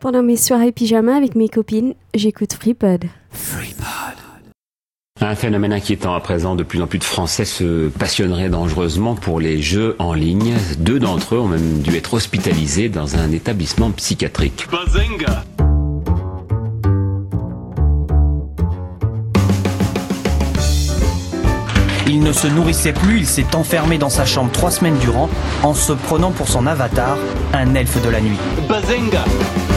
Pendant mes soirées pyjama avec mes copines, j'écoute FreePod. Un phénomène inquiétant à présent, de plus en plus de Français se passionneraient dangereusement pour les jeux en ligne. Deux d'entre eux ont même dû être hospitalisés dans un établissement psychiatrique. Bazenga Il ne se nourrissait plus, il s'est enfermé dans sa chambre trois semaines durant en se prenant pour son avatar, un elfe de la nuit. On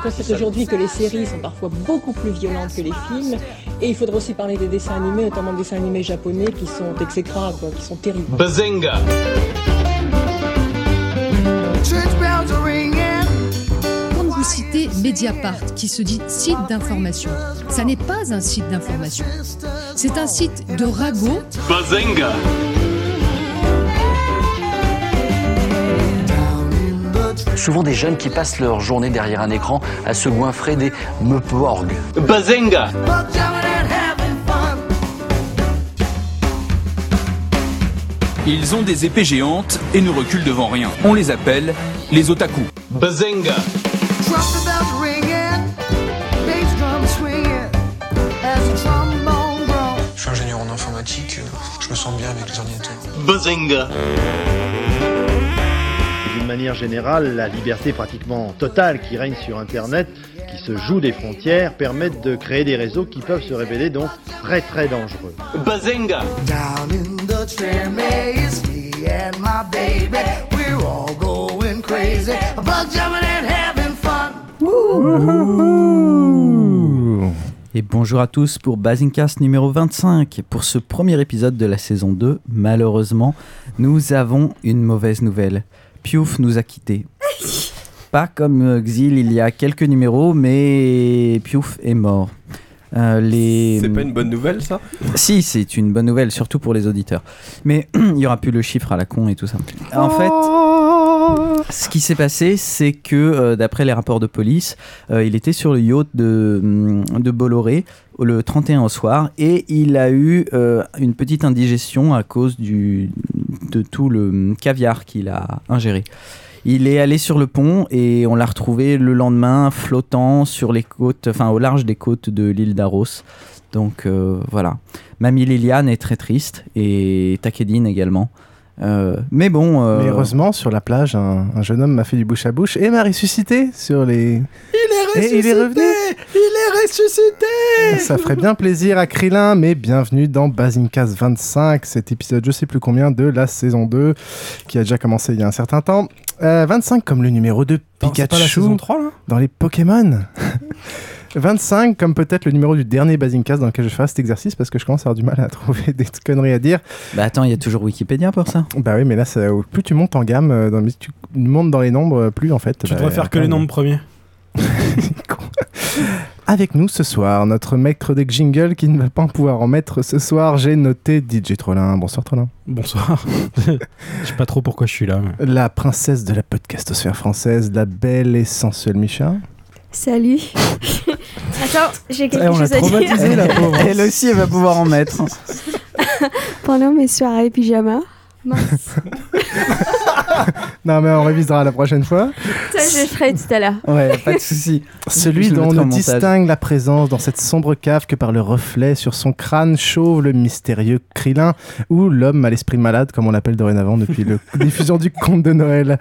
constate aujourd'hui que les séries sont parfois beaucoup plus violentes que les films. Et il faudra aussi parler des dessins animés, notamment des dessins animés japonais qui sont exécrables, quoi, qui sont terribles. Bazenga Quand vous citez Mediapart, qui se dit site d'information, ça n'est pas un site d'information. C'est un site de ragot Bazenga Souvent des jeunes qui passent leur journée derrière un écran à se goinfrer des meuporgs. Bazenga Ils ont des épées géantes et ne reculent devant rien. On les appelle les otaku. Bazenga Je suis ingénieur en informatique, je me sens bien avec les ordinateurs. Bazenga D'une manière générale, la liberté pratiquement totale qui règne sur Internet, qui se joue des frontières, permettent de créer des réseaux qui peuvent se révéler donc très très dangereux. Bazenga Et bonjour à tous pour Basingcast numéro 25. Pour ce premier épisode de la saison 2, malheureusement, nous avons une mauvaise nouvelle. Piouf nous a quittés. Pas comme euh, Xil il y a quelques numéros, mais Piouf est mort. Euh, les... C'est pas une bonne nouvelle ça? Si, c'est une bonne nouvelle, surtout pour les auditeurs. Mais il y aura plus le chiffre à la con et tout ça. En fait, ce qui s'est passé, c'est que euh, d'après les rapports de police, euh, il était sur le yacht de, hum, de Bolloré le 31 au soir et il a eu euh, une petite indigestion à cause du, de tout le hum, caviar qu'il a ingéré. Il est allé sur le pont et on l'a retrouvé le lendemain flottant sur les côtes, enfin au large des côtes de l'île d'Aros. Donc voilà. Mamie Liliane est très triste et Takedine également. Euh, mais bon. euh, Mais heureusement, sur la plage, un, un jeune homme m'a fait du bouche à bouche et m'a ressuscité sur les. Il est Et il est revenu. Il est ressuscité Ça ferait bien plaisir à Krillin, mais bienvenue dans Basincast 25, cet épisode je sais plus combien de la saison 2, qui a déjà commencé il y a un certain temps. Euh, 25 comme le numéro de c'est pas la Pikachu saison 3 là dans les Pokémon. 25 comme peut-être le numéro du dernier Basincast dans lequel je ferai cet exercice parce que je commence à avoir du mal à trouver des conneries à dire. Bah attends, il y a toujours Wikipédia pour ça. Bah oui, mais là, ça- plus tu montes en gamme, euh, dans, tu montes dans les nombres, plus en fait. Tu bah, devrais faire que les nombres premiers. Avec nous ce soir, notre maître des jingles qui ne va pas pouvoir en mettre ce soir, j'ai noté DJ Trollin. Bonsoir Trollin. Bonsoir. Je sais pas trop pourquoi je suis là. mais- La princesse de la podcastosphère française, la belle et sensuelle Micha. Salut. Attends, j'ai quelque Eh, on chose à dire. Elle aussi, elle va pouvoir en mettre. Pendant mes soirées pyjama. Mince. Non mais on révisera la prochaine fois. Ça, je le ferai tout à l'heure. Ouais, pas de souci. Celui dont on distingue la présence dans cette sombre cave que par le reflet sur son crâne chauve le mystérieux Krillin ou l'homme à l'esprit malade comme on l'appelle dorénavant depuis la diffusion du conte de Noël.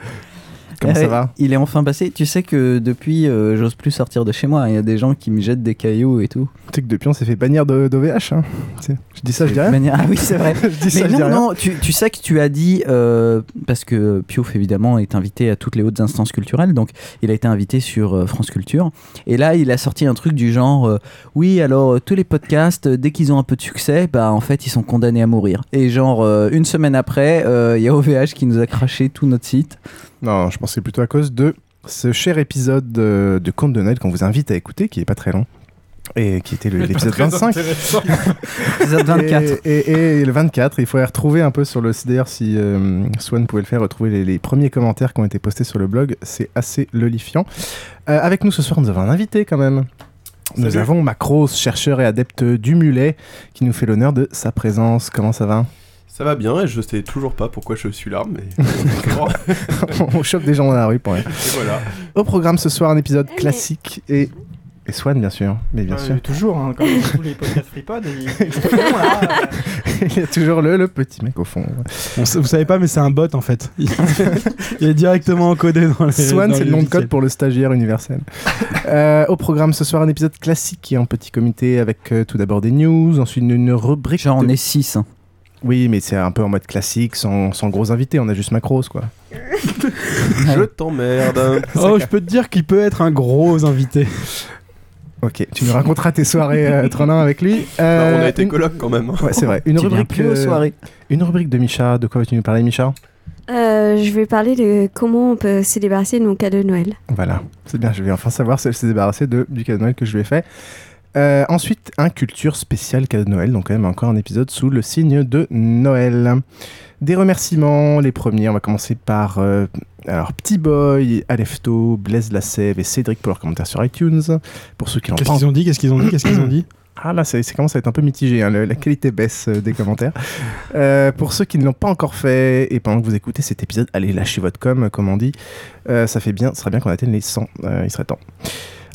Comment Eh ça ouais, va Il est enfin passé. Tu sais que depuis, euh, j'ose plus sortir de chez moi. Il y a des gens qui me jettent des cailloux et tout. Tu sais que depuis on s'est fait bannir d'OVH. Hein. Je dis ça, je dis rien. Ah oui, c'est vrai. je dis ça, Mais je dis non, rien. non, tu, tu sais que tu as dit, euh, parce que Piouf évidemment est invité à toutes les hautes instances culturelles, donc il a été invité sur euh, France Culture. Et là, il a sorti un truc du genre, euh, oui, alors euh, tous les podcasts, euh, dès qu'ils ont un peu de succès, bah en fait, ils sont condamnés à mourir. Et genre, euh, une semaine après, euh, il y a OVH qui nous a craché tout notre site. Non, je pense que c'est plutôt à cause de ce cher épisode de, de Conte de Noël qu'on vous invite à écouter, qui est pas très long. Et qui était le- l'épisode Très 25. intéressant. Épisode 24. Et, et- et le 24, il faudrait retrouver un peu sur le. D'ailleurs, si euh, Swan pouvait le faire, retrouver les, les premiers commentaires qui ont été postés sur le blog, c'est assez lolifiant. Euh, avec nous ce soir, nous avons un invité quand même. Nous Salut. avons Macros, chercheur et adepte du mulet, qui nous fait l'honneur de sa présence. Comment ça va? Ça va bien et je sais toujours pas pourquoi je suis là, mais. On chope des gens dans la rue pour rien. Et voilà. Au programme ce soir, un épisode classique et. Et Swan, bien sûr. Mais bien Ouais, sûr. Toujours, hein, comme tous les podcasts FreePod. il- y a toujours le, le petit mec au fond. On vous savez pas, mais c'est un bot en fait. Il, est directement encodé dans les. Swan, c'est le nom de code pour le stagiaire universel. Euh, au programme ce soir, un épisode classique qui est en petit comité avec euh, tout d'abord des news, ensuite une, une rubrique. Genre, on de- est 6. Oui, mais c'est un peu en mode classique, sans, sans gros invités. On a juste Macros, quoi. Je t'emmerde. Oh, je peux te dire qu'il peut être un gros invité. Ok, tu nous raconteras tes soirées euh, Tronin avec lui. Euh, on a été une- coloc quand même. Ouais, c'est vrai. Une Tu viens rubrique, plus aux euh, soirées. une rubrique de Micha. De quoi vas-tu nous parler, Micha? Euh, je vais parler de comment on peut se débarrasser de nos cadeaux de Noël. Voilà, c'est bien. Je vais enfin savoir si elle s'est débarrassée de, du cadeau de Noël que je lui ai fait. Euh, ensuite, un culture spécial cadeau de Noël, donc quand même encore un épisode sous le signe de Noël. Des remerciements, les premiers, on va commencer par euh, alors Petit Boy, Alefto, Blaise Lassève et Cédric pour leurs commentaires sur iTunes. Pour ceux qui l'ont Qu'est-ce qu'ils ont dit? Qu'est-ce qu'ils ont dit? Qu'est-ce qu'ils ont dit? Ah là, ça, ça commence à être un peu mitigé, hein, le- la qualité baisse euh, des commentaires. Euh, pour ceux qui ne l'ont pas encore fait, et pendant que vous écoutez cet épisode, allez lâcher votre com, comme on dit. Euh, ça fait bien, ce serait bien qu'on atteigne les 100, euh, il serait temps.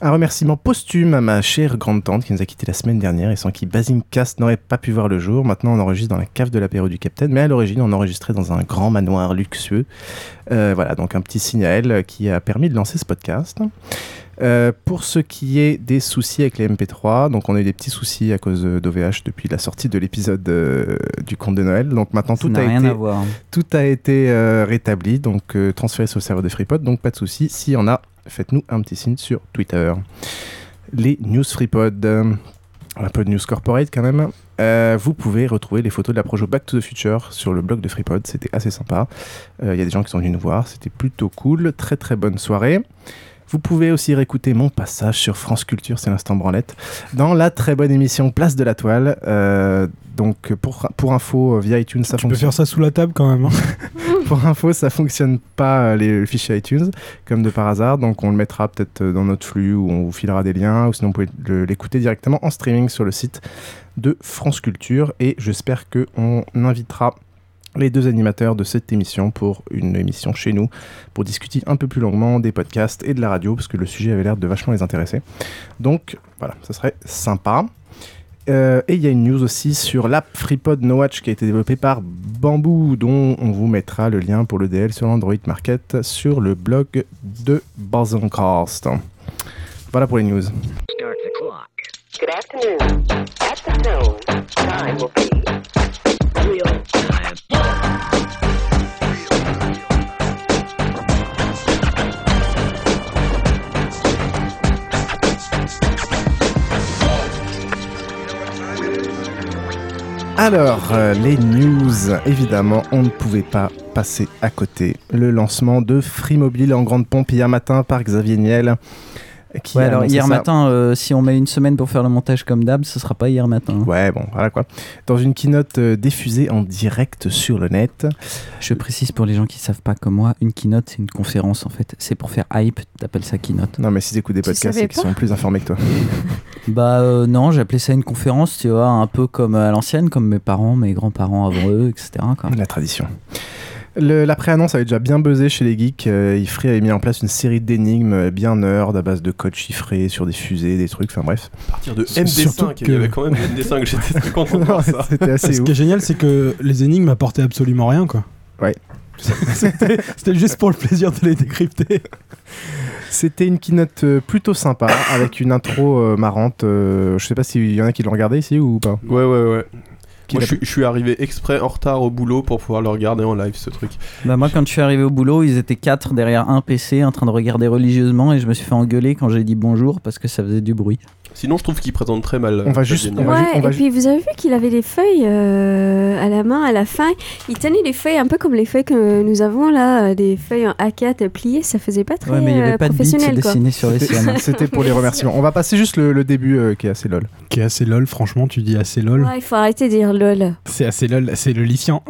Un remerciement posthume à ma chère grande-tante qui nous a quitté la semaine dernière et sans qui Basingcast n'aurait pas pu voir le jour. Maintenant, on enregistre dans la cave de l'apéro du Capitaine, mais à l'origine, on enregistrait dans un grand manoir luxueux. Euh, voilà, donc un petit signe à elle euh, qui a permis de lancer ce podcast. Euh, pour ce qui est des soucis avec les MP3, donc on a eu des petits soucis à cause d'OVH depuis la sortie de l'épisode euh, du conte de Noël. Donc maintenant tout a, été, tout a été rétabli, donc transféré sur le serveur de FreePod, donc pas de soucis. S'il y en a, faites-nous un petit signe sur Twitter. Les news FreePod, euh, un peu de news corporate quand même. Euh, vous pouvez retrouver les photos de la projo Back to the Future sur le blog de FreePod, c'était assez sympa. Euh, Il y a des gens qui sont venus nous voir, c'était plutôt cool. Très très bonne soirée. Vous pouvez aussi réécouter mon passage sur France Culture, c'est l'instant branlette, dans la très bonne émission Place de la Toile. Donc pour, pour info, euh, via iTunes, ça Tu peux fonctionne. faire ça sous la table quand même. hein. Pour info, ça fonctionne pas euh, les le fichier iTunes, comme de par hasard. Donc on le mettra peut-être euh, dans notre flux ou on vous filera des liens, ou sinon vous pouvez l'écouter directement en streaming sur le site de France Culture. Et j'espère qu'on invitera les deux animateurs de cette émission pour une émission chez nous, pour discuter un peu plus longuement des podcasts et de la radio, parce que le sujet avait l'air de vachement les intéresser. Donc voilà, ça serait sympa. Euh, et il y a une news aussi sur l'app FreePod No Watch qui a été développée par Bamboo, dont on vous mettra le lien pour le DL sur l'Android Market sur le blog de Bazoncast. Voilà pour les news. Start the clock. Good afternoon. At the tone, time will be real Alors, euh, les news, évidemment, on ne pouvait pas passer à côté. Le lancement de Free Mobile en grande pompe hier matin par Xavier Niel. Qui Ouais, a alors hier ça. matin, euh, si on met une semaine pour faire le montage comme d'hab, ce sera pas hier matin. Ouais, bon, voilà quoi. Dans une keynote euh, diffusée en direct sur le net. Je précise pour les gens qui savent pas comme moi, une keynote c'est une conférence en fait. C'est pour faire hype, t'appelles ça keynote. Non, mais s'ils écoutent des Tu podcasts, c'est qu'ils sont plus informés que toi. Bah euh, non, j'appelais ça une conférence, tu vois, un peu comme à l'ancienne, comme mes parents, mes grands-parents avant eux, etc. quoi. La tradition. Le- La pré-annonce avait déjà bien buzzé chez les geeks. Euh, avait mis en place une série d'énigmes bien nerd à base de codes chiffrés sur des fusées, des trucs, enfin bref. À partir de Surtout MD5, il que- y avait quand même des MD5, j'étais très content de voir ça. C'était assez Ce ouf. qui est génial, c'est que les énigmes apportaient absolument rien, quoi. Ouais. C'était c'était juste pour le plaisir de les décrypter. C'était une keynote euh, plutôt sympa avec une intro euh, marrante. euh, je sais pas s'il y en a qui l'ont regardé ici ou pas. Ouais, ouais, ouais. Moi, l'a- je suis, je suis arrivé exprès en retard au boulot pour pouvoir le regarder en live, ce truc. Bah moi quand je suis arrivé au boulot, ils étaient quatre derrière un PC en train de regarder religieusement et je me suis fait engueuler quand j'ai dit bonjour parce que ça faisait du bruit. Sinon, je trouve qu'il présente très mal. On va euh, juste- on va Niel. ju- Ouais, va et puis vous avez vu qu'il avait des feuilles euh, à la main à la fin. Il tenait des feuilles un peu comme les feuilles que nous avons là, euh, des feuilles en A4 pliées. Ça faisait pas très Ouais mais il y euh, avait pas de bits professionnel quoi. dessinés sur les C'était scènes. c'était pour les remerciements. On va passer juste le, le début euh, qui est assez lol. Qui est assez lol, franchement, tu dis assez lol. Ouais, il faut arrêter de dire lol. C'est assez lol, c'est le lithium.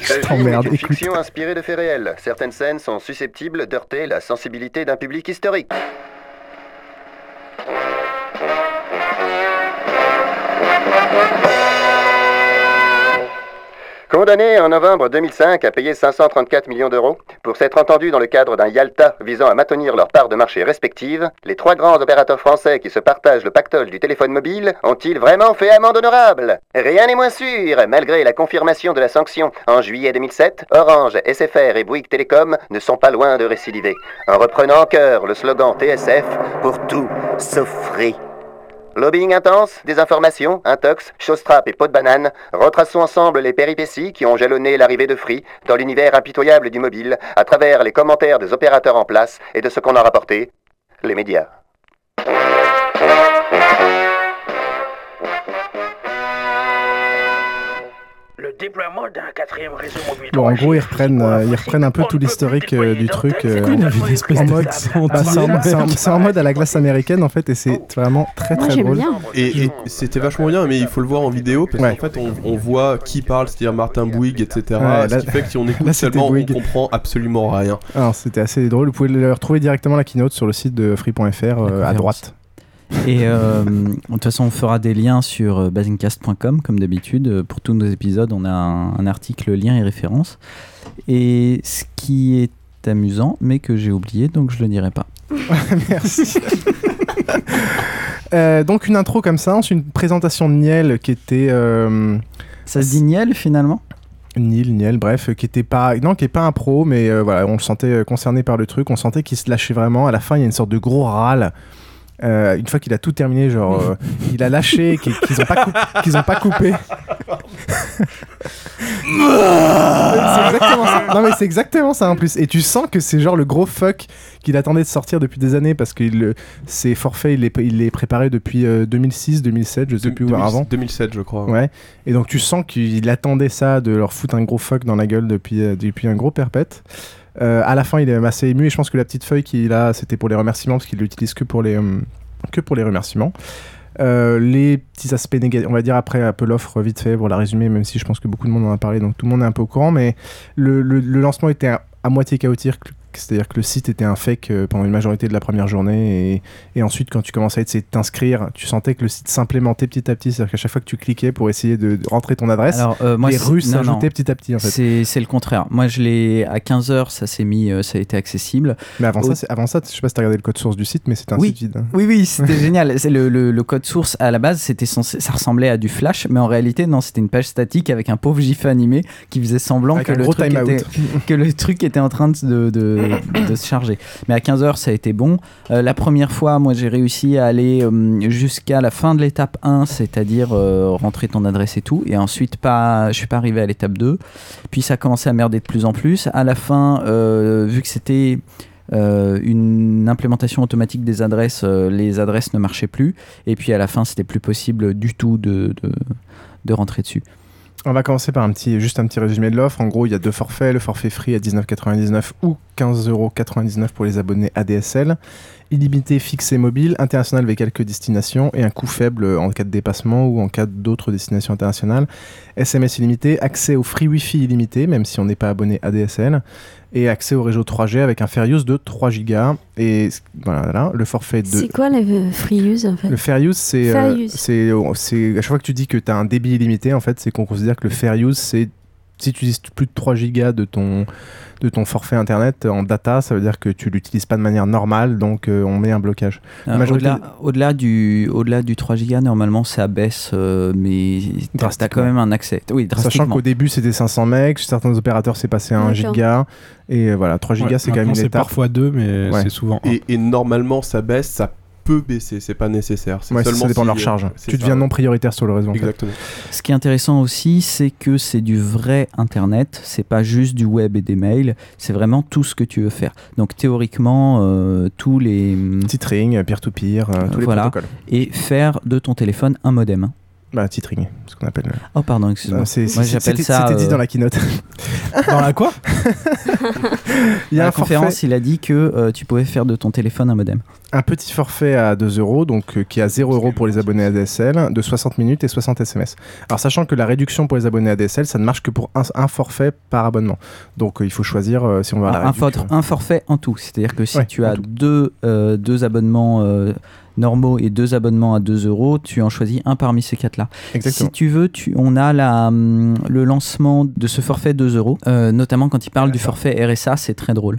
Je t'emmerde, une fiction inspirée de faits réels. Certaines scènes sont susceptibles d'heurter la sensibilité d'un public historique. Condamné en novembre 2005 à payer 534 millions d'euros pour s'être entendus dans le cadre d'un Yalta visant à maintenir leur part de marché respective, les trois grands opérateurs français qui se partagent le pactole du téléphone mobile ont-ils vraiment fait amende honorable? Rien n'est moins sûr. Malgré la confirmation de la sanction en juillet 2007, Orange, SFR et Bouygues Télécom ne sont pas loin de récidiver, en reprenant en chœur le slogan TSF pour tout sauf. Lobbying intense, désinformation, intox, showstrap et pot de banane, retraçons ensemble les péripéties qui ont jalonné l'arrivée de Free dans l'univers impitoyable du mobile à travers les commentaires des opérateurs en place et de ce qu'on a rapporté, les médias. Déploiement d'un quatrième réseau mobile. Bon, en gros, ils reprennent, euh, ils reprennent un peu tout l'historique euh, du truc. euh, en mode, bah, c'est en- en mode à la glace américaine en fait, et c'est vraiment très très drôle. Et, et c'était vachement bien, mais il faut le voir en vidéo parce Ouais. qu'en fait on, on voit qui parle, c'est-à-dire Martin Bouygues, etc. Ouais, ce là- qui fait que si on écoute là, seulement, on comprend absolument rien. Alors, c'était assez drôle. Vous pouvez le retrouver directement la keynote sur le site de free.fr euh, à droite. Et euh, de toute façon, on fera des liens sur euh, basingcast.com comme d'habitude. Euh, Pour tous nos épisodes, on a un, un article lien et référence. Et ce qui est amusant, mais que j'ai oublié, donc je le dirai pas. Merci. Euh, donc une intro comme ça, ensuite une présentation de Niel qui était. euh, Ça se dit Niel finalement? Niel, Niel, bref, qui était pas, non, qui est pas un pro, mais euh, voilà, on le sentait concerné par le truc, on sentait qu'il se lâchait vraiment. À la fin, il y a une sorte de gros râle. Euh, une fois qu'il a tout terminé, genre, euh, il a lâché, qu'ils qu'ils ont pas, ont pas coupé. c'est exactement ça. Non mais c'est exactement ça en plus. Et tu sens que c'est genre le gros fuck qu'il attendait de sortir depuis des années parce que ses forfaits il les, il les préparait depuis euh, 2006, 2007, je sais plus où 2000 avant. 2007, je crois. Ouais. Et donc tu sens qu'il attendait ça de leur foutre un gros fuck dans la gueule depuis, euh, depuis un gros perpète. Euh, à la fin, il est même assez ému et je pense que la petite feuille qu'il a, c'était pour les remerciements parce qu'il l'utilise que pour les euh, remerciements. Euh, les petits aspects négatifs, on va dire après un peu l'offre vite fait pour la résumer, même si je pense que beaucoup de monde en a parlé, donc tout le monde est un peu au courant, mais le lancement était à, à moitié chaotique, c'est-à-dire que le site était un fake euh, pendant une majorité de la première journée, et, et ensuite quand tu commençais à essayer de t'inscrire, tu sentais que le site s'implémentait petit à petit, c'est-à-dire qu'à chaque fois que tu cliquais pour essayer de, rentrer ton adresse, Alors, euh, moi, les rues s'ajoutaient petit à petit en fait. C'est le contraire. Moi, je l'ai à 15h, ça s'est mis, euh, ça a été accessible. Mais avant, Au- ça, avant ça, je sais pas si t'as regardé le code source du site, mais c'était un Oui. site vide. hein. Oui, oui, c'était génial. Le, le- le code source à la base, c'était ça ressemblait à du Flash, mais en réalité, non, c'était une page statique avec un pauvre gif animé qui faisait semblant que le, était, que le truc était en train de, de, de- se charger. Mais à 15h, ça a été bon. Euh, la première fois, moi, j'ai réussi à aller euh, jusqu'à la fin de l'étape 1, c'est-à-dire euh, rentrer ton adresse et tout. Et ensuite, pas, je suis pas arrivé à l'étape 2. Puis ça a commencé à merder de plus en plus. À la fin, vu que c'était une implémentation automatique des adresses, les adresses ne marchaient plus. Et puis à la fin, c'était plus possible du tout de, de, de rentrer dessus. On va commencer par un petit, juste un petit résumé de l'offre. En gros, il y a deux forfaits. Le forfait free à 19,99 ou 15,99€ pour les abonnés ADSL. Illimité fixe et mobile, international avec quelques destinations et un coût faible en cas de dépassement ou en cas d'autres destinations internationales. SMS illimité, accès au free Wi-Fi illimité, même si on n'est pas abonné ADSL. Et accès au réseau 3G avec un fair use de 3 Go. Et voilà, là, le forfait de... C'est quoi le free use en fait? Le fair use, c'est euh, c'est- à chaque fois que tu dis que tu as un débit illimité, en fait, c'est qu'on considère que le fair use, c'est si tu utilises plus de 3 gigas de ton de ton forfait internet en data, ça veut dire que tu l'utilises pas de manière normale, donc euh, on met un blocage. La Euh, majorité- Au-delà du, au du 3 Go, normalement, ça baisse, euh, mais t'as t'as quand même un accès. Oui, Sachant qu'au début c'était 500 mecs, chez certains opérateurs c'est passé à 1 D'accord. giga, et voilà, 3 gigas Ouais, c'est quand même une c'est étape. parfois deux, mais Ouais. c'est souvent. Et, et normalement, ça baisse, ça peut baisser, c'est pas nécessaire. C'est Ouais, ça seulement dépend de si, leur euh, charge. Tu ça, deviens ouais. non prioritaire sur le réseau. en fait. Exactement. Ce qui est intéressant aussi, c'est que c'est du vrai Internet. C'est pas juste du web et des mails. C'est vraiment tout ce que tu veux faire. Donc théoriquement, euh, tous les titring, peer-to-peer, euh, tous les voilà, protocoles. et faire de ton téléphone un modem. Bah, titring, ce qu'on appelle. Oh pardon, excuse-moi. C'est- Moi j'appelle ça. C'était dit euh, dans la keynote. Dans la quoi? Il y a la un forfait- conférence, il a dit que euh, tu pouvais faire de ton téléphone un modem. Un petit forfait à 2 euros, donc euh, qui est à 0 euros pour les abonnés ADSL, de 60 minutes et 60 SMS. Alors sachant que la réduction pour les abonnés ADSL, ça ne marche que pour un, un forfait par abonnement. Donc euh, il faut choisir euh, si on va à la un, réduction. for- un forfait en tout. C'est-à-dire que si Ouais, tu as deux, euh, deux abonnements euh, normaux et deux abonnements à 2 euros, tu en choisis un parmi ces quatre-là. Exactement. Si tu veux, tu, on a la, hum, le lancement de ce forfait 2 euros, notamment quand il parle du forfait RSA, c'est très drôle.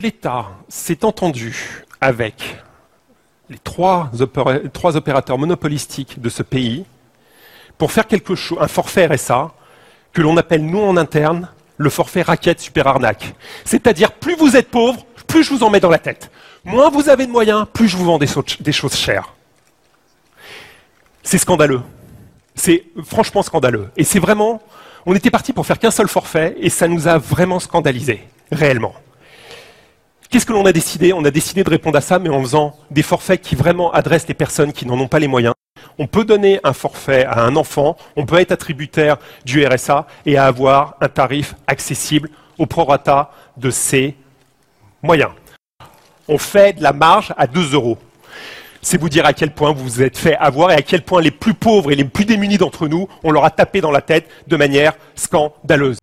L'État s'est entendu avec les trois, opéra- trois opérateurs monopolistiques de ce pays pour faire quelque chose, un forfait RSA que l'on appelle nous en interne le forfait raquette super arnaque. C'est-à-dire plus vous êtes pauvre, plus je vous en mets dans la tête. Moins vous avez de moyens, plus je vous vends des, des choses chères. C'est scandaleux. C'est franchement scandaleux. Et c'est vraiment, on était parti pour faire qu'un seul forfait et ça nous a vraiment scandalisé, réellement. Qu'est-ce que l'on a décidé? On a décidé de répondre à ça, mais en faisant des forfaits qui vraiment adressent les personnes qui n'en ont pas les moyens. On peut donner un forfait à un enfant, on peut être attributaire du RSA et avoir un tarif accessible au prorata de ses moyens. On fait de la marge à 2 euros. C'est vous dire à quel point vous vous êtes fait avoir et à quel point les plus pauvres et les plus démunis d'entre nous, on leur a tapé dans la tête de manière scandaleuse.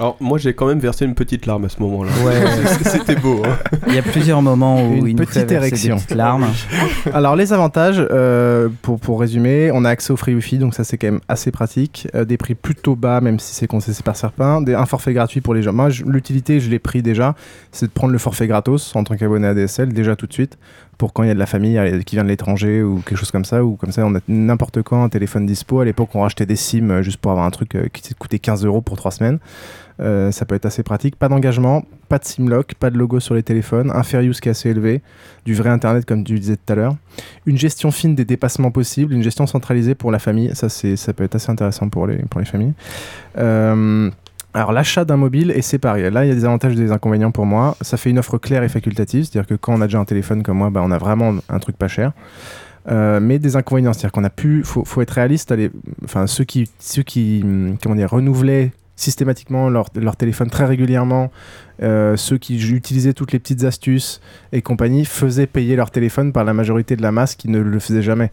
Alors, moi, j'ai quand même versé une petite larme à ce moment-là. Ouais. C'était beau. hein. Il y a plusieurs moments où Une il nous fait petite érection. des petites larmes. Alors les avantages, euh, pour, pour résumer, on a accès au free wifi, donc ça c'est quand même assez pratique. Euh, des prix plutôt bas, même si c'est concessé par certains. Des, un forfait gratuit pour les gens. Moi, l'utilité, je l'ai pris déjà, c'est de prendre le forfait gratos en tant qu'abonné à DSL déjà tout de suite. Pour quand il y a de la famille qui vient de l'étranger ou quelque chose comme ça, ou comme ça on a n'importe quand un téléphone dispo. À l'époque, on rachetait des SIM euh, juste pour avoir un truc qui coûtait 15 euros pour 3 semaines. Euh, ça peut être assez pratique. Pas d'engagement, pas de SIM-lock, pas de logo sur les téléphones, un fair use qui est assez élevé, du vrai Internet comme tu disais tout à l'heure, une gestion fine des dépassements possibles, une gestion centralisée pour la famille. Ça, ça peut être assez intéressant pour les, pour les familles. Euh, alors l'achat d'un mobile est séparé. Là, il y a des avantages et des inconvénients pour moi. Ça fait une offre claire et facultative, c'est-à-dire que quand on a déjà un téléphone comme moi, bah, on a vraiment un truc pas cher. Euh, mais des inconvénients, c'est-à-dire qu'on a pu, faut, faut être réaliste. aller- enfin, ceux qui, ceux qui, hum, comment dire, renouvelaient systématiquement leur, leur téléphone très régulièrement, euh, ceux qui utilisaient toutes les petites astuces et compagnie faisaient payer leur téléphone par la majorité de la masse qui ne le faisait jamais.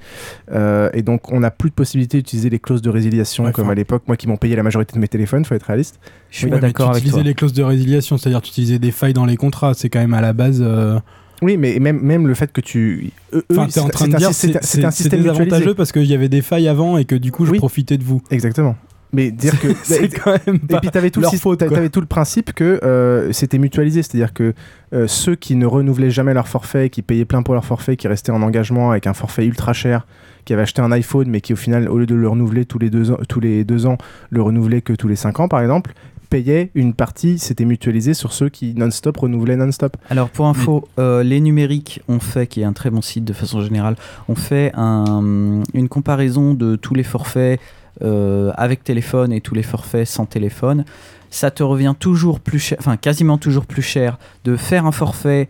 Euh, et donc, on n'a plus de possibilité d'utiliser les clauses de résiliation Ouais, comme à l'époque. Moi, qui m'ont payé la majorité de mes téléphones, faut être réaliste. Ouais, mais tu utilisais les clauses de résiliation, c'est-à-dire tu utilisais des failles dans les contrats. C'est quand même à la base. euh, Oui, mais même, même le fait que tu. Enfin, t'es en c'est- train de un dire c'est- un système mutualisé. parce qu'il y avait des failles avant et que du coup je profitais de vous. Exactement. Mais dire que C'est quand même et puis t'avais tout le faute, quoi. t'avais tout le principe que euh, c'était mutualisé, c'est-à-dire que euh, ceux qui ne renouvelaient jamais leur forfait, qui payaient plein pour leur forfait, qui restaient en engagement avec un forfait ultra cher, qui avaient acheté un iPhone mais qui au final au lieu de le renouveler tous les deux ans, tous les deux ans, le renouvelaient que tous les cinq ans par exemple, payaient une partie, c'était mutualisé sur ceux qui non-stop renouvelaient non-stop. Alors pour info, euh, les numériques ont fait, qui est un très bon site de façon générale, ont fait un- une comparaison de tous les forfaits euh, avec téléphone et tous les forfaits sans téléphone. Ça te revient toujours plus cher, enfin quasiment toujours plus cher de faire un forfait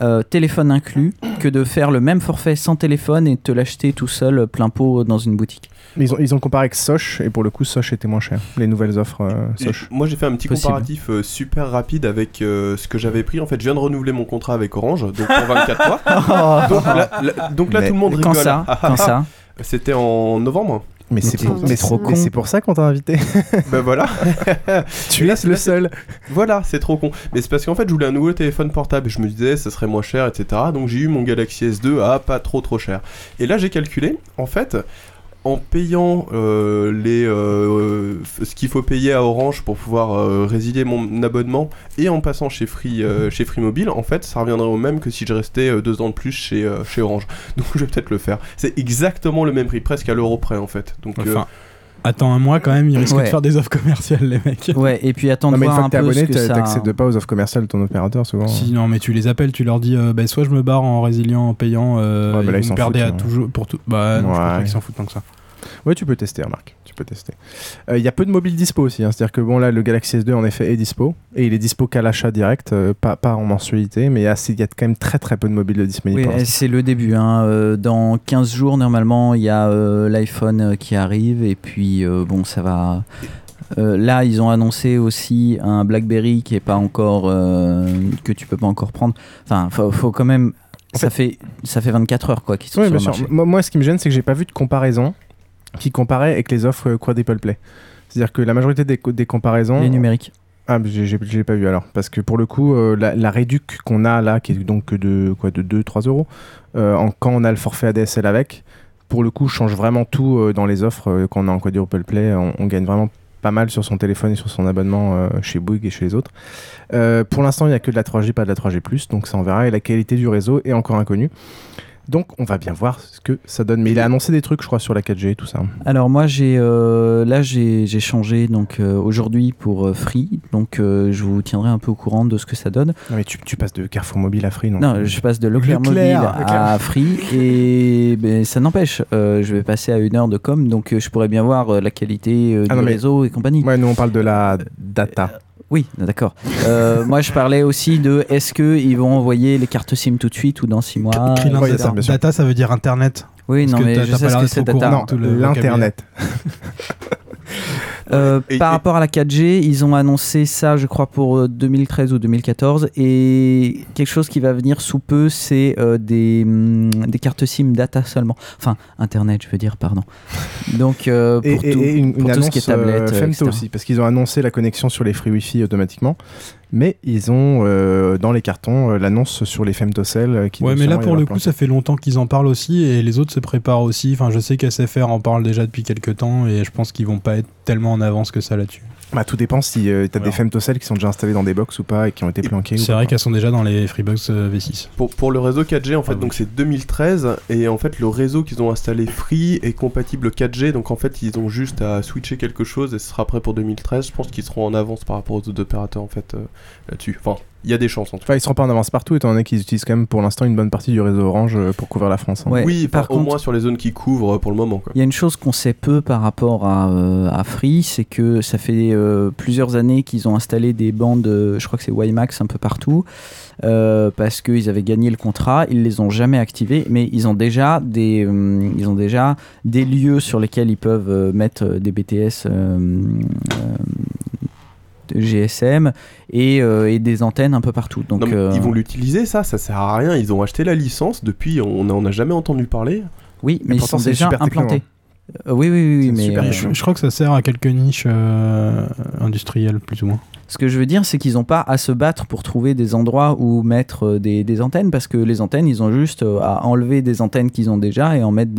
euh, téléphone inclus que de faire le même forfait sans téléphone et te l'acheter tout seul plein pot dans une boutique. Ils ont, ils ont comparé avec Soch et pour le coup Soch était moins cher. Les nouvelles offres euh, Soch. Moi j'ai fait un petit Possible. comparatif euh, super rapide avec euh, ce que j'avais pris. En fait, je viens de renouveler mon contrat avec Orange, donc pour 24 mois. donc là, là- donc là, tout le monde quand rigole. ça? Quand ah. ça? C'était en novembre. Mais c'est pour, mais trop con. c'est pour ça qu'on t'a invité. ben voilà. tu es le seul. Voilà, c'est trop con. Mais c'est parce qu'en fait, je voulais un nouveau téléphone portable et je me disais, ça serait moins cher, etc. Donc j'ai eu mon Galaxy S2 à pas trop trop cher. Et là, j'ai calculé, en fait, en payant euh, les, euh, ce qu'il faut payer à Orange pour pouvoir euh, résilier mon abonnement et en passant chez Free, euh, chez Free Mobile, en fait, ça reviendrait au même que si je restais deux ans de plus chez, chez Orange. Donc je vais peut-être le faire. C'est exactement le même prix, presque à l'euro près, en fait. Donc, euh, Enfin, attends un mois quand même, ils risquent Ouais. de faire des offres commerciales, les mecs. Ouais, et puis attends Non, de mais une fois un que t'es abonné, ça... t'accèdes pas aux offres commerciales de ton opérateur souvent. Si, non, mais tu les appelles, tu leur dis, euh, bah, soit je me barre en résiliant, en payant, euh, Ouais, bah là, et ils vous perdez à hein. toujours, pour tout. Bah, non, je crois qu'ils s'en foutent tant que ça. Ouais, tu peux tester, remarque. Tu peux tester. Euh, Il y a peu de mobiles dispo aussi. hein. C'est-à-dire que bon, là, le Galaxy S2 en effet est dispo. Et il est dispo qu'à l'achat direct, euh, pas, pas en mensualité. Mais il y a quand même très très peu de mobiles disponibles. Oui, c'est le début. hein. Euh, Dans 15 jours, normalement, il y a euh, l'iPhone qui arrive. Et puis, bon, ça va. Euh, là, ils ont annoncé aussi un BlackBerry qui est pas encore. euh, que tu peux pas encore prendre. Enfin, faut, faut quand même. Ça fait, ça fait 24 heures quoi qu'ils sont Oui, sur le marché. Moi, moi, ce qui me gêne, c'est que j'ai pas vu de comparaison qui comparait avec les offres euh, Quadruple Play. C'est-à-dire que la majorité des, co- des comparaisons. Les numériques. Ah, j'ai- j'ai pas vu alors. Parce que pour le coup, euh, la, la réduc qu'on a là, qui est donc de, quoi, de 2-3 euros, euh, en- quand on a le forfait ADSL avec, pour le coup, change vraiment tout euh, dans les offres. euh, quand on a en quadruple play, on, on gagne vraiment pas mal sur son téléphone et sur son abonnement euh, chez Bouygues et chez les autres. Euh, pour l'instant, il n'y a que de la 3G, pas de la 3G+, donc ça on verra. Et la qualité du réseau est encore inconnue. Donc on va bien voir ce que ça donne. Mais il a annoncé des trucs, je crois, sur la 4G et tout ça. Alors moi j'ai euh, là j'ai j'ai changé donc euh, aujourd'hui pour euh, Free donc je vous tiendrai un peu au courant de ce que ça donne. Non mais tu, tu passes de Carrefour Mobile à Free non? Non, je passe de Leclerc, Leclerc, Mobile Leclerc. à Free et ben, ça n'empêche, je vais passer à une heure de com donc je pourrais bien voir la qualité Ah du non, mais- réseau et compagnie. Ouais, nous on parle de la data. Oui, d'accord. Euh, moi je parlais aussi de est-ce qu'ils vont envoyer les cartes SIM tout de suite ou dans 6 mois etc. data, data, ça veut dire Internet. Oui, Parce non, mais je sais pas ce que c'est data. le L'Internet. Euh, par rapport à la 4G, ils ont annoncé ça, je crois, pour euh, 2013 ou 2014. Et quelque chose qui va venir sous peu, c'est euh, des, hum, des cartes SIM data seulement. Enfin, Internet, je veux dire, pardon. Donc, euh, pour, et, tout, et une, pour une tout ce qui est euh, tablette, euh, Femto aussi, parce qu'ils ont annoncé la connexion sur les free Wi-Fi automatiquement, mais ils ont euh, dans les cartons euh, l'annonce sur les femtocell euh, qui Ouais, mais là pour le coup, ça fait longtemps qu'ils en parlent aussi et les autres se préparent aussi. Enfin, je sais qu'SFR en parle déjà depuis quelques temps et je pense qu'ils vont pas être tellement en avance que ça là-dessus. Bah, tout dépend si tu as des femtocell qui sont déjà installés dans des box ou pas et qui ont été planqués. ou C'est vrai qu'elles sont déjà dans les Freebox euh, V6. Pour, pour le réseau 4G, en fait, Ah, donc c'est 2013, et en fait, le réseau qu'ils ont installé Free est compatible 4G, donc en fait, ils ont juste à switcher quelque chose et ce sera prêt pour 2013. Je pense qu'ils seront en avance par rapport aux autres opérateurs, en fait, euh, là-dessus. Enfin, il y a des chances, en tout cas. Enfin, ils seront pas en avance partout, étant donné qu'ils utilisent quand même pour l'instant une bonne partie du réseau Orange euh, pour couvrir la France. hein. Ouais, oui, par par au contre- moins sur les zones qui couvrent euh, pour le moment. Il y a une chose qu'on sait peu par rapport à, euh, à Free, c'est que ça fait euh, plusieurs années qu'ils ont installé des bandes, euh, je crois que c'est WiMAX un peu partout, euh, parce qu'ils avaient gagné le contrat, ils les ont jamais activés, mais ils ont déjà des, euh, ils ont déjà des lieux sur lesquels ils peuvent euh, mettre des BTS. GSM et, euh, et des antennes un peu partout. Donc, Non, mais euh, Ils vont l'utiliser, ça, ça sert à rien. Ils ont acheté la licence, depuis, on n'en a jamais entendu parler. Oui, mais, ils pourtant, sont déjà implantés. hein. Euh, oui, oui, oui, oui, mais Super, euh, je, je crois que ça sert à quelques niches euh, industrielles, plus ou moins. Ce que je veux dire, c'est qu'ils n'ont pas à se battre pour trouver des endroits où mettre des, des antennes, parce que les antennes, ils ont juste à enlever des antennes qu'ils ont déjà et en mettre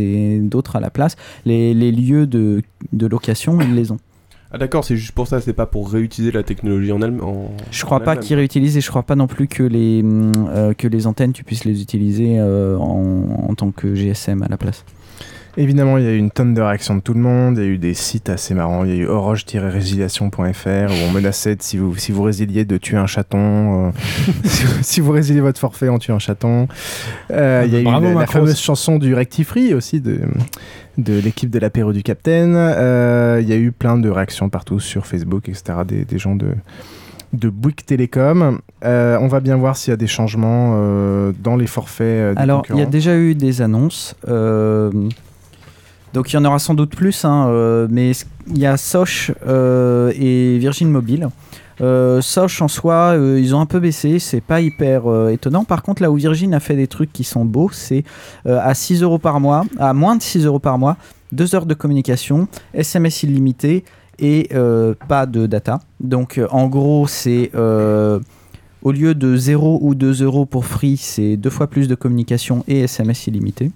d'autres à la place. Les, les lieux de, de location, ils les ont. Ah d'accord, c'est juste pour ça, c'est pas pour réutiliser la technologie en elle en, Je crois en pas elle-même. qu'ils réutilisent et je crois pas non plus que les, euh, que les antennes, tu puisses les utiliser euh, en, en tant que GSM à la place. Évidemment, il y a eu une tonne de réactions de tout le monde. Il y a eu des sites assez marrants. Il y a eu orange-résiliation.fr où on menaçait de, si vous, si vous résiliez de tuer un chaton. euh, si, vous, si vous résiliez votre forfait, on tue un chaton. Euh, il y a eu la, fameuse chanson du Rectifree aussi de, de l'équipe de l'apéro du Capitaine. Euh, il y a eu plein de réactions partout sur Facebook, etc. Des, des gens de de Bouygues Télécom. Euh, on va bien voir s'il y a des changements euh, dans les forfaits euh, des Alors, il y a déjà eu des annonces. Donc, il y en aura sans doute plus, hein, euh, mais il y a Soch euh, et Virgin Mobile. Euh, Soch en soi, ils ont un peu baissé, c'est pas hyper étonnant. Par contre, là où Virgin a fait des trucs qui sont beaux, c'est à 6 euros par mois, à moins de 6 euros par mois, 2 heures de communication, SMS illimité et pas de data. Donc, en gros, c'est. au lieu de 0 ou 2 euros pour free, c'est deux fois plus de communication et SMS illimité.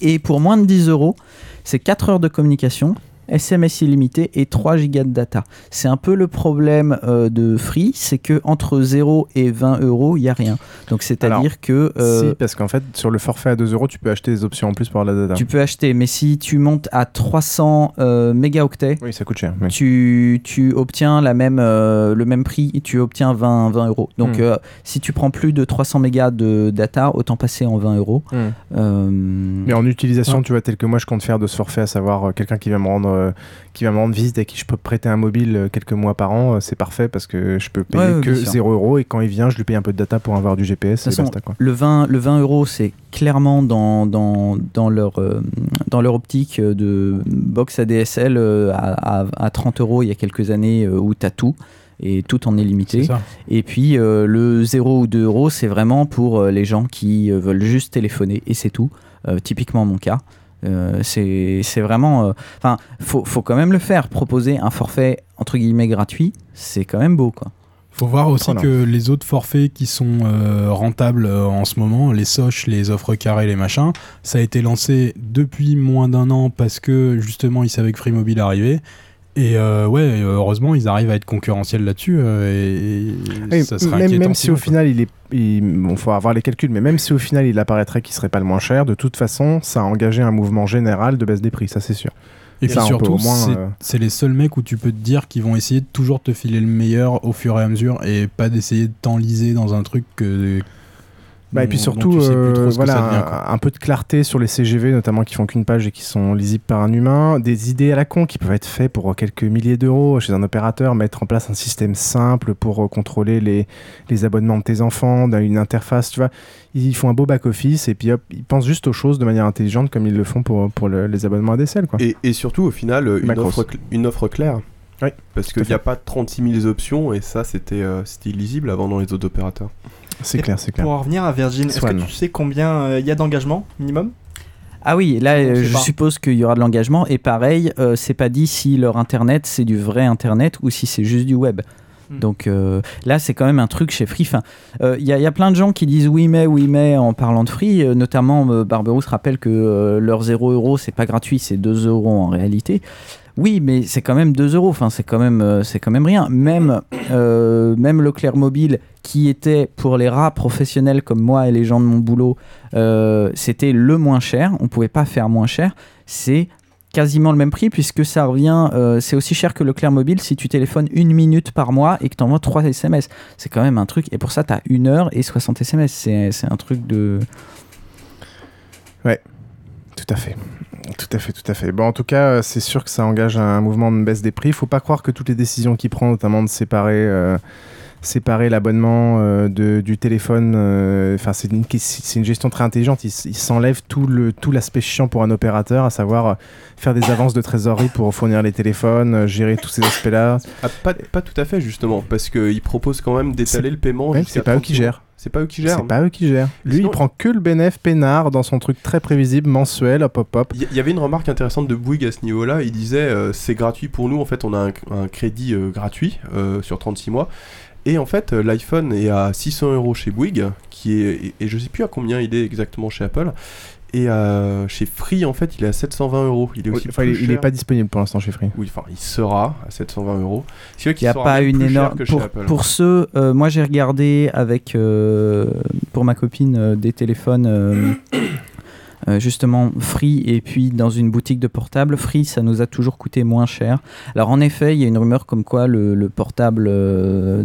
Et pour moins de 10 euros, c'est 4 heures de communication, SMS illimité et 3 gigas de data. C'est un peu le problème euh, de Free, c'est que entre 0 et 20 euros, il n'y a rien. Donc c'est-à-dire que euh, Si, parce qu'en fait, sur le forfait à 2 euros, tu peux acheter des options en plus pour la data. tu peux acheter, mais si tu montes à 300 euh, mégaoctets, Oui, ça coûte cher. oui. tu, tu obtiens la même, euh, le même prix et tu obtiens 20, 20 euros. Donc Hmm. si tu prends plus de 300 mégas de data, autant passer en 20 euros. Hmm. Mais en utilisation, tu vois, tel que moi je compte faire de ce forfait, à savoir quelqu'un qui va me rendre, euh, qui va me rendre visite et à qui je peux prêter un mobile euh, quelques mois par an, euh, c'est parfait parce que je peux payer Ouais, ouais, que bien sûr. 0 euros et quand il vient, je lui paye un peu de data pour avoir du GPS De et toute façon, basta quoi. le 20, le 20 euros, c'est clairement dans, dans, dans, leur, euh, dans leur optique de box ADSL à, à, à 30 euros il y a quelques années où tu as tout et tout en est limité. Et puis euh, le 0 ou 2 euros, c'est vraiment pour euh, les gens qui euh, veulent juste téléphoner et c'est tout. Euh, typiquement mon cas. Euh, c'est c'est vraiment. euh, Enfin, faut, faut quand même le faire. Proposer un forfait entre guillemets gratuit, c'est quand même beau, quoi. Faut voir aussi Voilà. que les autres forfaits qui sont euh, rentables euh, en ce moment, les soches, les offres carrées, les machins, ça a été lancé depuis moins d'un an parce que justement ils savaient que Free Mobile arrivait. Et euh, ouais, heureusement, ils arrivent à être concurrentiels là-dessus. euh, et, et Oui, ça serait même, même si au quoi. final il est, il, bon, faut avoir les calculs, mais même si au final il apparaîtrait qu'il serait pas le moins cher, de toute façon, ça a engagé un mouvement général de baisse des prix, ça c'est sûr. Et puis surtout, euh, c'est les seuls mecs où tu peux te dire qu'ils vont essayer de toujours te filer le meilleur au fur et à mesure et pas d'essayer de t'enliser dans un truc que. Bah, et puis dont- surtout, euh, voilà, devient, un, un peu de clarté sur les CGV, notamment qui font qu'une page et qui sont lisibles par un humain. Des idées à la con qui peuvent être faites pour quelques milliers d'euros chez un opérateur. Mettre en place un système simple pour euh, contrôler les, les abonnements de tes enfants, une interface, tu vois. Ils font un beau back-office et puis hop, ils pensent juste aux choses de manière intelligente comme ils le font pour, pour le- les abonnements ADSL, quoi. Et, et surtout, au final, euh, une offre, cl- une offre claire. Oui, Parce à qu'il n'y a pas 36 000 options et ça, c'était euh, c'était illisible avant dans les autres opérateurs. C'est clair, c'est clair. Pour en revenir à Virgin, est-ce que tu sais combien euh, il y a d'engagement minimum? Ah oui, là, euh, je pas. suppose qu'il y aura de l'engagement. Et pareil, euh, c'est pas dit si leur internet c'est du vrai internet ou si c'est juste du web. Hmm. Donc euh, là, c'est quand même un truc chez Free. Enfin, euh, Il y, a- il y a plein de gens qui disent oui mais, oui mais en parlant de Free. Euh, notamment, euh, Barberousse rappelle que euh, leur 0 euros, c'est pas gratuit, c'est 2 euros en réalité. Oui, mais c'est quand même 2 euros. Enfin, c'est quand même, euh, c'est quand même rien. Même, euh, même Mobile, qui était pour les rats professionnels comme moi et les gens de mon boulot, euh, c'était le moins cher. On pouvait pas faire moins cher. C'est quasiment le même prix puisque ça revient, euh, c'est aussi cher que Leclerc Mobile si tu téléphones une minute par mois et que tu envoies 3 SMS. C'est quand même un truc. Et pour ça, tu as 1 heure et 60 SMS. C'est c'est un truc de. Ouais, tout à fait. Tout à fait, tout à fait. Bon, en tout cas, euh, c'est sûr que ça engage un mouvement de baisse des prix. Il faut pas croire que toutes les décisions qu'il prend, notamment de séparer, euh, séparer l'abonnement euh, de- du téléphone, euh, enfin, c'est une, c'est une gestion très intelligente. Il, il s'enlève tout le tout l'aspect chiant pour un opérateur, à savoir euh, faire des avances de trésorerie pour fournir les téléphones, gérer tous ces aspects-là. Ah, pas, pas tout à fait, justement, parce qu'ils proposent quand même d'étaler le paiement. Ouais, c'est pas eux 30 qui gèrent. C'est pas eux qui gèrent. C'est pas eux qui gèrent. Lui, sinon- il prend que le bénéf peinard dans son truc très prévisible, mensuel, hop, hop, hop. Il y, y avait une remarque intéressante de Bouygues à ce niveau-là. Il disait euh, c'est gratuit pour nous. En fait, on a un, un crédit euh, gratuit euh, sur 36 mois. Et en fait, l'iPhone est à 600 euros chez Bouygues, qui est, et, et je sais plus à combien il est exactement chez Apple. Et euh, chez Free, en fait, il est à 720 euros. Il est Oui, aussi enfin, plus il, il est cher. pas disponible pour l'instant chez Free. Oui, enfin, il sera à 720 euros. Il qu'il n'y a sera pas une énorme. Pour, pour ceux, euh, moi j'ai regardé avec euh, pour ma copine euh, des téléphones. Euh, justement Free et puis dans une boutique de portable Free ça nous a toujours coûté moins cher alors en effet il y a une rumeur comme quoi le, le portable euh,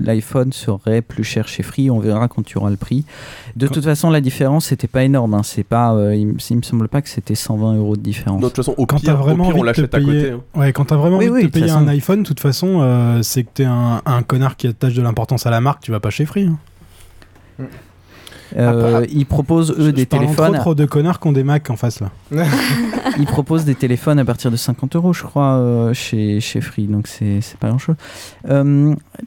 l'iPhone serait plus cher chez Free on verra quand tu auras le prix de toute façon la différence c'était pas énorme hein. c'est pas euh, il, me- il me semble pas que c'était 120 euros de différence de toute façon, au Quand pire, t'as vraiment au pire, on l'achète à côté. hein. ouais, quand t'as vraiment Oui, envie oui, de te payer façon. un iPhone, de toute façon, euh, c'est que t'es un, un connard qui attache de l'importance à la marque, tu vas pas chez Free. hein. Euh, ils proposent eux des Je parle téléphones entre autres de connards qui ont des Mac en face là. ils proposent des téléphones à partir de 50 euros, je crois, euh, chez, chez Free, donc c'est pas grand chose.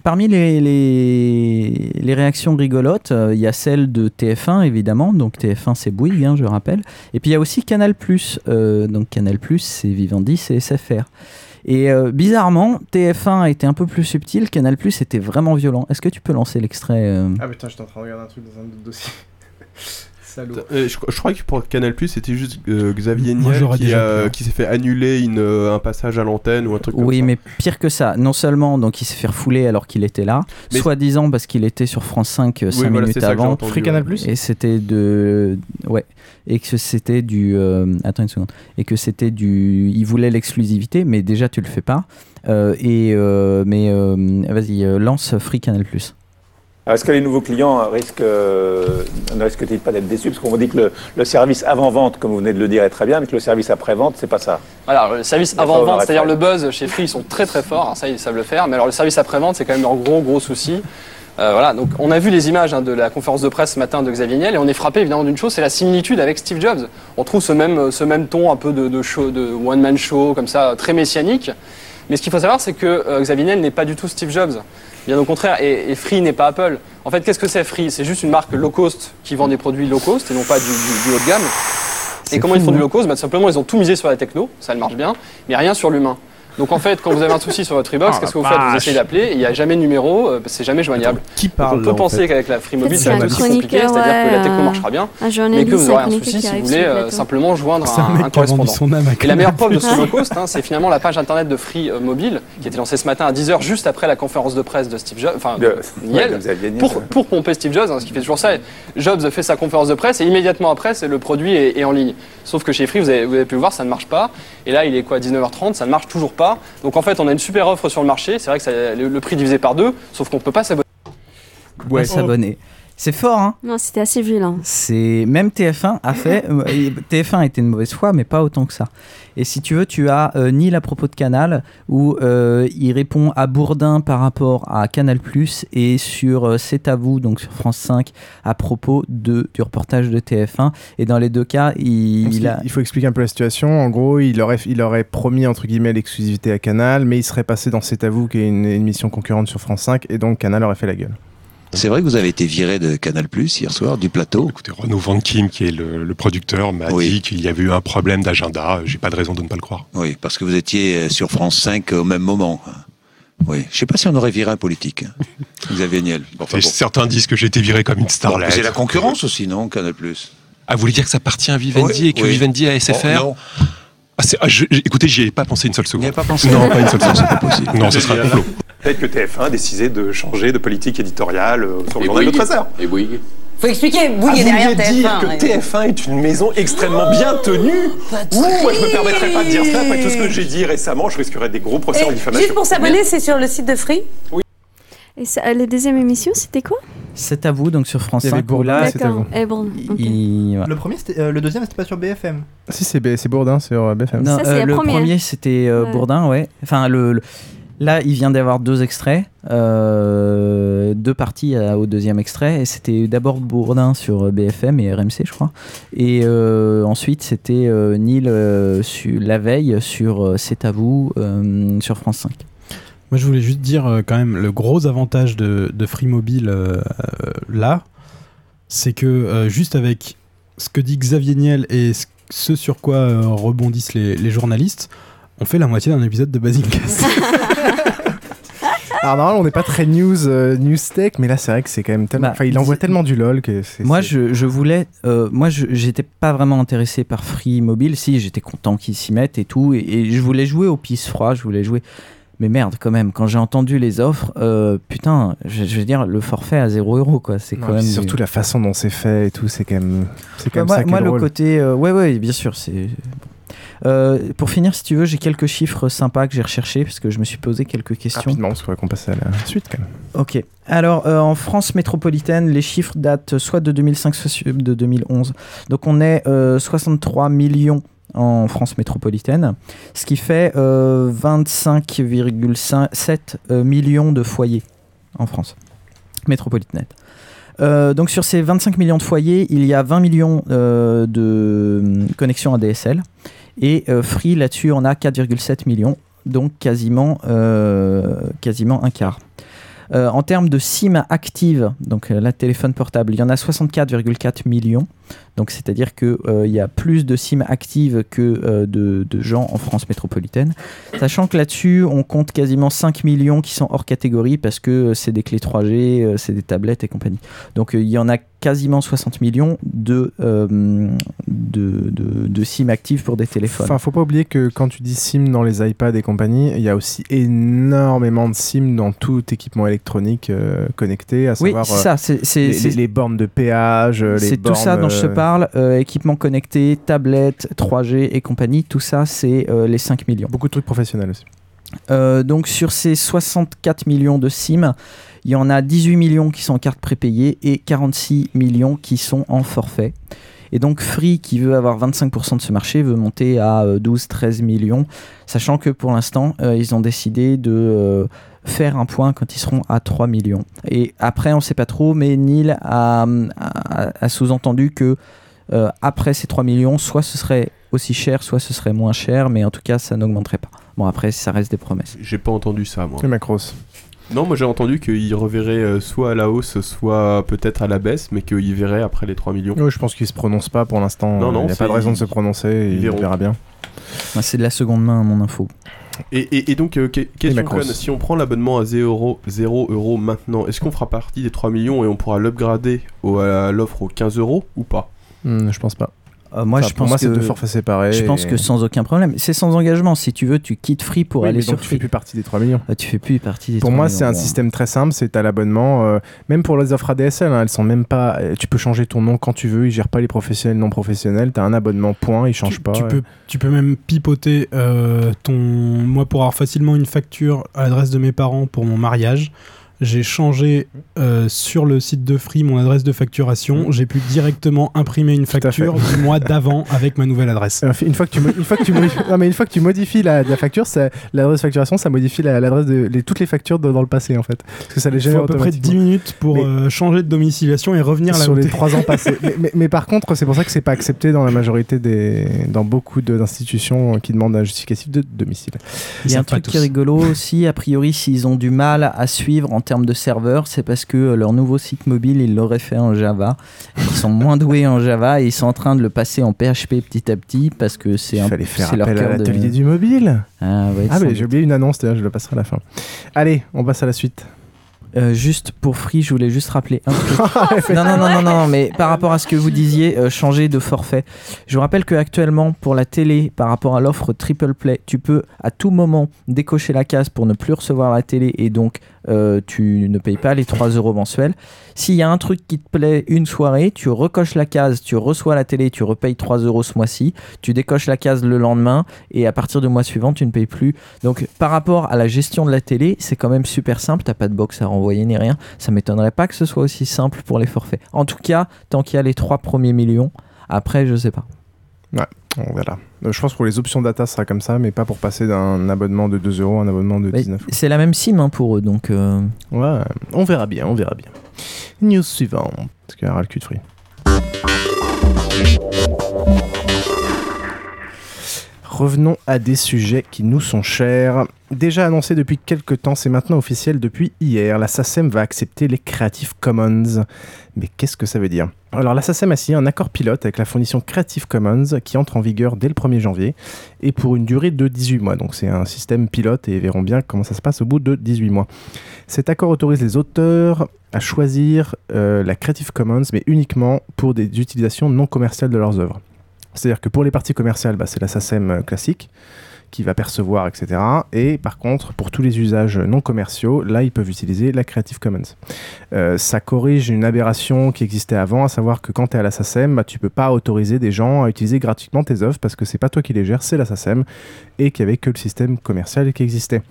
parmi les, les, les réactions rigolotes, euh, il y a celle de TF1 évidemment, donc TF1 c'est Bouygues, hein, je rappelle, et puis il y a aussi Canal, euh, donc Canal c'est Vivendi, c'est SFR. Et euh, bizarrement, TF1 a été un peu plus subtil, Canal était vraiment violent. Est-ce que tu peux lancer l'extrait euh Ah putain, j'étais en train de regarder un truc dans un autre dossier. Salaud. Euh, je, je croyais que pour Canal c'était juste euh, Xavier Niel qui, euh, s'est fait annuler une, euh, un passage à l'antenne ou un truc comme Oui, ça. mais pire que ça. Non seulement donc il s'est fait refouler alors qu'il était là, soi-disant parce qu'il était sur France 5 5 Oui, voilà, minutes avant. entendu, Free Canal+. ouais. Et c'était de ouais et que c'était du euh, attends une seconde et que c'était du il voulait l'exclusivité mais déjà tu le fais pas Euh, et euh, mais euh, vas-y euh, lance Free Canal+. Alors, Est-ce que les nouveaux clients risquent, euh, ne risquent-ils pas d'être déçus? Parce qu'on dit que le, le service avant-vente, comme vous venez de le dire, est très bien, mais que le service après-vente, c'est pas ça. Alors, le service avant-vente, c'est-à-dire le buzz chez Free, ils sont très très forts, hein, ça ils savent le faire, mais alors le service après-vente, c'est quand même leur gros gros souci. Euh, voilà, donc on a vu les images hein, de la conférence de presse ce matin de Xavier Niel et on est frappé évidemment d'une chose, c'est la similitude avec Steve Jobs. On trouve ce même, ce même ton un peu de, de show, de one-man show, comme ça, très messianique. Mais ce qu'il faut savoir, c'est que euh, Xavier Niel n'est pas du tout Steve Jobs. Bien au contraire, et, et Free n'est pas Apple. En fait, qu'est-ce que c'est Free? C'est juste une marque low cost qui vend des produits low cost et non pas du, du- du haut de gamme. Et comment ils font du low cost? Bah, Tout simplement, ils ont tout misé sur la techno, ça marche bien, mais rien sur l'humain. Donc en fait, quand vous avez un souci sur votre e-box, Ah, qu'est-ce que vous faites? Vous essayez d'appeler, il n'y a jamais de numéro, euh, c'est jamais joignable. qui Donc, parle, On peut là, en penser fait? qu'avec la free mobile, C'est ça va un être aussi compliqué, c'est-à-dire que la techno un- marchera bien, un mais que vous aurez un un souci si vous voulez euh, simplement joindre un un, un vendu correspondant. son âme à Et la meilleure preuve de ce low cost, hein, c'est finalement la page internet de Free euh, Mobile, qui a été lancée ce matin à 10h, juste après la conférence de presse de Steve Jobs, enfin Niel, pour, pomper Steve Jobs, hein, ce qui fait toujours ça. Jobs fait sa conférence de presse et immédiatement après, c'est le produit est, est en ligne. Sauf que chez Free, vous avez, vous avez pu le voir, ça ne marche pas. Et là, il est quoi, 19h30, ça ne marche toujours pas. Donc en fait, on a une super offre sur le marché. C'est vrai que ça- le, le prix divisé par deux, sauf qu'on ne peut pas s'abonner. Ouais. S'abonner. C'est fort, hein Non, c'était assez violent. C'est même TF1 a fait. euh, TF1 a été une mauvaise foi, mais pas autant que ça. Et si tu veux, tu as euh, Neil à propos de Canal où euh, il répond à Bourdin par rapport à Canal et sur euh, C'est à vous donc sur France 5 à propos de du reportage de TF1. Et dans les deux cas, il, a il faut expliquer un peu la situation. En gros, il aurait, il aurait promis entre guillemets l'exclusivité à Canal, mais il serait passé dans C'est à vous, qui est une émission concurrente sur France 5, et donc Canal aurait fait la gueule. C'est vrai que vous avez été viré de Canal Plus hier soir, du plateau. Écoutez, Renaud Van Kim, qui est le, le producteur, m'a Oui. dit qu'il y avait eu un problème d'agenda. J'ai pas de raison de ne pas le croire. Oui, parce que vous étiez euh, sur France 5 au même moment. Oui, je sais pas si on aurait viré un politique. hein. Xavier Niel. Bon, enfin, bon. Certains disent que j'ai été viré comme une Bon, starlet. c'est la concurrence aussi, non, Canal Plus? Ah, vous voulez dire que ça appartient à Vivendi Oui, et que oui. Vivendi a SFR Oh, non. Ah, ah, je- écoutez, j'y ai pas pensé une seule seconde. N'y avez pas pensé Non, pas une seule seconde. C'est pas possible. Non, ce sera un complot. Peut-être que TF1 a décidé de changer de politique édittoriale euh, sur le journal de 13 heures. Et Bouygues Faut expliquer, Ah, Bouygues est vous derrière vouliez TF1. dire que ouais. TF1 est une maison extrêmement bien tenue Ouh, moi je me permettrais pas de dire ça après tout ce que j'ai dit récemment, je risquerais des gros procès en Et diffamation. juste pour s'abonner, c'est sur le site de Free? Et ça, la deuxième émission, c'était quoi? C'est à vous donc sur France Il y avait 5 où Bourdin, c'est à vous. Bon, ok. il- voilà. Le premier, c'était- euh, le deuxième, c'était pas sur BFM. Si, c'est B- c'est Bourdin sur euh, BFM. Non, Ça, c'est euh, le première. premier c'était euh, Ouais. Bourdin, ouais. Enfin, le, le- là, il vient d'avoir deux extraits, euh, deux parties euh, au deuxième extrait. Et c'était d'abord Bourdin sur BFM et RMC, je crois. Et euh, ensuite, c'était euh, Neil euh, su- la veille sur euh, C'est à vous euh, sur France 5. Moi, je voulais juste dire euh, quand même le gros avantage de, de Free Mobile euh, euh, là, c'est que euh, juste avec ce que dit Xavier Niel et ce, sur quoi euh, rebondissent les, les journalistes, on fait la moitié d'un épisode de Basingcast. Alors normalement, on n'est pas très news, euh, news tech, mais là, c'est vrai que c'est quand même tellement. Bah, Enfin, il envoie tellement du lol que c'est. Moi, je, je voulais. euh, moi, j'étais pas vraiment intéressé par Free Mobile. Si, j'étais content qu'ils s'y mettent et tout. Et, et je voulais jouer au pisse froid. Je voulais jouer. Mais merde, quand même, quand j'ai entendu les offres, euh, putain, je, je veux dire, le forfait à 0 euros, quoi. C'est quand même. surtout la façon dont c'est fait et tout, c'est quand même. C'est quand Ouais, même moi, ça le côté. euh, ouais, ouais, bien sûr, c'est. Euh, pour finir, si tu veux, j'ai quelques chiffres sympas que j'ai recherchés parce que je me suis posé quelques questions. Rapidement, parce qu'on passe à la suite quand même. Ok. Alors, euh, en France métropolitaine, les chiffres datent soit de 2005, soit de 2011. Donc, on est euh, 63 millions en France métropolitaine, ce qui fait euh, 25,7 euh, millions de foyers en France métropolitaine. Euh, donc sur ces 25 millions de foyers, il y a 20 millions euh, de connexions ADSL et euh, Free là-dessus on a 4,7 millions, donc quasiment, euh, quasiment un quart. Euh, en termes de SIM active, donc euh, la téléphone portable, il y en a 64,4 millions. Donc c'est-à-dire qu'il il y a plus de SIM actives que euh, de, de gens en France métropolitaine. Sachant que là-dessus, on compte quasiment 5 millions qui sont hors catégorie parce que euh, c'est des clés 3G, euh, c'est des tablettes et compagnie. Donc euh, il y en a quasiment 60 millions de, euh, de, de, de SIM actives pour des téléphones. Enfin, faut pas oublier que quand tu dis SIM dans les iPads et compagnie, il y a aussi énormément de SIM dans tout équipement électronique euh, connecté, à Oui, savoir c'est ça, c'est- c'est- les, c'est- les- bornes de péage, euh, les C'est tout ça bornes, dont je te euh, parle, euh, équipement connecté, tablettes, 3G et compagnie, tout ça c'est euh, les 5 millions. Beaucoup de trucs professionnels aussi. Euh, donc sur ces 64 millions de SIM, il y en a 18 millions qui sont en carte prépayée et 46 millions qui sont en forfait. Et donc Free, qui veut avoir 25% de ce marché, veut monter à euh, 12-13 millions, sachant que pour l'instant, euh, ils ont décidé de euh, faire un point quand ils seront à 3 millions. Et après, on ne sait pas trop, mais Neil a, a- a sous-entendu que euh, après ces 3 millions, soit ce serait aussi cher, soit ce serait moins cher, mais en tout cas, ça n'augmenterait pas. Bon, après, ça reste des promesses. J'ai pas entendu ça, moi. Le Macros. Non, moi j'ai entendu qu'il reverrait euh, soit à la hausse, soit peut-être à la baisse, mais qu'il verrait après les 3 millions. Ouais, je pense qu'il se prononce pas pour l'instant. Non, non, il n'y a pas de raison de se prononcer. Il verra bien. C'est de la seconde main, mon info. Et, et- et donc, euh, que- question si on prend l'abonnement à 0 euros, 0 euros maintenant, est-ce qu'on fera partie des 3 millions et on pourra l'upgrader à l'offre aux 15 euros ou pas? Hmm, je pense pas. Euh, moi, Enfin, je pour pense moi, que c'est deux forfaits séparés. Je pense et- que sans aucun problème. C'est sans engagement. Si tu veux, tu quittes Free pour Oui, aller mais sur donc tu Free. fais plus partie des 3 millions. Euh, tu fais plus partie des Pour 3 moi, c'est un système très simple. C'est à l'abonnement. euh, même pour les offres ADSL, hein, elles sont même pas. euh, Tu peux changer ton nom quand tu veux. Ils gèrent pas les professionnels, non professionnels. T'as un abonnement point. Ils changent pas. Tu ouais. peux, tu peux même pipoter euh, ton. Moi, pour avoir facilement une facture à l'adresse de mes parents pour mon mariage, j'ai changé euh, sur le site de Free mon adresse de facturation. J'ai pu directement imprimer une facture du mois d'avant avec ma nouvelle adresse. Euh, Une fois que tu, mo- une fois que tu, modifies, non, mais une fois que tu modifies la, la facture, ça- l'adresse de facturation, ça modifie la- l'adresse de les- toutes les factures de- dans le passé en fait. Parce que ça les Il faut génère à peu près 10 automatiquement. minutes pour Mais- euh, changer de domiciliation et revenir là sur où les t'es. trois ans passés. mais, mais- mais par contre, c'est pour ça que c'est pas accepté dans la majorité des, dans beaucoup de- d'institutions qui demandent un justificatif de domicile. Il y a un truc qui est rigolo aussi, a priori, s'ils ont du mal à suivre en termes de serveurs, c'est parce que euh, leur nouveau site mobile, ils l'auraient fait en Java. Ils sont moins doués en Java et ils sont en train de le passer en PHP petit à petit parce que c'est un fallait faire c'est leur appel à cœur de- l'atelier du mobile. Ah, ouais, Ah, mais j'ai oublié une annonce, je le passerai à la fin. Allez, on passe à la suite. Euh, juste pour Free, je voulais juste rappeler un truc. non, non, non, non, non, mais par rapport à ce que vous disiez, euh, changer de forfait. Je vous rappelle que actuellement, pour la télé, par rapport à l'offre Triple Play, tu peux à tout moment décocher la case pour ne plus recevoir la télé et donc euh, tu ne payes pas les 3 euros mensuels. S'il y a un truc qui te plaît une soirée, tu recoches la case, tu reçois la télé, tu repayes 3 euros ce mois-ci, tu décoches la case le lendemain et à partir du mois suivant, tu ne payes plus. Donc par rapport à la gestion de la télé, c'est quand même super simple, t'as pas de box à renvoyer ni rien. Ça m'étonnerait pas que ce soit aussi simple pour les forfaits. En tout cas, tant qu'il y a les 3 premiers millions, après, je sais pas. Ouais, on verra. Euh, Je pense que pour les options data, ce sera comme ça, mais pas pour passer d'un abonnement de 2 euros à un abonnement de Mais 19 C'est la même sim hein, pour eux, donc. euh, Ouais, on verra bien, on verra bien. News suivante. Parce qu'il y aura le cul de free. Revenons à des sujets qui nous sont chers. Déjà annoncé depuis quelques temps, c'est maintenant officiel depuis hier. La SACEM va accepter les Creative Commons. Mais qu'est-ce que ça veut dire? Alors la SACEM a signé un accord pilote avec la fournition Creative Commons qui entre en vigueur dès le 1er janvier et pour une durée de 18 mois. Donc c'est un système pilote et verrons bien comment ça se passe au bout de 18 mois. Cet accord autorise les auteurs à choisir euh, la Creative Commons, mais uniquement pour des utilisations non commerciales de leurs œuvres. C'est-à-dire que pour les parties commerciales, bah, c'est la SACEM euh, classique qui va percevoir, etc. Et par contre, pour tous les usages non commerciaux, là, ils peuvent utiliser la Creative Commons. Euh, ça corrige une aberration qui existait avant, à savoir que quand tu es à la SACEM, bah, tu peux pas autoriser des gens à utiliser gratuitement tes œuvres parce que c'est pas toi qui les gères, c'est la SACEM et qu'il n'y avait que le système commercial qui existait.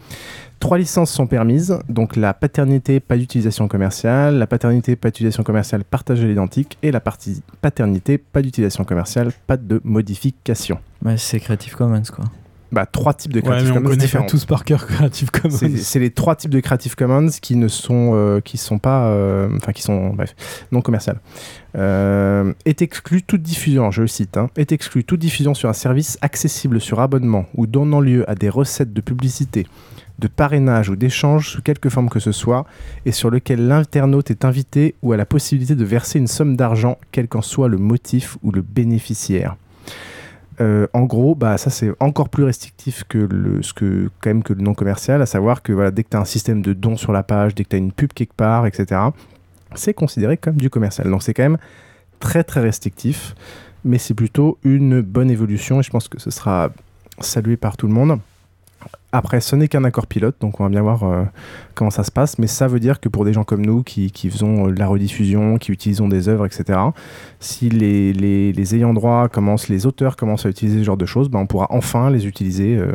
Trois licences sont permises, donc la paternité, pas d'utilisation commerciale, la paternité, pas d'utilisation commerciale, partage à l'identique, et la partie paternité, pas d'utilisation commerciale, pas de modification. C'est Creative Commons quoi. Bah, trois types de Creative Commons différents. tous par cœur Creative Commons. C'est les trois types de Creative Commons qui ne sont, euh, qui sont pas, euh, enfin qui sont, bref, non commerciales. Euh, est exclu toute diffusion, je le cite, hein, est exclu toute diffusion sur un service accessible sur abonnement ou donnant lieu à des recettes de publicité, de parrainage ou d'échange sous quelque forme que ce soit, et sur lequel l'internaute est invité ou a la possibilité de verser une somme d'argent, quel qu'en soit le motif ou le bénéficiaire. Euh, en gros, bah, ça c'est encore plus restrictif que le, ce que, le non commercial, à savoir que voilà, dès que tu as un système de dons sur la page, dès que tu as une pub quelque part, etc., c'est considéré comme du commercial. Donc c'est quand même très très restrictif, mais c'est plutôt une bonne évolution et je pense que ce sera salué par tout le monde. Après, ce n'est qu'un accord pilote, donc on va bien voir euh, comment ça se passe, mais ça veut dire que pour des gens comme nous qui, qui faisons euh, la rediffusion, qui utilisons des œuvres, etc., si les, les, les ayants droit commencent, les auteurs commencent à utiliser ce genre de choses, ben on pourra enfin les utiliser, euh,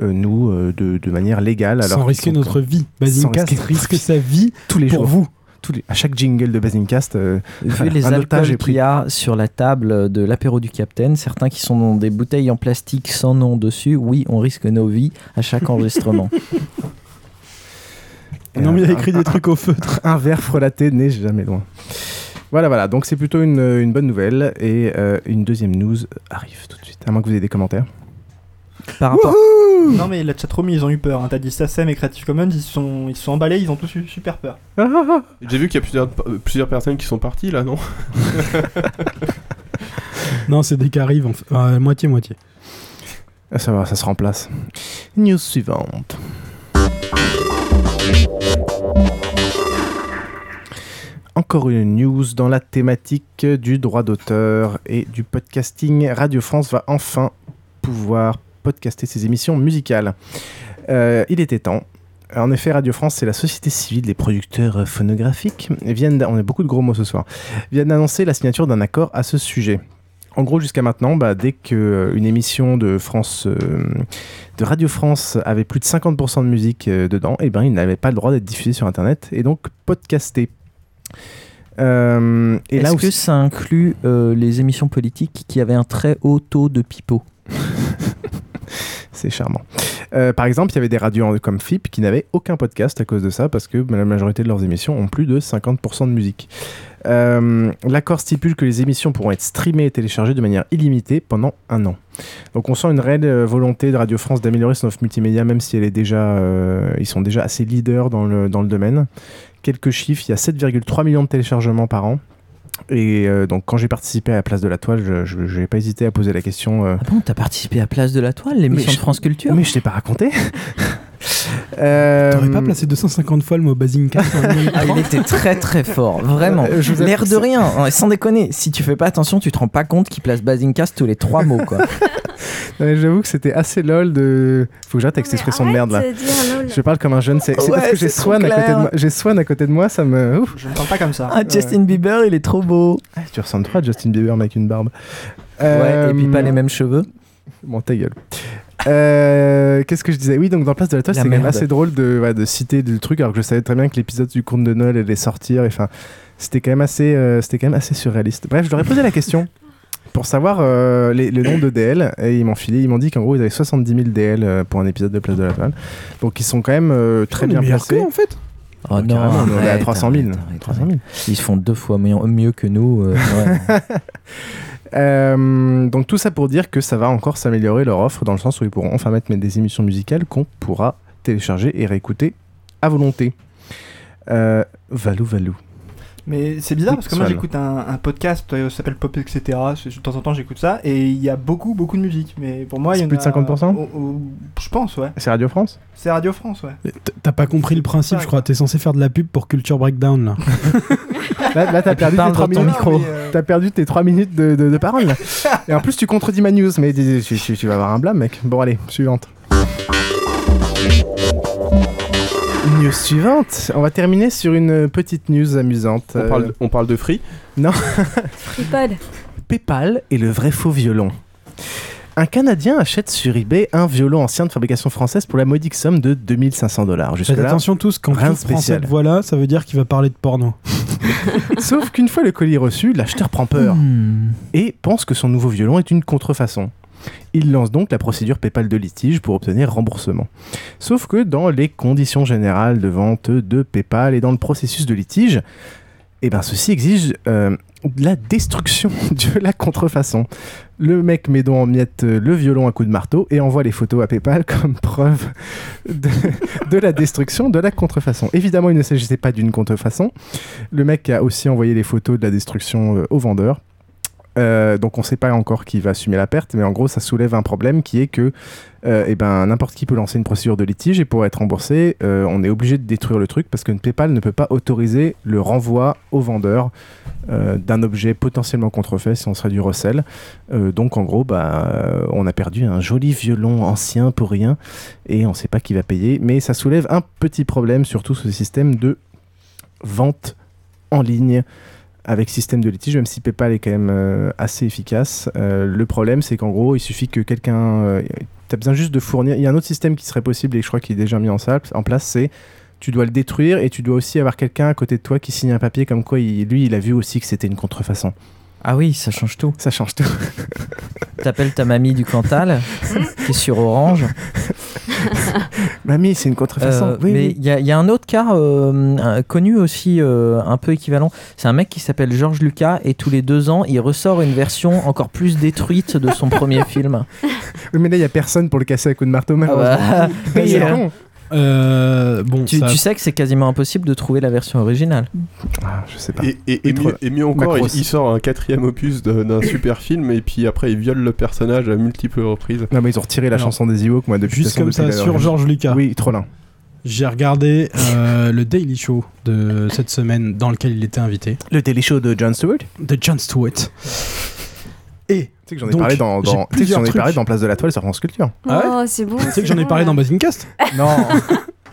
euh, nous, de, de manière légale. Alors Sans risquer notre vie. Basingcast risque sa vie tous les pour jours. vous. Tous les, à chaque jingle de Basingcast, euh, Vu les alcools qu'il y a sur la table de l'apéro du Capitaine, certains qui sont dans des bouteilles en plastique sans nom dessus, oui, on risque nos vies à chaque enregistrement. Non, mais il a un- écrit des trucs au feutre. Un verre frelaté n'est jamais loin. Voilà, voilà. Donc c'est plutôt une, une bonne nouvelle. Et euh, une deuxième news arrive tout de suite. À moins que vous ayez des commentaires. Par rapport. Non mais la chatroom ils ont eu peur. hein. T'as dit SACEM et Creative Commons, ils se sont, ils sont emballés, ils ont tous eu super peur. J'ai vu qu'il y a plusieurs, plusieurs personnes qui sont parties là, non Non, c'est dès qu'arrive, moitié-moitié. Ah, Ça va, ça se remplace. News suivante. Encore une news dans la thématique du droit d'auteur et du podcasting. Radio France va enfin pouvoir podcaster ses émissions musicales. Euh, il était temps. En effet, Radio France, c'est la société civile des producteurs phonographiques. Viennent, on a beaucoup de gros mots ce soir. Viennent d'annoncer la signature d'un accord à ce sujet. En gros, jusqu'à maintenant, bah, dès qu'une émission de France, euh, de Radio France avait plus de 50% de musique euh, dedans, et ben, il n'avait pas le droit d'être diffusé sur Internet et donc podcasté. Euh, Est-ce où que ça inclut euh, les émissions politiques qui avaient un très haut taux de pipeau C'est charmant. Euh, par exemple, il y avait des radios comme FIP qui n'avaient aucun podcast à cause de ça, parce que la majorité de leurs émissions ont plus de 50% de musique. Euh, L'accord stipule que les émissions pourront être streamées et téléchargées de manière illimitée pendant un an. Donc on sent une réelle euh, volonté de Radio France d'améliorer son offre multimédia, même si elle est déjà, ils sont déjà assez leaders dans le, dans le domaine. Quelques chiffres, il y a 7,3 millions de téléchargements par an. Et euh, donc quand j'ai participé à la place de la toile, je n'ai pas hésité à poser la question. euh, Ah bon, t'as participé à Place de la Toile, l'émission de France Culture Mais je t'ai pas raconté. Euh, T'aurais pas placé 250 fois le mot Bazinga Ah, il était très très fort, vraiment. Euh, L'air de rien, hein, sans déconner. Si tu fais pas attention, tu te rends pas compte qu'il place Bazincast tous les trois mots, quoi. J'avoue que c'était assez lol de. Faut que j'arrête avec cette expression de merde là. Je parle comme un jeune. C'est Ouais, parce que j'ai Swan, à côté de moi. J'ai Swan à côté de moi, ça me. Ouf. Je ne parle pas comme ça. Ah, Justin Bieber, il est trop beau. Ah, tu ressembles trop à Justin Bieber avec une barbe. Ouais, et puis pas les mêmes cheveux. Bon, ta gueule. Euh, Qu'est-ce que je disais? Oui, donc dans Place de la Toile, c'est quand même assez drôle de, ouais, de citer le truc, alors que je savais très bien que l'épisode du conte de Noël allait sortir. et Enfin, c'était quand même assez, euh, c'était quand même assez surréaliste. Bref, je leur ai posé la question pour savoir euh, les- le nombre de DL et ils m'ont filé, ils m'ont dit qu'en gros ils avaient 70 000 DL pour un épisode de Place de la Toile. Donc ils sont quand même euh, très est bien placés. en fait. Oh non, carrément, on est à arrête, 300 000. arrête, arrête, 300 000. Ils se font deux fois mieux, mieux que nous. euh, ouais. Euh, donc tout ça pour dire que ça va encore s'améliorer leur offre dans le sens où ils pourront enfin mettre des émissions musicales qu'on pourra télécharger et réécouter à volonté. Euh, Valou Valou. Mais c'est bizarre parce que moi j'écoute un, un podcast, euh, ça s'appelle Pop etc. De temps en temps j'écoute ça et il y a beaucoup beaucoup de musique. Mais pour moi il y en plus de a- 50% au- au- Je pense ouais. C'est Radio France C'est Radio France ouais. T'as pas compris le principe, je crois. T'es censé faire de la pub pour Culture Breakdown, là. Là, là, t'as perdu, tes parle 3 dans ton minutes. micro. Euh, perdu tes 3 minutes de, de- de parole. là. Et en plus, tu contredis ma news. Mais dis- tu, tu- tu vas avoir un blâme, mec. Bon, allez, suivante. News suivante. On va terminer sur une petite news amusante. on, Euh, parle, on parle de free Non. Tripod. PayPal est le vrai faux violon. Un Canadien achète sur eBay un violon ancien de fabrication française pour la modique somme de 2500 dollars. Faites attention tous, quand rien de prends spécial. cette voix-là, ça veut dire qu'il va parler de porno. Sauf qu'une fois le colis reçu, l'acheteur prend peur Hmm. et pense que son nouveau violon est une contrefaçon. Il lance donc la procédure PayPal de litige pour obtenir remboursement. Sauf que dans les conditions générales de vente de PayPal et dans le processus de litige, eh ben ceci exige euh, la destruction de la contrefaçon. Le mec met donc en miettes euh, le violon à coup de marteau et envoie les photos à PayPal comme preuve de, de la destruction de la contrefaçon. Évidemment, il ne s'agissait pas d'une contrefaçon. Le mec a aussi envoyé les photos de la destruction euh, au vendeur. Euh, donc on ne sait pas encore qui va assumer la perte, mais en gros ça soulève un problème qui est que euh, eh ben, n'importe qui peut lancer une procédure de litige et pour être remboursé, euh, on est obligé de détruire le truc parce que PayPal ne peut pas autoriser le renvoi au vendeur d'un objet potentiellement contrefait si on serait du recel. Donc en gros, bah, on a perdu un joli violon ancien pour rien et on ne sait pas qui va payer, mais ça soulève un petit problème, surtout ce système de vente en ligne avec système de litige, même si PayPal est quand même euh, assez efficace. Euh, le problème, c'est qu'en gros, il suffit que quelqu'un. tu as besoin juste de fournir. Il y a un autre système qui serait possible et je crois qu'il est déjà mis en, salle, en place c'est tu dois le détruire et tu dois aussi avoir quelqu'un à côté de toi qui signe un papier comme quoi lui, il a vu aussi que c'était une contrefaçon. Ah oui, ça change tout. Ça change tout. T'appelles ta mamie du Cantal, qui est sur Orange. Mamie, c'est une contrefaçon. Euh, oui, mais oui. il y, a- il y a un autre cas euh, connu aussi, euh, un peu équivalent. C'est un mec qui s'appelle George Lucas et tous les deux ans, il ressort une version encore plus détruite de son premier film. Oui, mais là, il y a personne pour le casser à coup de marteau, malheureusement. bah, oui, c'est euh, bon, Tu, ça- tu sais que c'est quasiment impossible de trouver la version originale. Ah, je sais pas. Et, et- mieux, et mieux encore, il, il sort un quatrième opus d'un super film et puis après il viole le personnage à multiples reprises. Non, mais ils ont retiré la chanson des Ewoks, moi, depuis Juste façon, comme depuis ça, sur George Lucas. Oui, trop lent. J'ai regardé euh, le Daily Show de cette semaine dans lequel il était invité. Le Daily Show de Jon Stewart? De Jon Stewart. Tu sais que j'en ai Donc, parlé dans, j'ai dans, tu sais que plusieurs j'en ai parlé trucs. dans Place de la Toile sur France Culture. Ah ouais Oh, c'est bon. tu sais que j'en ai parlé dans Basingcast Non.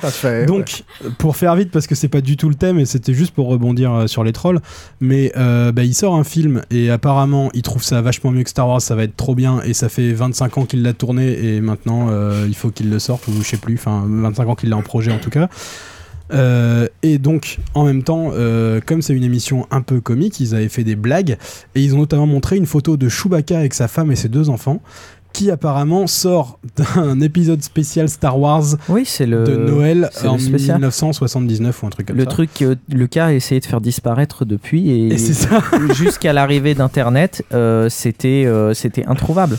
Ça se fait. Donc, pour faire vite, parce que c'est pas du tout le thème et c'était juste pour rebondir euh, sur les trolls, mais euh, bah, il sort un film et apparemment il trouve ça vachement mieux que Star Wars, ça va être trop bien et ça fait 25 ans qu'il l'a tourné et maintenant euh, il faut qu'il le sorte ou je sais plus, enfin 25 ans qu'il l'a en projet en tout cas. Euh, et donc, en même temps, euh, comme c'est une émission un peu comique, ils avaient fait des blagues et ils ont notamment montré une photo de Chewbacca avec sa femme et ses deux enfants qui apparemment sort d'un épisode spécial Star Wars Oui, c'est le de Noël en le spécial. 1979 ou un truc comme Le ça. truc que Lucas a essayé de faire disparaître depuis et, jusqu'à l'arrivée d'Internet, euh, c'était euh, c'était introuvable.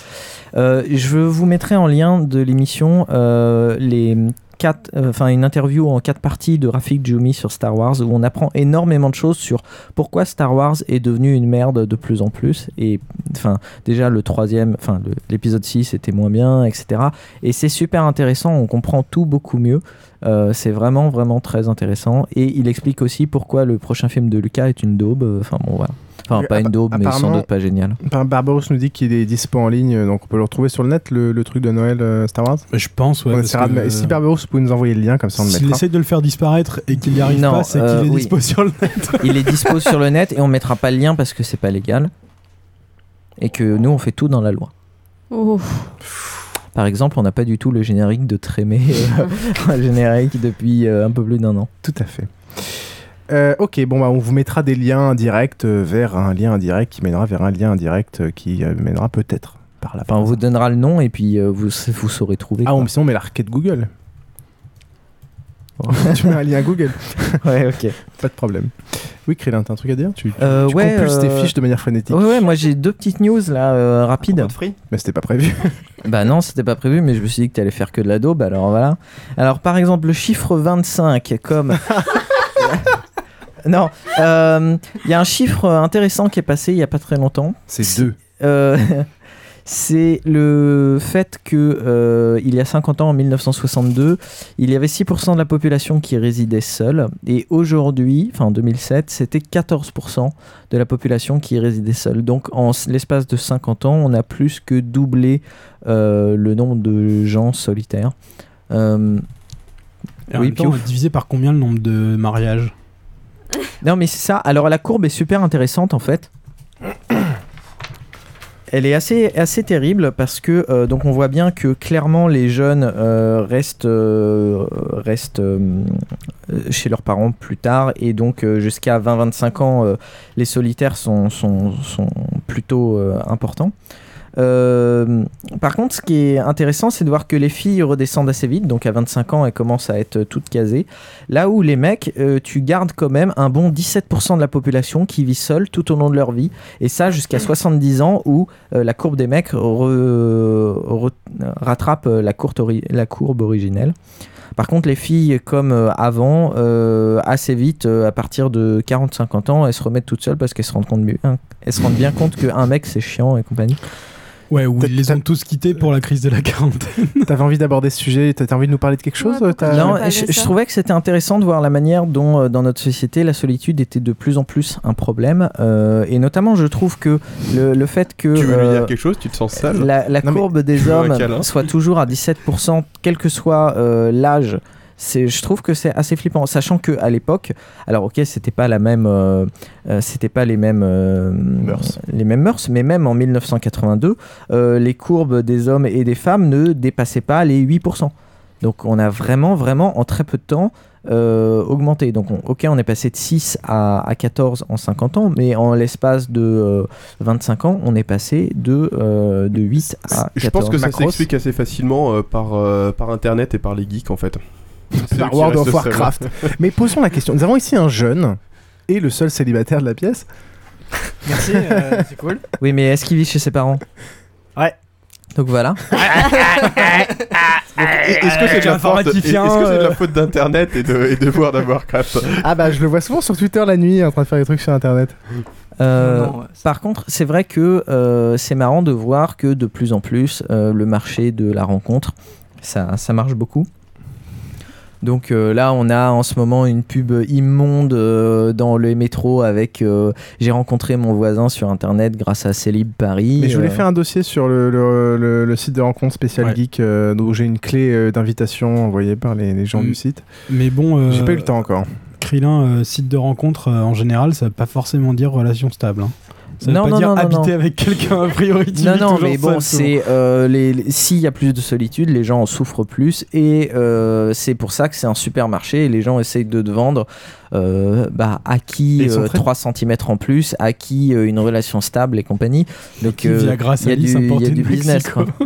Euh, je vous mettrai en lien de l'émission euh, les quatre, euh, enfin une interview en quatre parties de Rafik Djoumi sur Star Wars où on apprend énormément de choses sur pourquoi Star Wars est devenu une merde de plus en plus et enfin déjà le troisième, enfin l'épisode 6 était moins bien, etc. Et c'est super intéressant, on comprend tout beaucoup mieux. Euh, c'est vraiment vraiment très intéressant et il explique aussi pourquoi le prochain film de Lucas est une daube. Enfin bon voilà. Enfin pas une daube mais sans doute pas génial. Barbaros nous dit qu'il est dispo en ligne, donc on peut le retrouver sur le net, le, le truc de Noël euh, Star Wars. Je pense, ouais. On parce de- Si Barbaros, vous pouvez nous envoyer le lien, comme ça on le S'il mettra. essaye de le faire disparaître et qu'il n'y arrive Non, pas, c'est qu'il euh, est oui. dispo sur le net. Il est dispo sur le net et on mettra pas le lien parce que c'est pas légal et que nous on fait tout dans la loi. Oh. Par exemple, on n'a pas du tout le générique de Trémé, euh, un générique depuis euh, un peu plus d'un an. Tout à fait. Euh, ok, bon, bah, on vous mettra des liens indirects euh, vers un lien indirect qui mènera vers un lien indirect euh, qui mènera peut-être par là. Enfin, on vous donnera le nom et puis euh, vous, vous saurez trouver. Ah, quoi. on, sinon on met la requête Google. tu mets un lien Google. ouais, ok. Pas de problème. Oui, Krillin, t'as un truc à dire? Tu, tu, Euh, tu ouais, compulses tes fiches de manière frénétique. Ouais, ouais, moi j'ai deux petites news là, euh, rapides. Mais c'était pas prévu. Bah non, c'était pas prévu, mais je me suis dit que tu allais faire que de la daube, alors voilà. Alors par exemple, le chiffre 25, comme... non, euh, il y a un chiffre intéressant qui est passé il y a pas très longtemps. C'est deux. Euh, c'est le fait que euh, il y a 50 ans, en 1962, il y avait 6% de la population qui résidait seule, et aujourd'hui, enfin en 2007, c'était 14% de la population qui résidait seule. Donc en l'espace de 50 ans, on a plus que doublé euh, le nombre de gens solitaires. Euh, Et en oui, même temps, Piouf. divisé par combien le nombre de mariages? Non, mais c'est ça. Alors, la courbe est super intéressante en fait. Elle est assez, assez terrible parce que donc on voit bien que clairement les jeunes euh, restent, euh, restent euh, chez leurs parents plus tard et donc euh, jusqu'à 20-25 ans euh, les solitaires sont, sont, sont plutôt euh, importants. Euh, par contre, ce qui est intéressant, c'est de voir que les filles redescendent assez vite. Donc à 25 ans, elles commencent à être toutes casées. Là où les mecs, euh, tu gardes quand même un bon 17% de la population qui vit seule tout au long de leur vie. Et ça jusqu'à 70 ans où euh, la courbe des mecs re- re- rattrape la, courte ori- la courbe originelle. Par contre, les filles, comme avant, euh, assez vite, euh, à partir de 40-50 ans, elles se remettent toutes seules parce qu'elles se rendent, compte bien, elles se rendent bien compte qu'un mec, c'est chiant et compagnie. Ouais, où ils les ont tous quittés pour la crise de la quarantaine. T'avais envie d'aborder ce sujet T'as envie de nous parler de quelque chose Non, je, je trouvais que c'était intéressant de voir la manière dont, euh, dans notre société, la solitude était de plus en plus un problème. euh, et notamment, je trouve que le, le fait que. Tu veux lui euh, dire quelque chose? Tu te sens sale? la, la Non, mais courbe des hommes soit toujours à 17%, quel que soit euh, l'âge. Je trouve que c'est assez flippant, sachant que à l'époque, alors ok, c'était pas la même, euh, euh, c'était pas les mêmes euh, les mêmes mœurs, mais même en 1982, euh, les courbes des hommes et des femmes ne dépassaient pas les 8%. Donc on a vraiment, vraiment en très peu de temps augmenté. Donc, on- ok, on est passé de 6 à, à 14 en 50 ans, mais en l'espace de euh, 25 ans, on est passé de, euh, de 8 à 14. Je pense que ça s'explique assez facilement par, par internet et par les geeks en fait. Par World of seuls. Warcraft. Mais posons la question. Nous avons ici un jeune et le seul célibataire de la pièce. Merci, euh, c'est cool. Oui, mais est-ce qu'il vit chez ses parents? Ouais. Donc voilà. Est-ce que c'est de, la faute- est-ce que c'est de la faute d'internet et de, et de World of Warcraft Ah bah je le vois souvent sur Twitter la nuit en train de faire des trucs sur internet. Euh, Non, non, ouais, par contre, c'est vrai que euh, c'est marrant de voir que de plus en plus, euh, le marché de la rencontre, ça, ça marche beaucoup. Donc euh, là, on a en ce moment une pub immonde euh, dans le métro avec euh, j'ai rencontré mon voisin sur internet grâce à Célib Paris. Mais je voulais Euh, faire un dossier sur le, le- le- le site de rencontre spécial Ouais. geek euh, où j'ai une clé euh, d'invitation envoyée par les, les gens Mm. du site. Mais bon. euh, J'ai pas eu le temps encore. Krillin, euh, site de rencontre euh, en général, ça veut pas forcément dire relation stable. hein. Ça veut Non, pas non, dire non, non, habiter non. avec quelqu'un a priori. tu Non, non, mais bon, c'est euh, les, les- s'il y a plus de solitude, les gens en souffrent plus et euh, c'est pour ça que c'est un supermarché et les gens essayent de te vendre bah, à Et qui ils sont euh, très- 3 cm en plus, à qui euh, une relation stable et compagnie. Donc euh, il y a du, il y a du business. Quoi.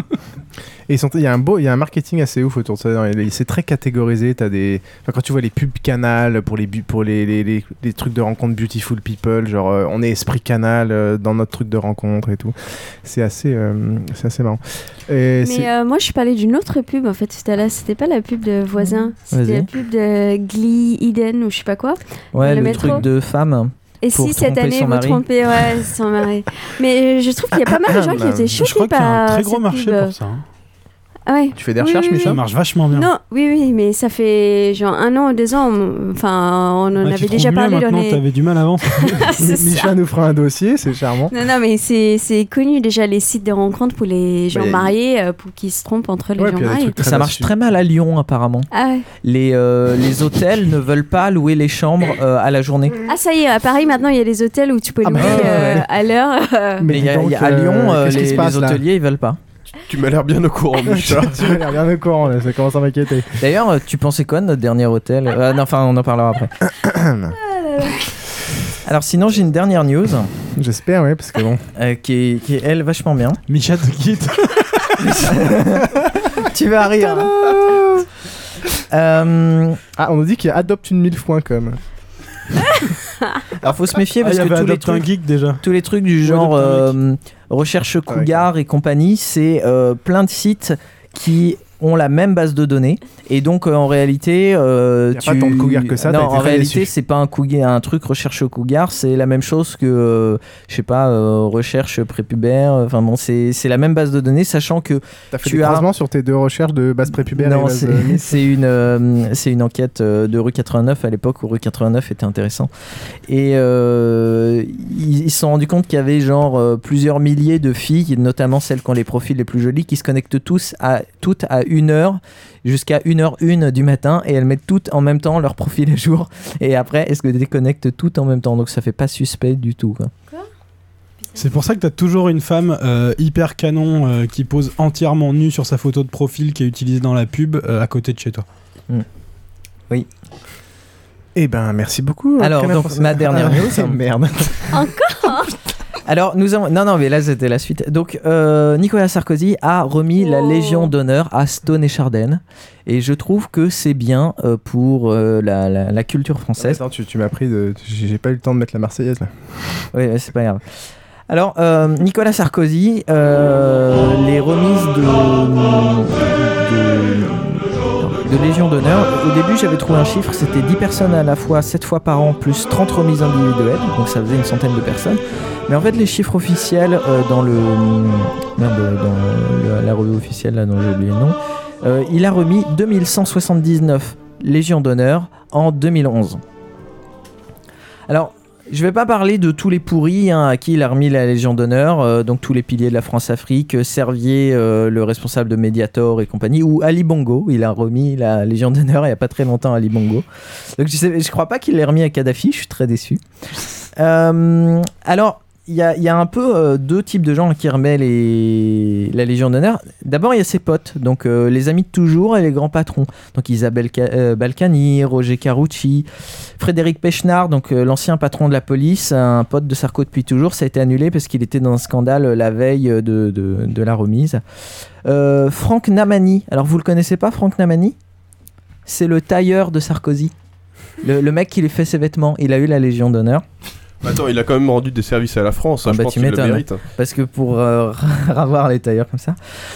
Et il y a un beau, il y a un marketing assez ouf autour de ça. C'est très catégorisé. T'as des, enfin, quand tu vois les pubs Canal pour les pour les, les, les- les trucs de rencontre Beautiful People, genre euh, on est esprit Canal euh, dans notre truc de rencontre et tout. C'est assez, euh, c'est assez marrant. Et Mais euh, moi, je parlais d'une autre pub en fait tout à l'heure. C'était pas la pub de voisin, c'était la pub de Glee Eden ou je sais pas quoi. Ouais, le, métro. truc de femme. Et pour si cette tromper année son vous mari. trompez, ouais, son mari. Mais je trouve qu'il y a pas mal de gens qui étaient Je choqués crois qu'il y a un par très gros cette marché pub. pour ça. hein. Ah ouais. Tu fais des Oui, recherches, oui, Ça marche vachement bien. Non, oui, oui, mais ça fait genre un an ou deux ans. on- Enfin, on en Ah, tu avait déjà parlé dans maintenant, les. T'avais du mal avant. Ça. Micha nous fera un dossier, c'est charmant. Non, non, mais c'est c'est connu déjà les sites de rencontres pour les gens mariés, euh, pour qu'ils se trompent entre les Ouais, gens mariés. Ça marche très mal à Lyon apparemment. Ah ouais. Les, euh, les hôtels ne veulent pas louer les chambres euh, à la journée. Ah ça y est, à Paris maintenant il y a des hôtels où tu peux Ah louer bah ouais, euh, ouais. à l'heure. Mais il y a- il y a- à Lyon, les, passe, les hôteliers ils veulent pas. Tu m'as l'air bien au courant, Micha. tu m'as l'air bien au courant, là, ça commence à m'inquiéter. D'ailleurs, euh, tu pensais quoi de notre dernier hôtel Euh, non, Enfin, on en parlera après. Alors sinon, j'ai une dernière news J'espère, ouais, parce que bon. euh, qui, est, qui est, elle, vachement bien. Micha te quitte. tu vas rire. Euh, Ah, on nous dit qu'il y a adopteune1000.com. alors, faut se méfier Ah, parce que tous les, Adopte un trucs, geek déjà. tous les trucs du genre Adopte euh, recherche cougar et compagnie, c'est euh, plein de sites qui ont la même base de données. Et donc euh, en réalité euh, Y a tu... pas tant de cougars que ça, non en réalité c'est pas un cougar un truc recherche cougar. C'est la même chose que euh, je sais pas euh, recherche prépubère. Enfin bon c'est c'est la même base de données sachant que T'as fait tu as sur tes deux recherches de base prépubère non, base c'est euh, c'est une, c'est une enquête de rue 89 à l'époque où rue 89 était intéressant. Et ils se sont rendus compte qu'il y avait genre plusieurs milliers de filles, notamment celles qui ont les profils les plus jolis, qui se connectent tous à, toutes à 1 heure jusqu'à 1h01 du matin et elles mettent toutes en même temps leur profil à jour. Et après, elles se déconnectent toutes en même temps? Donc ça fait pas suspect du tout. Quoi. C'est pour ça que t'as toujours une femme euh, hyper canon euh, qui pose entièrement nue sur sa photo de profil qui est utilisée dans la pub euh, à côté de chez toi. Oui. Eh ben, merci beaucoup. Alors, donc, ma dernière news. Ah, Merde. Encore? Alors, nous avons. Non, non, mais là, c'était la suite. Donc, euh, Nicolas Sarkozy a remis la Oh. Légion d'honneur à Stone et Chardin. Et je trouve que c'est bien euh, pour euh, la, la- la culture française. Attends, tu, tu m'as pris de. J'ai pas eu le temps de mettre la Marseillaise là. Oui, c'est pas grave. Alors, euh, Nicolas Sarkozy, euh, les remises de, de, de Légion d'honneur. Au début, j'avais trouvé un chiffre, c'était 10 personnes à la fois, 7 fois par an, plus 30 remises individuelles, donc ça faisait une centaine de personnes. Mais en fait, les chiffres officiels euh, dans le. Merde, dans le- la revue officielle, là, dont j'ai oublié le nom, euh, il a remis 2179 Légion d'honneur en 2011. Alors, je vais pas parler de tous les pourris hein, à qui il a remis la Légion d'honneur, euh, donc tous les piliers de la France-Afrique, euh, Servier, euh, le responsable de Mediator et compagnie, ou Ali Bongo, il a remis la Légion d'honneur il y a pas très longtemps Ali Bongo. Je, sais, je crois pas qu'il l'ait remis à Kadhafi, je suis très déçu. Alors, il y a, un peu euh, deux types de gens qui les, la Légion d'honneur. D'abord, il y a ses potes, donc euh, les amis de toujours et les grands patrons. Donc Isabelle Ca- euh, Roger Carucci, Frédéric Pechnard, donc l'ancien patron de la police, un pote de Sarko depuis toujours. Ça a été annulé parce qu'il était dans un scandale la veille de, la remise. Franck Namani. Alors, vous le connaissez pas, Franck Namani? C'est le tailleur de Sarkozy. Le mec qui lui fait ses vêtements. Il a eu la Légion d'honneur. Attends, il a quand même rendu des services à la France. hein, je bah, pense tu qu'il le mérite. Parce que pour euh, ravoir les tailleurs comme ça.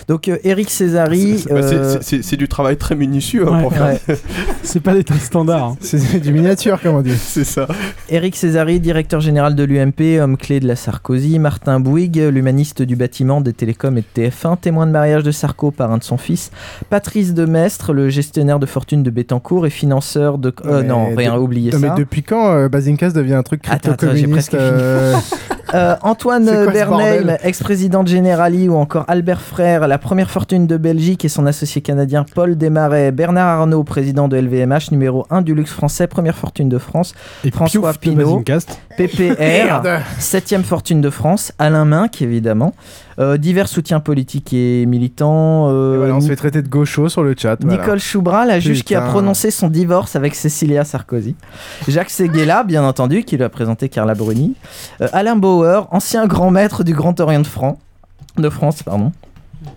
Donc, euh, Eric Césari. C'est- bah, euh, c'est- du travail très minutieux hein, Ouais, faire. C'est pas des tailles standards. hein. C'est du miniature, comme on dit. C'est ça. Éric Césari, directeur général de l'UMP, homme clé de la Sarkozy. Martin Bouygues, l'humaniste du bâtiment, des télécoms et de TF1, témoin de mariage de Sarko, parrain de son fils. Patrice Demestre, le gestionnaire de fortune de Bettencourt et financeur de. Euh, non, rien, de- Non, ça. Mais depuis quand euh, Bazinkas devient un truc Attends, j'ai presque euh, Euh, Antoine Bernheim, ex-président de Generali, ou encore Albert Frère, la première fortune de Belgique et son associé canadien Paul Desmarais, Bernard Arnault, président de LVMH, numéro 1 du luxe français, première fortune de France, Et François Pinault. PPR, Merde. 7ème fortune de France, Alain Minck évidemment, Euh, divers soutiens politiques et militants. euh, et voilà, on se fait traiter de gaucho sur le chat. voilà. Nicole Choubra, la juge qui a prononcé son divorce avec Cecilia Sarkozy. Jacques Seguela, bien entendu, qui lui a présenté Carla Bruni. Euh, Alain Ancien grand maître du Grand Orient de, France. de France. Pardon.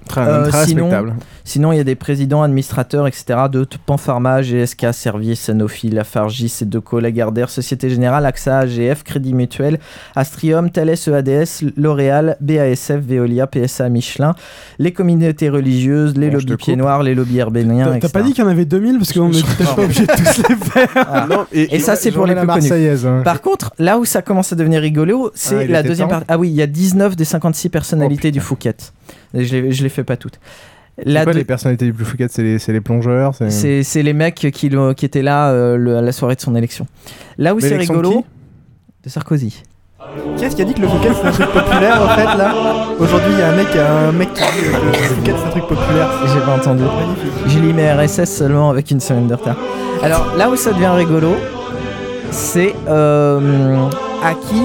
Très, Euh, très sinon, respectable. sinon, il y a des présidents, administrateurs, etc. de Panpharma, GSK, Servier, Sanofi, Lafarge, Sedeco, Lagardère, Société Générale, AXA, AGF, Crédit Mutuel, Astrium, Thales, EADS, L'Oréal, BASF, Veolia, PSA, Michelin, les communautés religieuses, les Bon, lobbies pieds noirs, les lobbies herbéniens, T'as- pas dit qu'il y en avait 2000 parce qu'on est peut-être pas obligé de tous les faire. Ah. Non, et, Et ça, c'est pour les plus. Marseillaise. hein. Par contre, là où ça commence à devenir rigolo, Ah, c'est il la deuxième partie. Ah oui, il y a 19 des 56 personnalités Oh, du Fouquet. Et Je les, fais pas toutes. La quoi deux- les personnalités les plus fouquettes? C'est les, c'est les plongeurs c'est- les mecs qui, étaient là euh, le- à la soirée de son élection. Là où c'est de rigolo, de Sarkozy. Qui est-ce qui a dit que le Fouquet c'est un truc populaire en fait là? Aujourd'hui il y a un mec, un mec qui dit que le Fouquet c'est un truc populaire. J'ai pas entendu. J'ai lu mes RSS seulement avec une semaine de retard. Alors là où ça devient rigolo, c'est euh, à qui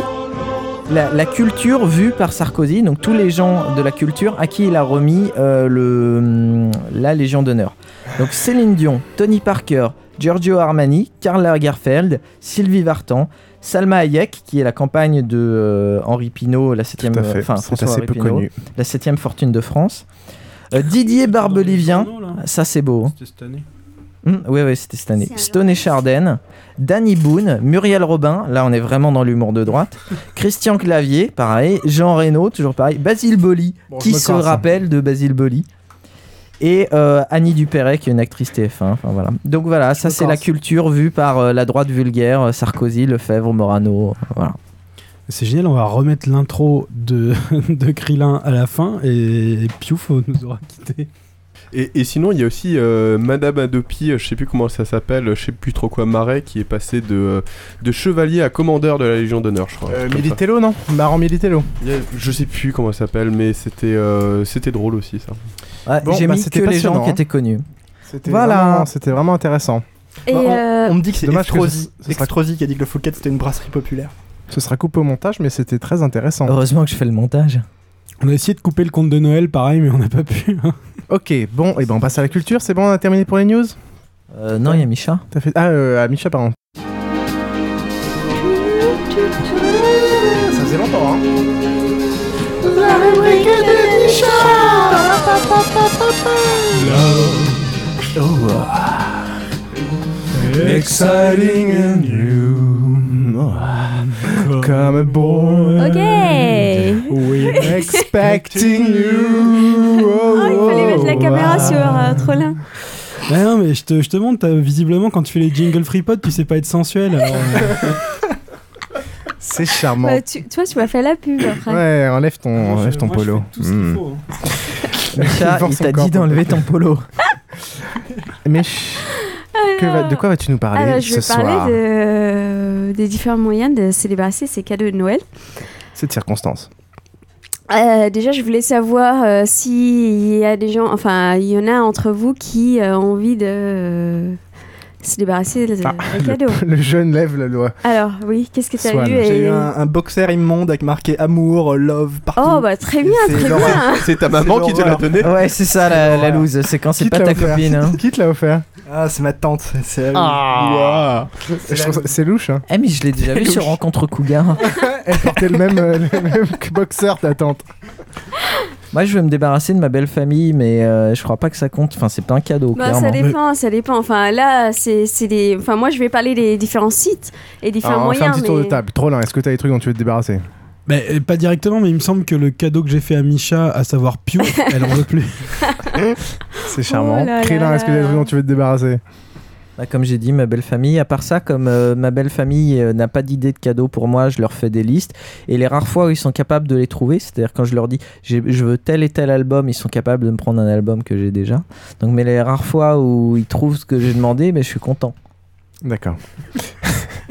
la, la culture vue par Sarkozy, donc tous les gens de la culture, à qui il a remis euh, le, la Légion d'honneur. Donc Céline Dion, Tony Parker, Giorgio Armani, Karl Lagerfeld, Sylvie Vartan, Salma Hayek, qui est la campagne de euh, Henri Pinault, la septième, enfin c'est François assez Henri peu Pinault, connu. la septième fortune de France. Euh, Didier Barbelivien, ça c'est beau. hein. C'était cette année. Hum, oui, oui, c'était cette année. Stone et Charden, Danny Boone, Muriel Robin, là on est vraiment dans l'humour de droite, Christian Clavier, pareil, Jean Reno, toujours pareil, Basile Boli, Bon, qui se casse. rappelle de Basile Boli et euh, Annie Dupéret, qui est une actrice TF1. Enfin, voilà. Donc voilà, ça c'est la culture vue par euh, la droite vulgaire, euh, Sarkozy, Lefebvre, Morano. voilà. C'est génial, on va remettre l'intro de, de Krillin à la fin et, et Piouf nous aura quitté. Et, et sinon, il y a aussi euh, Madame Adopi, euh, je sais plus comment ça s'appelle, je sais plus trop quoi, Marais, qui est passé de, euh, de chevalier à commandeur de la Légion d'honneur, je crois. Euh, ça. Militello, non? Marrant Militello. A- Je sais plus comment ça s'appelle, mais c'était euh, c'était drôle aussi ça. Ouais, Bon, J'ai bah, mis que c'était les gens qui hein. étaient connus. C'était Voilà. vraiment, c'était vraiment intéressant. Et Bah, on, euh, on me dit que c'est Extrosi, ce- Extrosi qui a dit que le Fouquet c'était une brasserie populaire. Ce sera coupé au montage, mais c'était très intéressant. Heureusement que je fais le montage. On a essayé de couper le compte de Noël, pareil, mais on n'a pas pu. hein. Ok, bon, et ben on passe à la culture. C'est bon, on a terminé pour les news? Euh, non, il y a Micha. T'as fait... Ah, euh, à Micha, pardon. Ça faisait longtemps, hein Exciting and new. Come aboard. Ok. We're expecting you. Oh, il fallait mettre la caméra sur euh, Trollin. Ah non, mais je te, je te montre, t'as- visiblement, quand tu fais les jingles FreePod, tu sais pas être sensuel. Alors, euh, C'est charmant. Bah, tu, toi, tu m'as fait la pub après. Ouais, enlève ton, enlève ton moi, je polo. fais tout ce qu'il Hmm. faut, hein. Micha, Force il t'a dit pour d'enlever le ton polo. Mais que va- de quoi vas-tu nous parler Alors, je ce vais parler soir? de, des différents moyens de célébrer ces cadeaux de Noël. Cette circonstance. Euh, déjà, je voulais savoir euh, s'il y a des gens, enfin, il y en a entre vous qui euh, ont envie de, Se débarrasser des, Ah, cadeaux. Le jeune lève la loi. Alors, oui, qu'est-ce que tu as et- J'ai eu un, un boxer immonde avec marqué amour, love, partout. Oh, bah très bien, très bien. C'est ta maman qui te l'a donné Ouais, c'est ça la, la loose, c'est quand c'est pas ta offert copine. hein. Qui te l'a offert Ah, c'est ma tante. C'est elle. Ah. C'est louche, hein. Eh, mais je l'ai déjà vu sur Rencontre Cougar. Elle portait le même, euh, le même boxer, ta tante. Moi, je veux me débarrasser de ma belle famille, mais euh, je crois pas que ça compte. Enfin, c'est pas un cadeau, Bah, clairement. ça dépend, ça dépend. Enfin, là, c'est c'est des. Enfin, moi, je vais parler des différents sites et différents Alors, on va faire un moyens. petit tour de table. Trop là, est-ce que t'as des trucs dont tu veux te débarrasser? Mais, euh, pas directement, mais il me semble que le cadeau que j'ai fait à Misha, à savoir Pew, elle en veut plus. C'est charmant. Oh est-ce que t'as des trucs dont tu veux te débarrasser? Bah, comme j'ai dit, ma belle famille. À part ça, comme euh, ma belle famille euh, n'a pas d'idée de cadeau pour moi, je leur fais des listes. Et les rares fois où ils sont capables de les trouver, c'est-à-dire quand je leur dis je veux tel et tel album, ils sont capables de me prendre un album que j'ai déjà. Donc, mais les rares fois où ils trouvent ce que j'ai demandé, mais je suis content. D'accord.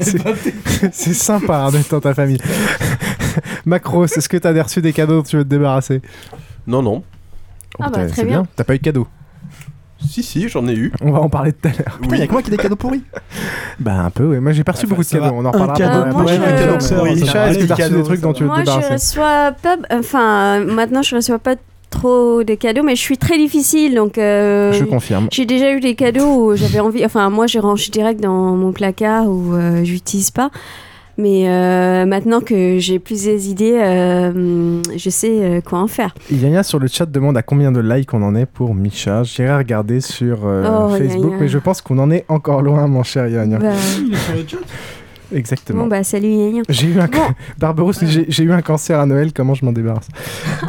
C'est sympa hein, d'être dans ta famille. Macros, est-ce que t'as reçu des cadeaux? Dont tu veux te débarrasser? Non, non. Ah bah, très c'est bien. T'as pas eu de cadeau Si, si, j'en ai eu. On va en parler tout à l'heure. Putain, y a que moi qui ai des cadeaux pourris. Bah un peu, oui. Moi j'ai perçu Enfin, beaucoup de cadeaux. On en Un reparlera cadeau pendant la cadeau pour Oui, ça Richard, va. est-ce que t'as reçu des trucs dont tu veux te Moi, je débarrasser reçois pas. Enfin, maintenant, je reçois pas trop de cadeaux, mais je suis très difficile. Donc, euh, Je confirme. J'ai déjà eu des cadeaux où j'avais envie. Enfin, moi, je range direct dans mon placard où euh, j'utilise pas. Mais euh, maintenant que j'ai plusieurs idées, euh, je sais euh, quoi en faire. Iliana sur le chat demande à combien de likes on en est pour Misha. J'irai regarder sur euh, Oh, Facebook, Yaya. mais je pense qu'on en est encore loin, mon cher Yann. Bah, Exactement. bon, bah, salut Yann. J'ai eu un Bon. Barberousse, j'ai eu un cancer à Noël, comment je m'en débarrasse?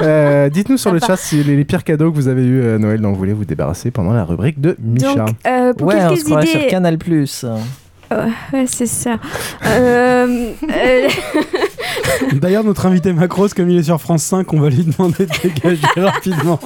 Euh, Dites-nous sur le chat si les, les pires cadeaux que vous avez eu à Noël dont vous voulez vous débarrasser pendant la rubrique de Misha. Donc, euh, pour ouais, on se quelques croirait idées. sur Canal Plus. Euh, ouais, c'est ça. Euh, euh, D'ailleurs, notre invité Macros, comme il est sur France 5, on va lui demander de dégager rapidement.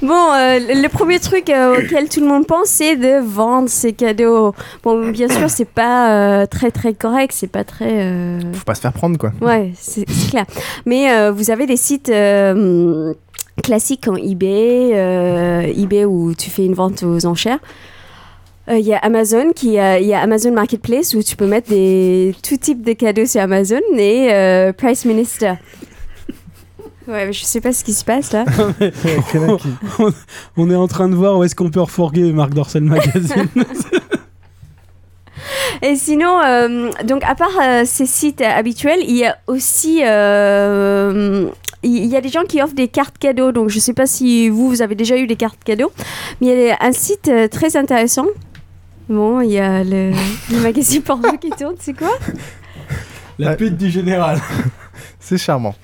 Bon, euh, le premier truc euh, auquel tout le monde pense, c'est de vendre ses cadeaux. Bon, bien sûr, c'est pas euh, très très correct, c'est pas très. euh, Faut pas se faire prendre quoi. Ouais, c'est clair. Mais euh, vous avez des sites euh, classiques comme eBay, euh, eBay où tu fais une vente aux enchères. Euh, Il y a Amazon qui a, il y a Amazon Marketplace où tu peux mettre des tout type de cadeaux sur Amazon et euh, Price Minister. Ouais, mais je sais pas ce qui se passe là. on, on est en train de voir où est-ce qu'on peut refourguer Marc Dorcel Magazine. Et sinon, euh, donc à part euh, ces sites euh, habituels, il y a aussi euh, il y a des gens qui offrent des cartes cadeaux. Donc je sais pas si vous vous avez déjà eu des cartes cadeaux, mais il y a un site euh, très intéressant. Bon, il y a le, le magazine porno qui tourne, c'est quoi? La pute du général. C'est charmant.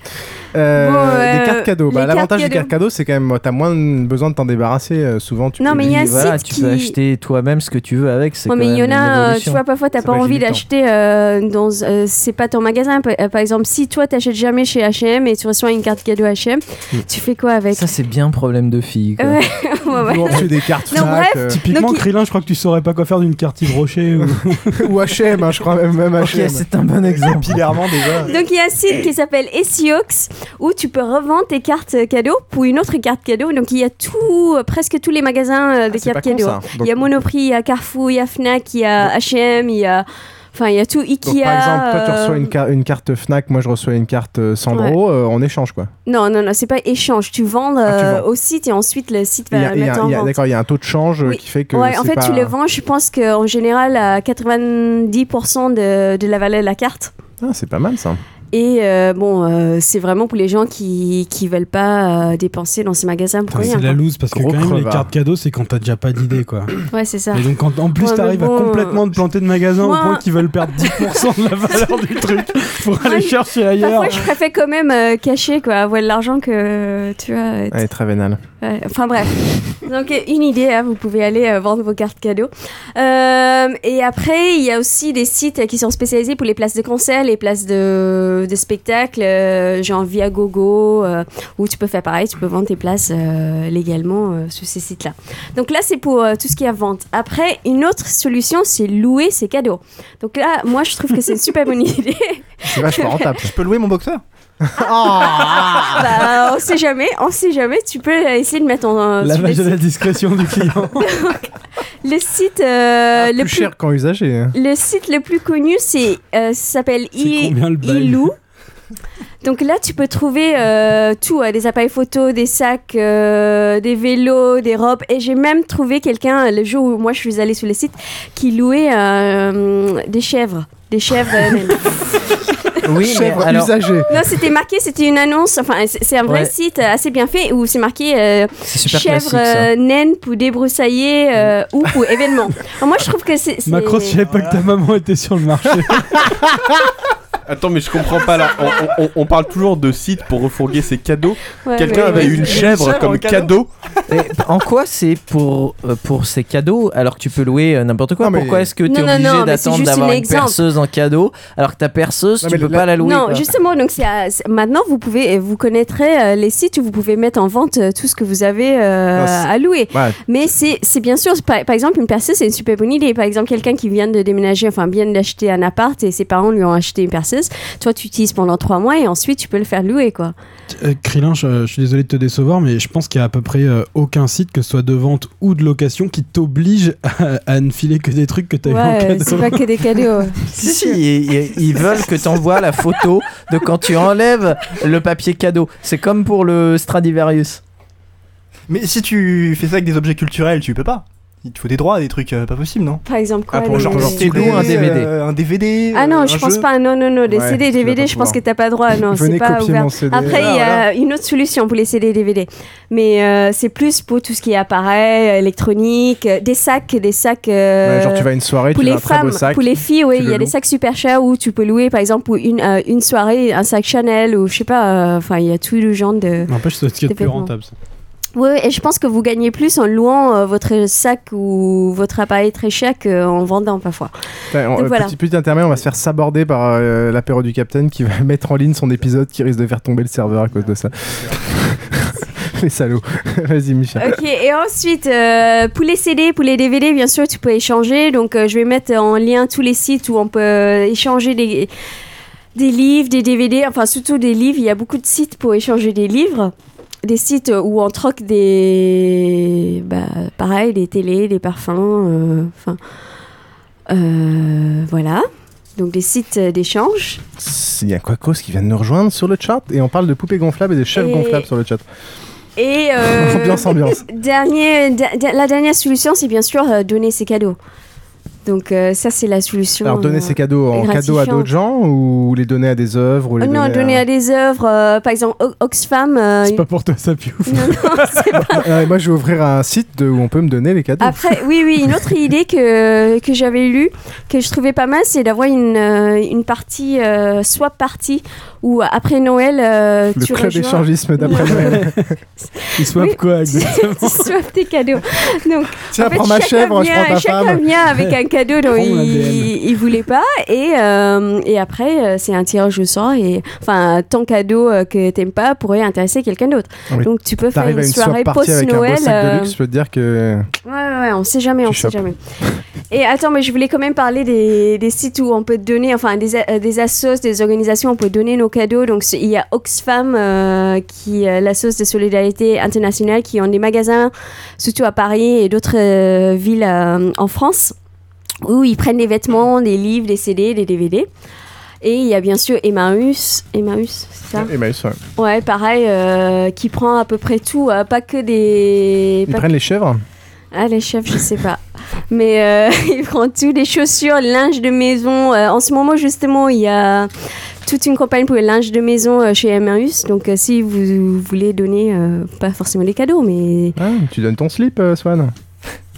Euh, Bon, euh, des cartes cadeaux. Bah, L'avantage des cartes cadeaux, c'est quand même, t'as moins besoin de t'en débarrasser. euh, souvent, tu Non, peux- mais il y a un voilà, site tu peux qui- acheter toi-même ce que tu veux avec. Ouais, mais il y en a, euh, tu vois, parfois, t'as pas va envie d'acheter euh, dans. euh, c'est pas ton magasin. Par exemple, si toi, t'achètes jamais chez HM et tu reçois une carte cadeau HM, tu fais quoi avec Ça, c'est bien problème de fille. quoi. Ouais, ouais, des cartes Non, bref. euh, Typiquement, il- Krillin, je crois que tu saurais pas quoi faire d'une carte Yves Rocher. Ou... ou H&M, hein, je crois même, H&M. c'est un bon exemple. Déjà. Donc il y a un site qui s'appelle Essiox où tu peux revendre tes cartes cadeaux pour une autre carte cadeau. Donc il y a tout, euh, presque tous les magasins euh, de Ah, cartes con, cadeaux. Il y a Monoprix, il y a Carrefour, il y a Fnac, il y a H&M, il y a, enfin il y a tout Ikea. Donc, par exemple, toi, tu reçois euh, une, car- une carte Fnac, moi, je reçois une carte euh, Sandro, euh, on échange, quoi. Non non non, c'est pas écge. Tu vends, Ah, tu vends. au site et ensuite le site va le mettre en vente. D'accord, il y a un taux de change Oui. qui fait que. Ouais, en fait, pas- tu le vends, je pense qu'en général, à 90% de, de la valeur de la carte. Ah, c'est pas mal, ça. Et euh, bon, euh, c'est vraiment pour les gens qui qui veulent pas euh, dépenser dans ces magasins pour Putain, rien. c'est la loose parce que Gros quand même les crevard. cartes cadeaux c'est quand t'as déjà pas d'idée quoi. Ouais, c'est ça. Et donc quand en plus Ouais, mais t'arrives bon, à complètement te planter de magasin moi- au point qu'ils veulent perdre 10% de la valeur du truc pour aller chercher ailleurs. Parfois, je préfère quand même euh, cacher, quoi, avoir de l'argent que, tu vois. être- Ouais, très vénal. Enfin bref. Donc une idée, hein, vous pouvez aller euh, vendre vos cartes cadeaux. Euh, et après, il y a aussi des sites qui sont spécialisés pour les places de concert, les places de, de spectacle, euh, genre Viagogo, euh, où tu peux faire pareil, tu peux vendre tes places euh, légalement euh, sur ces sites-là. Donc là, c'est pour euh, tout ce qui est à vente. Après, une autre solution, c'est louer ses cadeaux. Donc là, moi, je trouve que c'est une super bonne idée. C'est vachement rentable. Je peux louer mon boxeur? Bah, on sait jamais, on sait jamais. Tu peux essayer de mettre en. sur Lavage le de la site. discrétion du client. Le site euh, le Plus plus cher qu'en usagé. hein. Le site le plus connu, c'est euh, s'appelle I- Ilou. Donc là, tu peux trouver euh, tout, euh, des appareils photo, des sacs, euh, des vélos, des robes. Et j'ai même trouvé quelqu'un, euh, le jour où moi je suis allée sur le site, qui louait euh, des chèvres. Des chèvres. Oui, mais Chèvre alors- non, c'était marqué, c'était une annonce. Enfin, c'est un vrai Ouais. site assez bien fait où c'est marqué euh, chèvre euh, naine pour débroussailler euh, ou pour événement. Alors, moi, je trouve que c'est. Macron, je savais pas que ta maman était sur le marché. Attends, mais je comprends pas là. On, on- on parle toujours de site pour refourguer ses cadeaux. Ouais, Quelqu'un avait une chèvre chèvre comme cadeau. En quoi c'est pour, euh, pour ces cadeaux alors que tu peux louer euh, n'importe quoi? Non, mais- Pourquoi est-ce que tu es Non, obligé non, d'attendre d'avoir un une perceuse en cadeau alors que ta perceuse Non, tu peux la- pas la louer Non, quoi. justement, donc c'est à- c'est- maintenant vous pouvez vous connaîtrez euh, les sites où vous pouvez mettre en vente euh, tout ce que vous avez euh, à louer. Ouais. Mais c'est c'est bien sûr par, par exemple une perceuse c'est une super bonne idée. Par exemple quelqu'un qui vient de déménager, enfin vient d'acheter un appart et ses parents lui ont acheté une perceuse. Toi tu utilises pendant trois mois et ensuite tu peux le faire louer quoi. Euh, Krillin, je, je suis désolé de te décevoir, mais je pense qu'il y a à peu près euh, aucun site, que ce soit de vente ou de location, qui t'oblige à, à ne filer que des trucs que tu as eu en c'est pas que des cadeaux. Si, si, ils veulent que tu envoies la photo de quand tu enlèves le papier cadeau. C'est comme pour le Stradivarius. Mais si tu fais ça avec des objets culturels, tu peux pas. Il te faut des droits, des trucs euh, pas possibles, non? Par exemple quoi Ah, pour les- genre, genre tu loues un DVD. euh, un DVD Ah non, euh, je un pense jeu. pas. Non, non, non. Des Ouais, CD, tu vas DVD, pas je pense pouvoir. que t'as pas droit. Non, c'est pas copier ouvert. mon CD. Après, il y a une autre solution pour les CD, DVD. Mais euh, c'est plus pour tout ce qui est appareil, électronique, euh, des sacs, des sacs. euh, Ouais, genre tu vas à une soirée, pour tu as les un très beau femmes, sac. pour les filles, oui, tu il y a des loues. sacs super chers où tu peux louer, par exemple, pour une, euh, une soirée, un sac Chanel ou je sais pas. euh, Enfin, il y a tout le genre de. N'empêche, c'est ce qui est le plus rentable. ça. Oui, et je pense que vous gagnez plus en louant euh, votre sac ou votre appareil très cher qu'en vendant parfois. Ouais, on- Donc euh, voilà. petit, petit intermède, on va se faire saborder par euh, l'apéro du Capitaine qui va mettre en ligne son épisode qui risque de faire tomber le serveur à cause de ça. les salauds. Vas-y, Michel. Ok, et ensuite, euh, pour les CD, pour les DVD, bien sûr, tu peux échanger. Donc, euh, je vais mettre en lien tous les sites où on peut euh, échanger des, des livres, des DVD, enfin, surtout des livres. Il y a beaucoup de sites pour échanger des livres. Des sites où on troque des. Bah, pareil, des télés, des parfums. euh, Enfin. euh, voilà. Donc, des sites euh, d'échange. Il y a Quacos qui vient de nous rejoindre sur le chat et on parle de poupées gonflables et de chefs Et- gonflables sur le chat. Et. euh, Ambiance, ambiance. Dernier, la dernière solution, c'est bien sûr donner ses cadeaux. Donc euh, ça, c'est la solution. Alors donner euh, ses cadeaux en cadeau à d'autres gens ou les donner à des œuvres ou les Euh, non, donner à des œuvres, euh, par exemple O- Oxfam. euh, C'est pas pour toi, ça piouf. non, non, pas- Euh, moi, je vais ouvrir un site de- où on peut me donner les cadeaux. Après, oui, oui, une autre idée que, que j'avais lue, que je trouvais pas mal, c'est d'avoir une, euh, une partie, euh, swap party, où après Noël, euh, le tu club rejoins- échangisme d'après Noël. Ils swappent Oui. quoi exactement tu swaps tes cadeaux. Donc, Tiens, en fait, prends ma chèvre, je prends ta femme. avec un cadeau Prends mon il, il voulait pas. Et, euh, et après, euh, c'est un tirage au sort. Et, enfin, ton cadeau euh, que t'aimes pas pourrait intéresser quelqu'un d'autre. Oui. Donc, tu peux faire une soirée post-Noël. euh, je peux te dire que. Ouais, ouais, ouais, on sait jamais, on sait jamais. Et attends, mais je voulais quand même parler des, des sites où on peut donner, enfin des, des assos, des organisations, où on peut donner nos cadeaux. Donc il y a Oxfam, euh, qui de solidarité internationale, qui ont des magasins, surtout à Paris et d'autres euh, villes en France, où ils prennent des vêtements, des livres, des CD, des DVD. Et il y a bien sûr Emmaüs, Emmaüs, c'est ça Emmaüs, ouais. Ouais, pareil, euh, qui prend à peu près tout, euh, pas que des... Ils pas prennent les chèvres ah, les chefs, je sais pas. Mais euh, ils prennent tout, des chaussures, linge de maison. Euh, en ce moment, justement, il y a toute une campagne pour le linge de maison chez Emmaüs. Donc, si vous voulez donner, pas forcément des cadeaux, mais. Ah, tu donnes ton slip, Swan.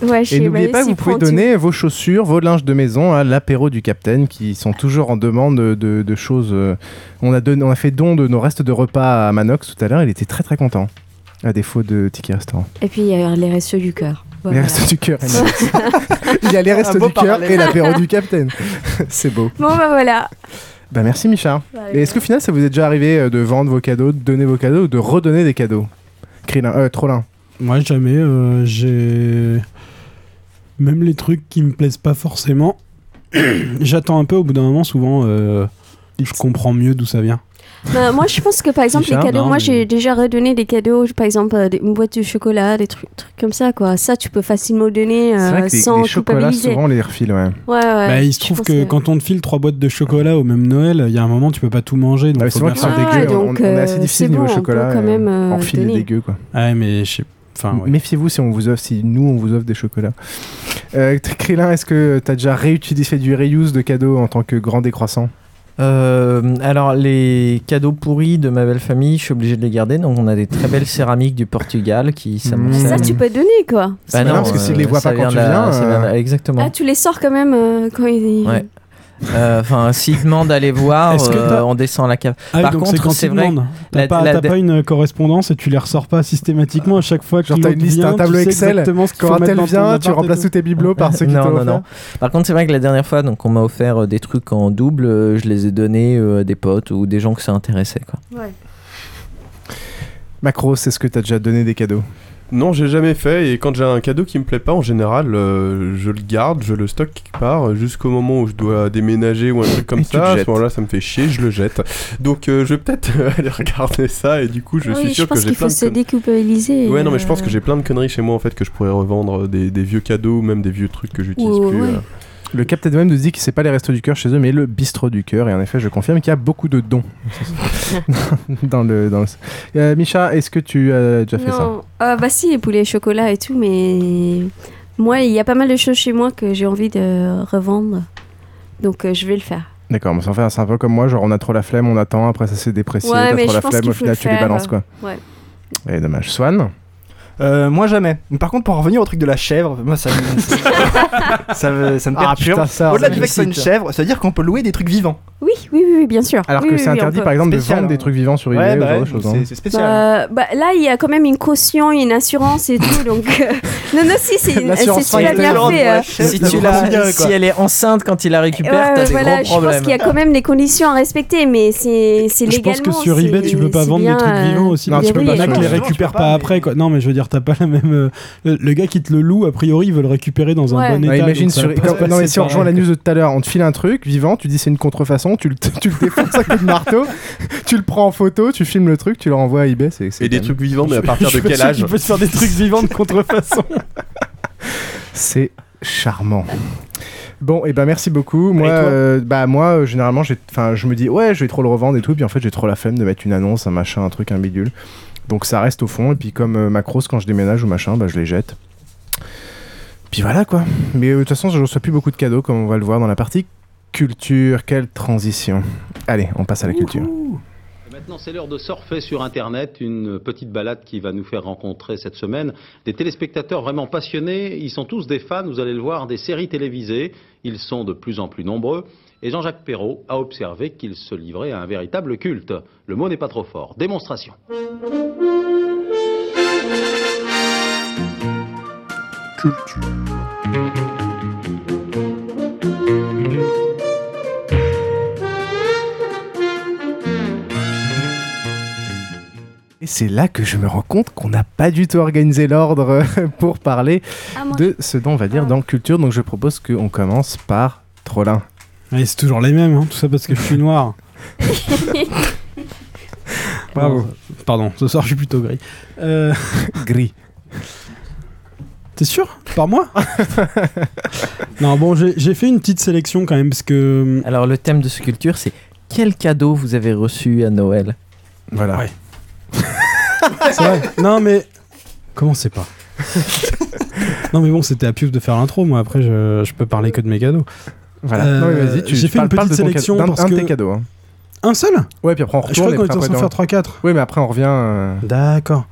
Ouais, Et n'oubliez pas, vous pouvez donner vos chaussures, vos linges de maison à l'apéro du Capitaine qui sont toujours en demande de, de- de choses. euh, On a, donné, on a fait don de nos restes de repas à Manox tout à l'heure, il était très très content. À défaut de ticket restaurant. Et puis, il y a les restos du cœur. Les restos du cœur. Il y a les beau du cœur et l'apéro du Capitaine. C'est beau. Bon, bah voilà. Bah merci Micha. Bah, Et est-ce qu'au final ça vous est déjà arrivé euh, de vendre vos cadeaux, de donner vos cadeaux ou de redonner des cadeaux? Krillin, euh, Trollin. Moi, jamais. euh, j'ai. Même les trucs qui me plaisent pas forcément, j'attends un peu au bout d'un moment, souvent, euh, je comprends mieux d'où ça vient. Bah, moi, je pense que par exemple, les cadeaux, non, moi mais- j'ai déjà redonné des cadeaux, par exemple euh, une boîte de chocolat, des trucs, trucs comme ça, quoi. Ça, tu peux facilement donner euh, vrai que les, sans les chocolats, culpabiliser. souvent, on les refile, ouais. Ouais, ouais. Bah, il se trouve que, quand on te file trois boîtes de chocolat au même Noël, il y a un moment tu peux pas tout manger. Donc Ah, c'est vrai bien qu'ils sont dégueux. on, donc, on est assez euh, difficile c'est niveau bon, chocolat. quand et même, on euh, refile les dégueux, quoi. Ouais, mais je sais. Enfin, ouais. Méfiez-vous si on vous offre, si nous on vous offre des chocolats. Euh, Krillin, est-ce que tu as déjà réutilisé du reuse de cadeaux en tant que grand décroissant? Euh, alors, les cadeaux pourris de ma belle famille, je suis obligé de les garder. Donc, on a des très belles céramiques du Portugal qui Mmh. s'amoncellent. Ça, tu peux donner, quoi. Bah non, parce que s'ils les voient ça pas quand tu la- viens, ça euh, Exactement. Ah, tu les sors quand même euh, quand ils. Ouais. Euh, Enfin, s'ils demandent d'aller voir, euh, t'as- on descend à la cave. Ah, Par donc contre, c'est c'est vrai. T'as pas, la- t'as pas une correspondance et tu les ressors pas systématiquement à chaque fois que Genre, t'as une liste, vient, un tableau tu sais Excel. ce Quand elle vient, tu remplaces tous tes bibelots par ceux qui non, t'ont non, offert. non. Par contre, c'est vrai que la dernière fois, donc on m'a offert euh, des trucs en double, euh, je les ai donnés euh, à des potes ou des gens que ça intéressait. Quoi. Ouais. Macros, est-ce que tu as déjà donné des cadeaux Non, j'ai jamais fait et quand j'ai un cadeau qui me plaît pas, en général, euh, je le garde, je le stocke quelque part euh, jusqu'au moment où je dois déménager ou un truc comme ça. À ce moment-là, ça me fait chier, je le jette. Donc, euh, je vais peut-être aller regarder ça et du coup, je suis sûr je pense que j'ai qu'il plein faut de se con- déculpabiliser. Ouais, non, mais je pense que j'ai plein de conneries chez moi en fait que je pourrais revendre, des, des vieux cadeaux ou même des vieux trucs que j'utilise plus. ouais. Le Captain même nous dit que c'est pas les restos du cœur chez eux, mais le bistrot du cœur. Et en effet, je confirme qu'il y a beaucoup de dons dans le. Dans le... Euh, Micha, est-ce que tu as déjà fait ça Non, euh, bah si, les poulets chocolat et tout, mais moi, il y a pas mal de choses chez moi que j'ai envie de revendre. Donc, euh, je vais le faire. D'accord, mais c'est enfin, c'est un peu comme moi, genre on a trop la flemme, on attend, après ça s'est déprécié, Ouais, t'as trop la flemme, au final tu les balances quoi. Ouais. Et dommage. Swan Euh, moi jamais. Mais Par contre, pour en revenir au truc de la chèvre, moi ça me, ça me, ça me Ah, perturbe. putain, ça, Au-delà ça du fait que c'est une chèvre, c'est-à-dire qu'on peut louer des trucs vivants. Oui, oui, oui, oui, bien sûr. Alors Oui, que oui, c'est oui, on interdit peut. par exemple de Spécial, vendre des hein. trucs vivants sur eBay ou bah ce genre ouais, de choses. c'est- hein. c'est spécial. Bah, bah, là, il y a quand même une caution, une assurance et tout, donc... euh, Non, non, si, c'est une- L'assurance c'est super bien sanitaire. fait. euh. Si, ça tu me la- rend bien, quoi. si elle est enceinte quand il la récupère, Ouais, t'as des voilà, gros je pense problèmes. qu'il y a quand même des conditions à respecter, mais c'est c'est Je légalement... pense que sur eBay, c'est- tu peux pas c'est vendre bien, des trucs euh, vivants aussi. Non, parce tu peux pas, mec tu les peux pas. récupère pas après. Quoi. Non, mais je veux dire, t'as pas la même. euh, le, gars qui te le loue, a priori, il veut le récupérer dans un bon Ouais, état. imagine sur... non mais si on rejoint la news de tout à l'heure, on te file un truc vivant, tu dis c'est une contrefaçon, tu le, tu le défonces avec le marteau, tu le prends en photo, tu filmes le truc, tu le renvoies à eBay, c'est c'est Et des même- trucs vivants, mais à partir Je de quel âge peut se faire des trucs vivants de contrefaçon. C'est charmant. Bon, et ben merci beaucoup. Moi, euh, bah moi, euh, généralement, j'ai, enfin, je me dis ouais, je vais trop le revendre et tout, puis en fait, j'ai trop la flemme de mettre une annonce, un machin, un truc, un bidule. Donc ça reste au fond, et puis comme euh, Macros, quand je déménage ou machin, bah je les jette. Puis voilà quoi. Mais euh, de toute façon, je reçois plus beaucoup de cadeaux, comme on va le voir dans la partie culture. Quelle transition. Allez, on passe à la culture. Maintenant, c'est l'heure de surfer sur Internet, une petite balade qui va nous faire rencontrer cette semaine des téléspectateurs vraiment passionnés. Ils sont tous des fans, vous allez le voir, des séries télévisées. Ils sont de plus en plus nombreux. Et Jean-Jacques Perrault a observé qu'ils se livraient à un véritable culte. Le mot n'est pas trop fort. Démonstration. Et c'est là que je me rends compte qu'on n'a pas du tout organisé l'ordre pour parler Ah, de ce dont on va dire dans culture. Donc je propose qu'on commence par Trollin. Ouais, c'est toujours les mêmes, hein, tout ça parce que je suis noir. Bravo. Pardon, ce soir je suis plutôt gris. Euh, Gris. T'es sûr? Par moi? Non, bon, j'ai fait une petite sélection quand même parce que. Alors, le thème de ce culture, c'est quel cadeau vous avez reçu à Noël? Voilà. Ouais. C'est vrai. Non, mais. Comment c'est pas? Non, mais bon, c'était à Puf de faire l'intro. Moi, après, je, je peux parler que de mes cadeaux. Voilà. Euh, j'ai fait une petite sélection cadeau- d'un- parce un de que- tes cadeaux. hein. Un seul? Ouais, puis après on Je retourne. crois qu'on était censé faire 3-4. Oui, mais après on revient. euh, D'accord.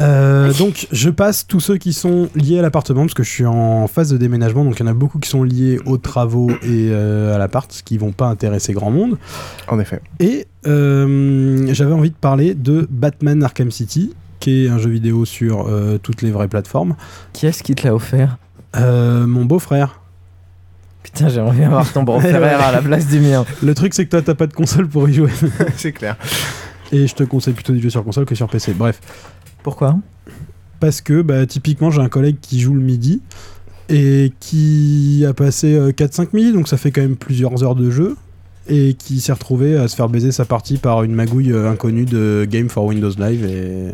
Euh, donc je passe tous ceux qui sont liés à l'appartement parce que je suis en phase de déménagement donc il y en a beaucoup qui sont liés aux travaux et euh, à l'appart ce qui vont pas intéresser grand monde En effet. et euh, j'avais envie de parler de Batman Arkham City qui est un jeu vidéo sur euh, toutes les vraies plateformes Qui est-ce qui te l'a offert? Euh, mon beau-frère Putain, j'aimerais bien avoir ton Ouais. à la place du mien. le truc c'est que toi t'as pas de console pour y jouer c'est clair. et je te conseille plutôt de jouer sur console que sur PC bref Pourquoi? Parce que bah, typiquement j'ai un collègue qui joue le midi et qui a passé euh, 4-5 midi, donc ça fait quand même plusieurs heures de jeu. et qui s'est retrouvé à se faire baiser sa partie par une magouille euh, inconnue de Game for Windows Live et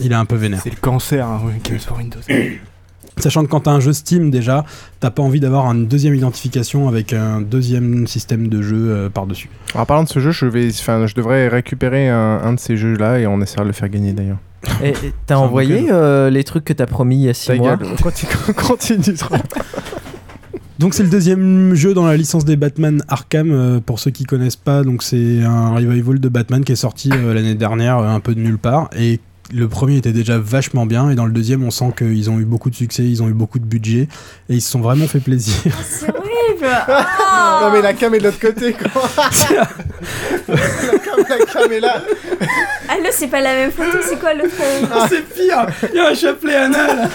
il est un peu vénère. C'est le cancer, hein, oui, Games for Windows. Sachant que quand t'as un jeu Steam déjà, t'as pas envie d'avoir une deuxième identification avec un deuxième système de jeu euh, par-dessus. En parlant de ce jeu, je, vais, je devrais récupérer un, un de ces jeux-là et on essaiera de le faire gagner d'ailleurs. Et- T'as envoyé euh, les trucs que t'as promis il y a 6 Ta mois gueule, continue, continue. Donc c'est le deuxième jeu dans la licence des Batman Arkham euh, pour ceux qui connaissent pas. Donc c'est un revival de Batman qui est sorti euh, l'année dernière euh, un peu de nulle part et le premier était déjà vachement bien et dans le deuxième on sent qu'ils ont eu beaucoup de succès, ils ont eu beaucoup de budget et ils se sont vraiment fait plaisir. C'est horrible Ah non mais la cam est de l'autre côté quoi. la, cam, la cam est là. Ah là, c'est pas la même photo, c'est quoi l'autre Ah, c'est pire Il y a un chapelet anal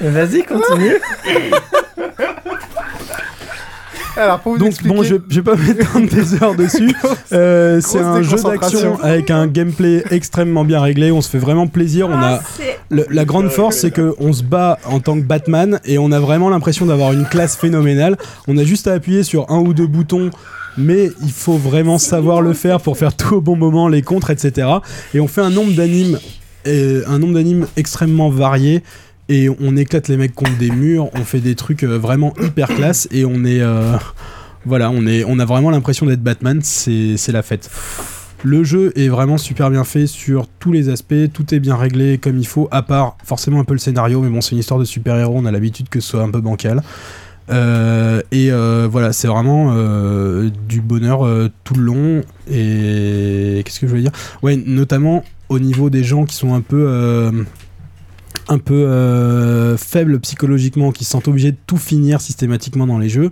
Vas-y, continue. Alors pour vous Donc expliquer- bon, je, je vais pas m'étendre des heures dessus. Euh, c'est un jeu d'action avec un gameplay extrêmement bien réglé. On se fait vraiment plaisir. On a le- la grande force, c'est que on se bat en tant que Batman et on a vraiment l'impression d'avoir une classe phénoménale. On a juste à appuyer sur un ou deux boutons. Mais il faut vraiment savoir le faire pour faire tout au bon moment, les contres, etc. Et on fait un nombre d'animes, un nombre d'animes extrêmement varié. Et on éclate les mecs contre des murs. On fait des trucs euh, vraiment hyper classe. Et on est, euh, voilà, on est, on a vraiment l'impression d'être Batman. C'est, la fête. Le jeu est vraiment super bien fait sur tous les aspects, tout est bien réglé comme il faut, à part forcément un peu le scénario, mais bon, c'est une histoire de super-héros, on a l'habitude que ce soit un peu bancal. Euh, et voilà, c'est vraiment du bonheur tout le long. Et qu'est-ce que je veux dire? Ouais, notamment au niveau des gens qui sont un peu. Un peu euh, faibles psychologiquement, qui se sentent obligés de tout finir systématiquement dans les jeux.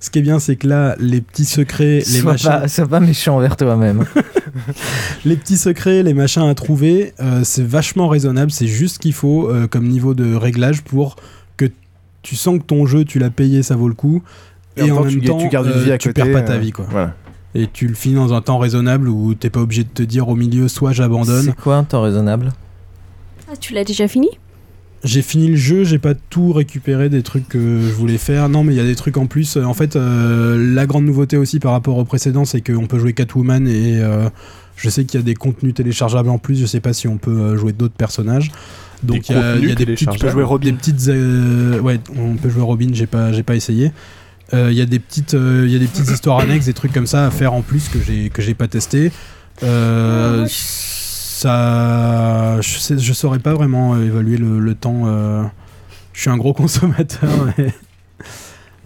Ce qui est bien, c'est que là, les petits secrets, les sois, machins. pas, sois pas méchant envers toi-même. les petits secrets, les machins à trouver, euh, c'est vachement raisonnable. C'est juste ce qu'il faut euh, comme niveau de réglage pour que tu sens que ton jeu, tu l'as payé, ça vaut le coup. Et, en, tu même ga- temps, tu gardes une euh, vie à tu côté, perds pas ta vie, quoi. voilà. Et tu le finis dans un temps raisonnable où t'es pas obligé de te dire au milieu, soit j'abandonne. C'est quoi un temps raisonnable? Ah, tu l'as déjà fini? J'ai fini le jeu, j'ai pas tout récupéré des trucs que je voulais faire. Non, mais il y a des trucs en plus. En fait, euh, la grande nouveauté aussi par rapport au précédent, c'est qu'on peut jouer Catwoman et euh, je sais qu'il y a des contenus téléchargeables en plus. Je sais pas si on peut euh, jouer d'autres personnages. Donc il y, a- y des petites. Tu peux jouer Robin. Des petites, euh, ouais, on peut jouer Robin. J'ai pas, j'ai pas essayé. Euh, Il y a des petites, euh, il y a des petites histoires annexes, des trucs comme ça à faire en plus que j'ai que j'ai pas testé. Euh, ça, je, sais, je saurais pas vraiment euh, évaluer le, le temps. euh, je suis un gros consommateur. mais,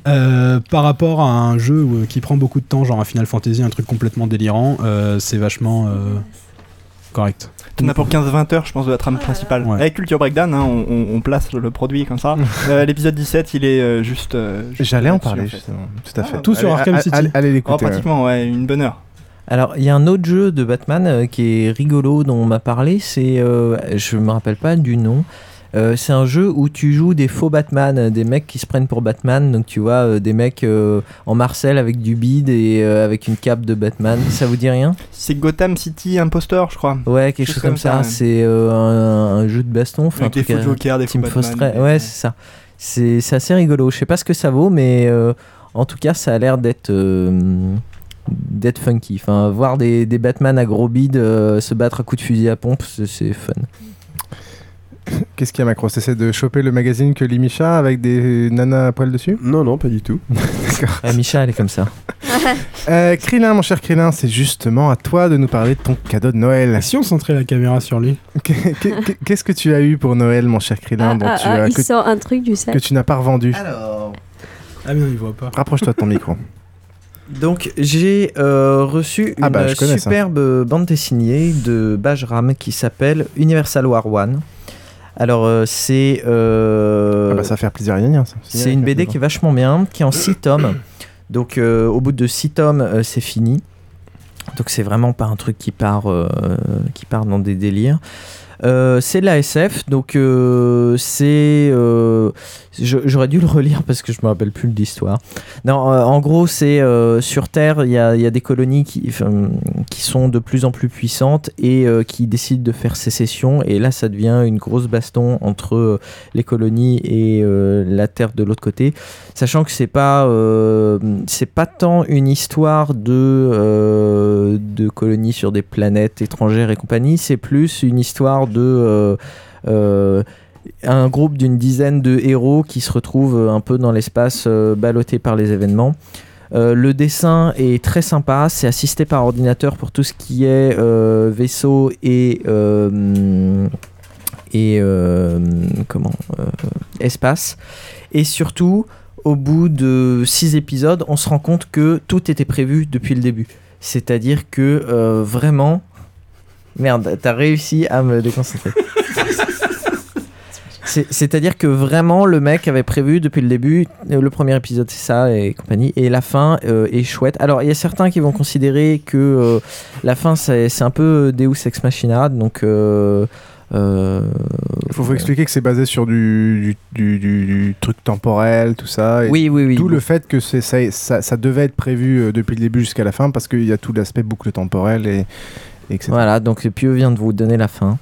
euh, par rapport à un jeu où- qui prend beaucoup de temps, genre un Final Fantasy, un truc complètement délirant, euh, c'est vachement euh, correct. T'en as pour 15-20 heures, je pense, de la trame principale. Avec Culture Breakdown, hein, on, on- on place le produit comme ça. Euh, L'épisode 17, il est euh, juste. euh, juste J'allais en là-dessus, parler, fait. justement. Tout à fait. Tout sur Allez, Arkham City. allez- allez l'écouter, Oh, pratiquement, ouais, une bonne heure. Alors, il y a un autre jeu de Batman euh, qui est rigolo dont on m'a parlé, c'est. euh, je me rappelle pas du nom. Euh, c'est un jeu où tu joues des faux Batman, euh, des mecs qui se prennent pour Batman. Donc, tu vois, euh, des mecs euh, en Marcel avec du bide et avec une cape de Batman. Ça vous dit rien? C'est Gotham City Impostor, je crois. Ouais, quelque chose comme ça. ouais. C'est un, un jeu de baston. enfin, des faux jokers, des faux Batman, et- Ouais, c'est ça. C'est assez rigolo. Je sais pas ce que ça vaut, mais en tout cas, ça a l'air d'être. D'être funky. Enfin, voir des, des Batman à gros bide euh, se battre à coups de fusil à pompe, c'est- c'est fun. Qu'est-ce qu'il y a, Macro T'essaies de choper le magazine que lit Micha avec des nanas à poil dessus? Non, non, pas du tout. D'accord. Ah, Micha, elle est comme ça. Euh, Krillin, mon cher Krillin, c'est justement à toi de nous parler de ton cadeau de Noël. Si on centrait la caméra sur lui? Qu'est-ce que tu as eu pour Noël, mon cher Krillin, dont Ah, tu ah, as- il que, sort un truc du sac. que tu n'as pas revendu Ah, mais non, il voit pas. Rapproche-toi de ton micro. Donc j'ai euh, reçu Ah une bah, ça. superbe bande dessinée de Bajram qui s'appelle Universal War One. Alors euh, c'est euh, Ah bah, ça va faire plaisir à ça. c'est une BD qui est vachement bien, qui est en 6 tomes. Donc au bout de 6 tomes, c'est fini. Donc c'est vraiment pas un truc qui part, qui part dans des délires. Euh, c'est de la SF, donc euh, c'est. euh, J'aurais dû le relire parce que je me rappelle plus de l'histoire. Non, en gros, c'est sur Terre, il y y a des colonies qui, qui sont de plus en plus puissantes et qui décident de faire sécession. Et là, ça devient une grosse baston entre les colonies et la Terre de l'autre côté. Sachant que c'est pas, c'est pas tant une histoire de, de colonies sur des planètes étrangères et compagnie, c'est plus une histoire de. Euh, euh, un groupe d'une dizaine de héros qui se retrouvent un peu dans l'espace euh, ballottés par les événements. Euh, le dessin est très sympa, c'est assisté par ordinateur pour tout ce qui est euh, vaisseau et, euh, et euh, comment euh, espace. Et surtout, au bout de six épisodes, on se rend compte que tout était prévu depuis le début. C'est-à-dire que euh, vraiment, merde, t'as réussi à me déconcentrer. C'est- C'est-à-dire que vraiment le mec avait prévu depuis le début, euh, le premier épisode c'est ça et compagnie, et la fin euh, est chouette. Alors il y a certains qui vont considérer que euh, la fin c'est un peu Deus Ex Machina, donc... Euh, euh, Il faut, faut expliquer que c'est basé sur du, du, du- du- du truc temporel, tout ça. et Oui, oui, oui. D'où le fait que c'est- ça, ça, ça devait être prévu depuis le début jusqu'à la fin parce qu'il y a tout l'aspect boucle temporelle et etc. Voilà, donc Pieux vient de vous donner la fin.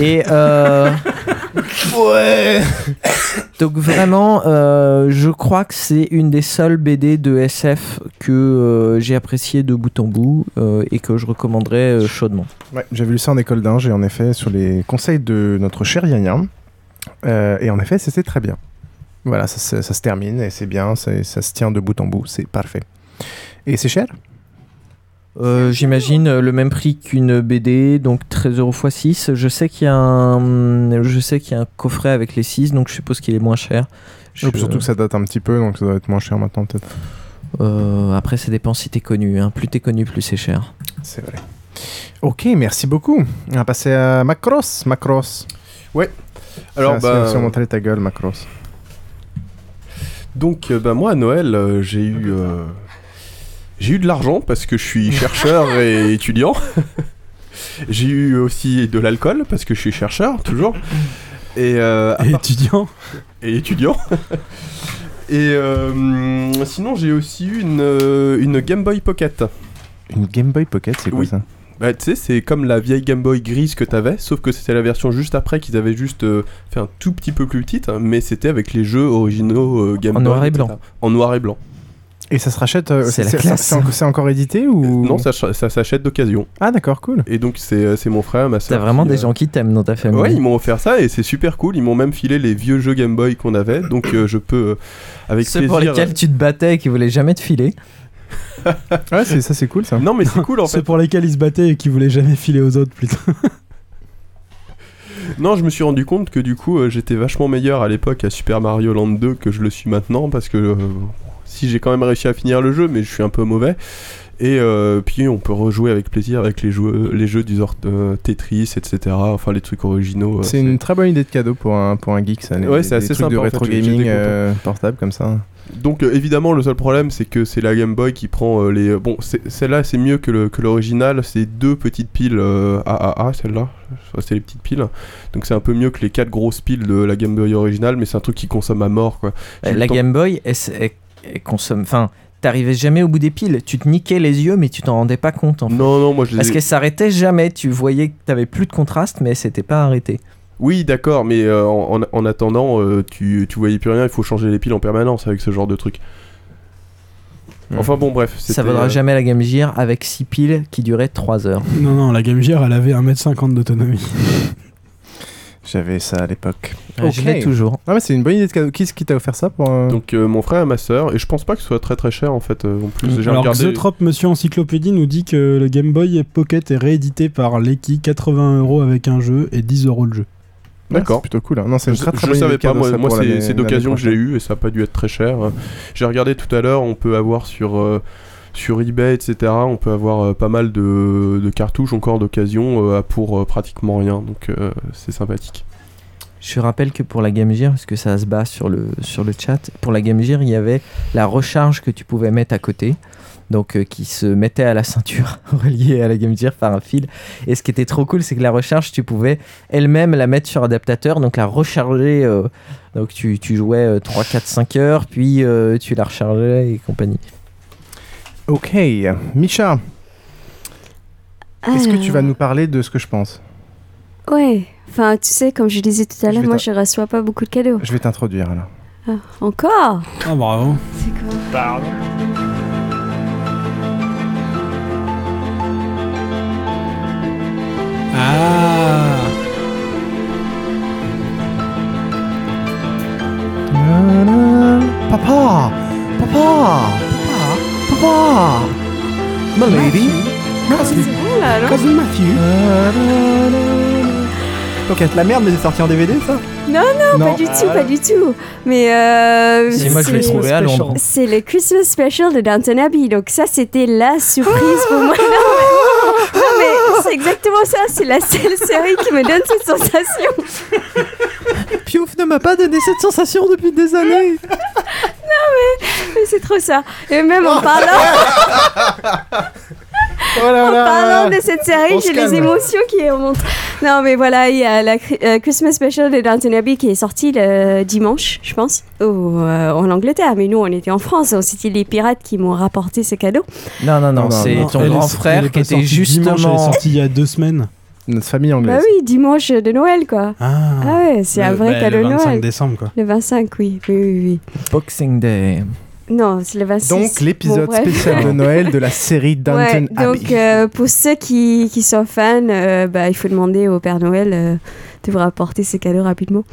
Et euh, ouais. donc vraiment, euh, je crois que c'est une des seules BD de SF que euh, j'ai apprécié de bout en bout euh, et que je recommanderais euh, chaudement. Ouais, j'avais lu ça en école d'ingé, en effet, sur les conseils de notre cher Yann. Euh, et en effet, c'était très bien. Voilà, ça, se- ça se termine et c'est bien, ça, ça se tient de bout en bout, c'est parfait. Et c'est cher? Euh, J'imagine euh, le même prix qu'une BD, donc 13 euros x 6. Je sais qu'il y, a un- je sais qu'il y a un coffret avec les 6, donc je suppose qu'il est moins cher. Je- Surtout que ça date un petit peu, donc ça doit être moins cher maintenant peut-être. Euh, après, ça dépend si t'es connu. hein. Plus t'es connu, plus c'est cher. C'est vrai. Ok, merci beaucoup. On va passer à Macross. Macross. Ouais. Alors, ça, bah, montrer ta gueule, Macross. Donc, bah, moi, à Noël, euh, j'ai eu, euh, j'ai eu de l'argent parce que je suis chercheur et étudiant. j'ai eu aussi de l'alcool parce que je suis chercheur, toujours. Et, euh, Et part- étudiant. Et étudiant. et euh, sinon, j'ai aussi eu une, euh, une Game Boy Pocket. Une Game Boy Pocket, c'est quoi Oui. ça? Bah, tu sais, c'est comme la vieille Game Boy grise que t'avais, sauf que c'était la version juste après qu'ils avaient juste euh, fait un tout petit peu plus petite, hein, mais c'était avec les jeux originaux euh, Game En Boy. noir et etc. blanc. En noir et blanc. Et ça se rachète euh, C'est la c'est- classe. c'est en- c'est encore édité ou? Non, ça, ch- ça s'achète d'occasion. Ah d'accord, cool. Et donc c'est euh, c'est mon frère, ma soeur. T'as vraiment des gens qui t'aiment dans ta famille. Ouais, ils m'ont offert ça et c'est super cool. Ils m'ont même filé les vieux jeux Game Boy qu'on avait, donc euh, je peux euh, avec Ceux plaisir. pour lesquels tu te battais et qui voulaient jamais te filer. Ouais, c'est- ça c'est cool ça. Non, mais c'est cool en Ceux fait. pour lesquels ils se battaient et qui voulaient jamais filer aux autres, plutôt. Non, je me suis rendu compte que du coup, euh, j'étais vachement meilleur à l'époque à Super Mario Land 2 que je le suis maintenant parce que euh, si j'ai quand même réussi à finir le jeu, mais je suis un peu mauvais. Et euh, puis on peut rejouer avec plaisir avec les jeux, les jeux du genre euh, Tetris, etc. Enfin les trucs originaux. euh, C'est une très bonne idée de cadeau pour un, pour un geek, ça. les- Ouais, c'est assez trucs sympa, de en fait, rétro j'ai- gaming j'étais content. euh, portable comme ça. Donc euh, évidemment le seul problème c'est que c'est la Game Boy qui prend euh, les... Bon celle-là c'est mieux que le- que l'original, c'est deux petites piles euh, AAA celle-là, c'est les petites piles. Donc c'est un peu mieux que les quatre grosses piles de la Game Boy originale mais c'est un truc qui consomme à mort quoi. La Game Boy, elle consomme. Enfin, t'arrivais jamais au bout des piles. Tu te niquais les yeux, mais tu t'en rendais pas compte. En fait. Non non moi je Parce ai- qu'elle s'arrêtait jamais. Tu voyais que t'avais plus de contraste, mais elle s'était pas arrêtée. Oui d'accord mais euh, en, en- en attendant euh, tu, tu voyais plus rien, il faut changer les piles en permanence avec ce genre de truc. Enfin bon bref. Ça c'était, vaudra euh, jamais la Game Gear avec 6 piles qui duraient 3 heures. Non, non, la Game Gear, elle avait 1m50 d'autonomie. J'avais ça à l'époque. Ouais, je l'ai toujours. Ah ouais, c'est une bonne idée de cadeau. Qui est-ce qui t'a offert ça pour euh, Donc euh, mon frère et ma soeur et je pense pas que ce soit très très cher en fait euh, en plus. J'ai Alors, regardé... Xotrop, Monsieur Encyclopédie, nous dit que le Game Boy Pocket est réédité par Leki, 80 euros avec un jeu et 10 euros le jeu. D'accord. c'est plutôt cool. hein. Non, c'est je très très je savais pas, moi, moi, c'est d'occasion que j'ai eu et ça n'a pas dû être très cher. J'ai regardé tout à l'heure, on peut avoir sur, euh, sur eBay, etc., on peut avoir euh, pas mal de, cartouches encore d'occasion euh, pour euh, pratiquement rien, donc c'est sympathique. Je rappelle que pour la Game Gear, parce que ça se bat sur le, sur le chat, pour la Game Gear, il y avait la recharge que tu pouvais mettre à côté, donc qui se mettait à la ceinture, reliée à la Game Gear par un fil. Et ce qui était trop cool, c'est que la recharge, tu pouvais elle-même la mettre sur adaptateur, donc la recharger. donc tu, tu jouais euh, 3, 4, 5 heures, puis tu la rechargeais et compagnie. Ok, Micha, est-ce que tu vas nous parler de ce que je pense? Ouais, enfin, tu sais, comme je disais tout à l'heure, moi je reçois pas beaucoup de cadeaux. Je vais t'introduire alors. Ah, encore? Ah, bravo. C'est quoi? Pardon. Ah Matthew. Donc, la merde, mais c'est sorti en DVD ça? Non, non, Non. pas du tout, Ah. pas du tout. Mais euh, Si, moi, je l'ai c'est- trouvé à Londres. C'est le Christmas Special de Downton Abbey, donc ça c'était la surprise pour moi. Non mais, non, mais c'est exactement ça, c'est la seule série qui me donne cette sensation. Piouf ne m'a pas donné cette sensation depuis des années. Non mais, mais c'est trop ça. Et même en parlant... Oh là en parlant de cette série, j'ai les émotions qui remontent. Non, mais voilà, il y a la euh, Christmas Special de Downton Abbey qui est sortie le dimanche, je pense, au, euh, en Angleterre. Mais nous, on était en France. C'était les pirates qui m'ont rapporté ce cadeau. Non, non, non, c'est ton Elle grand est- frère qui était sortie dimanche, elle est justement. sortie il y a deux semaines. Notre famille anglaise. Bah oui, dimanche de Noël, quoi. Ah, ouais, c'est un Le- vrai bah, cadeau le de 25 Noël. décembre, quoi. Le 25, oui, oui, oui. oui. Boxing Day. Non, c'est le 26. Donc l'épisode Bon, spécial de Noël de la série Downton Ouais, Abbey. donc euh, pour ceux qui, qui sont fans, euh, bah, il faut demander au Père Noël euh, de vous rapporter ces cadeaux rapidement.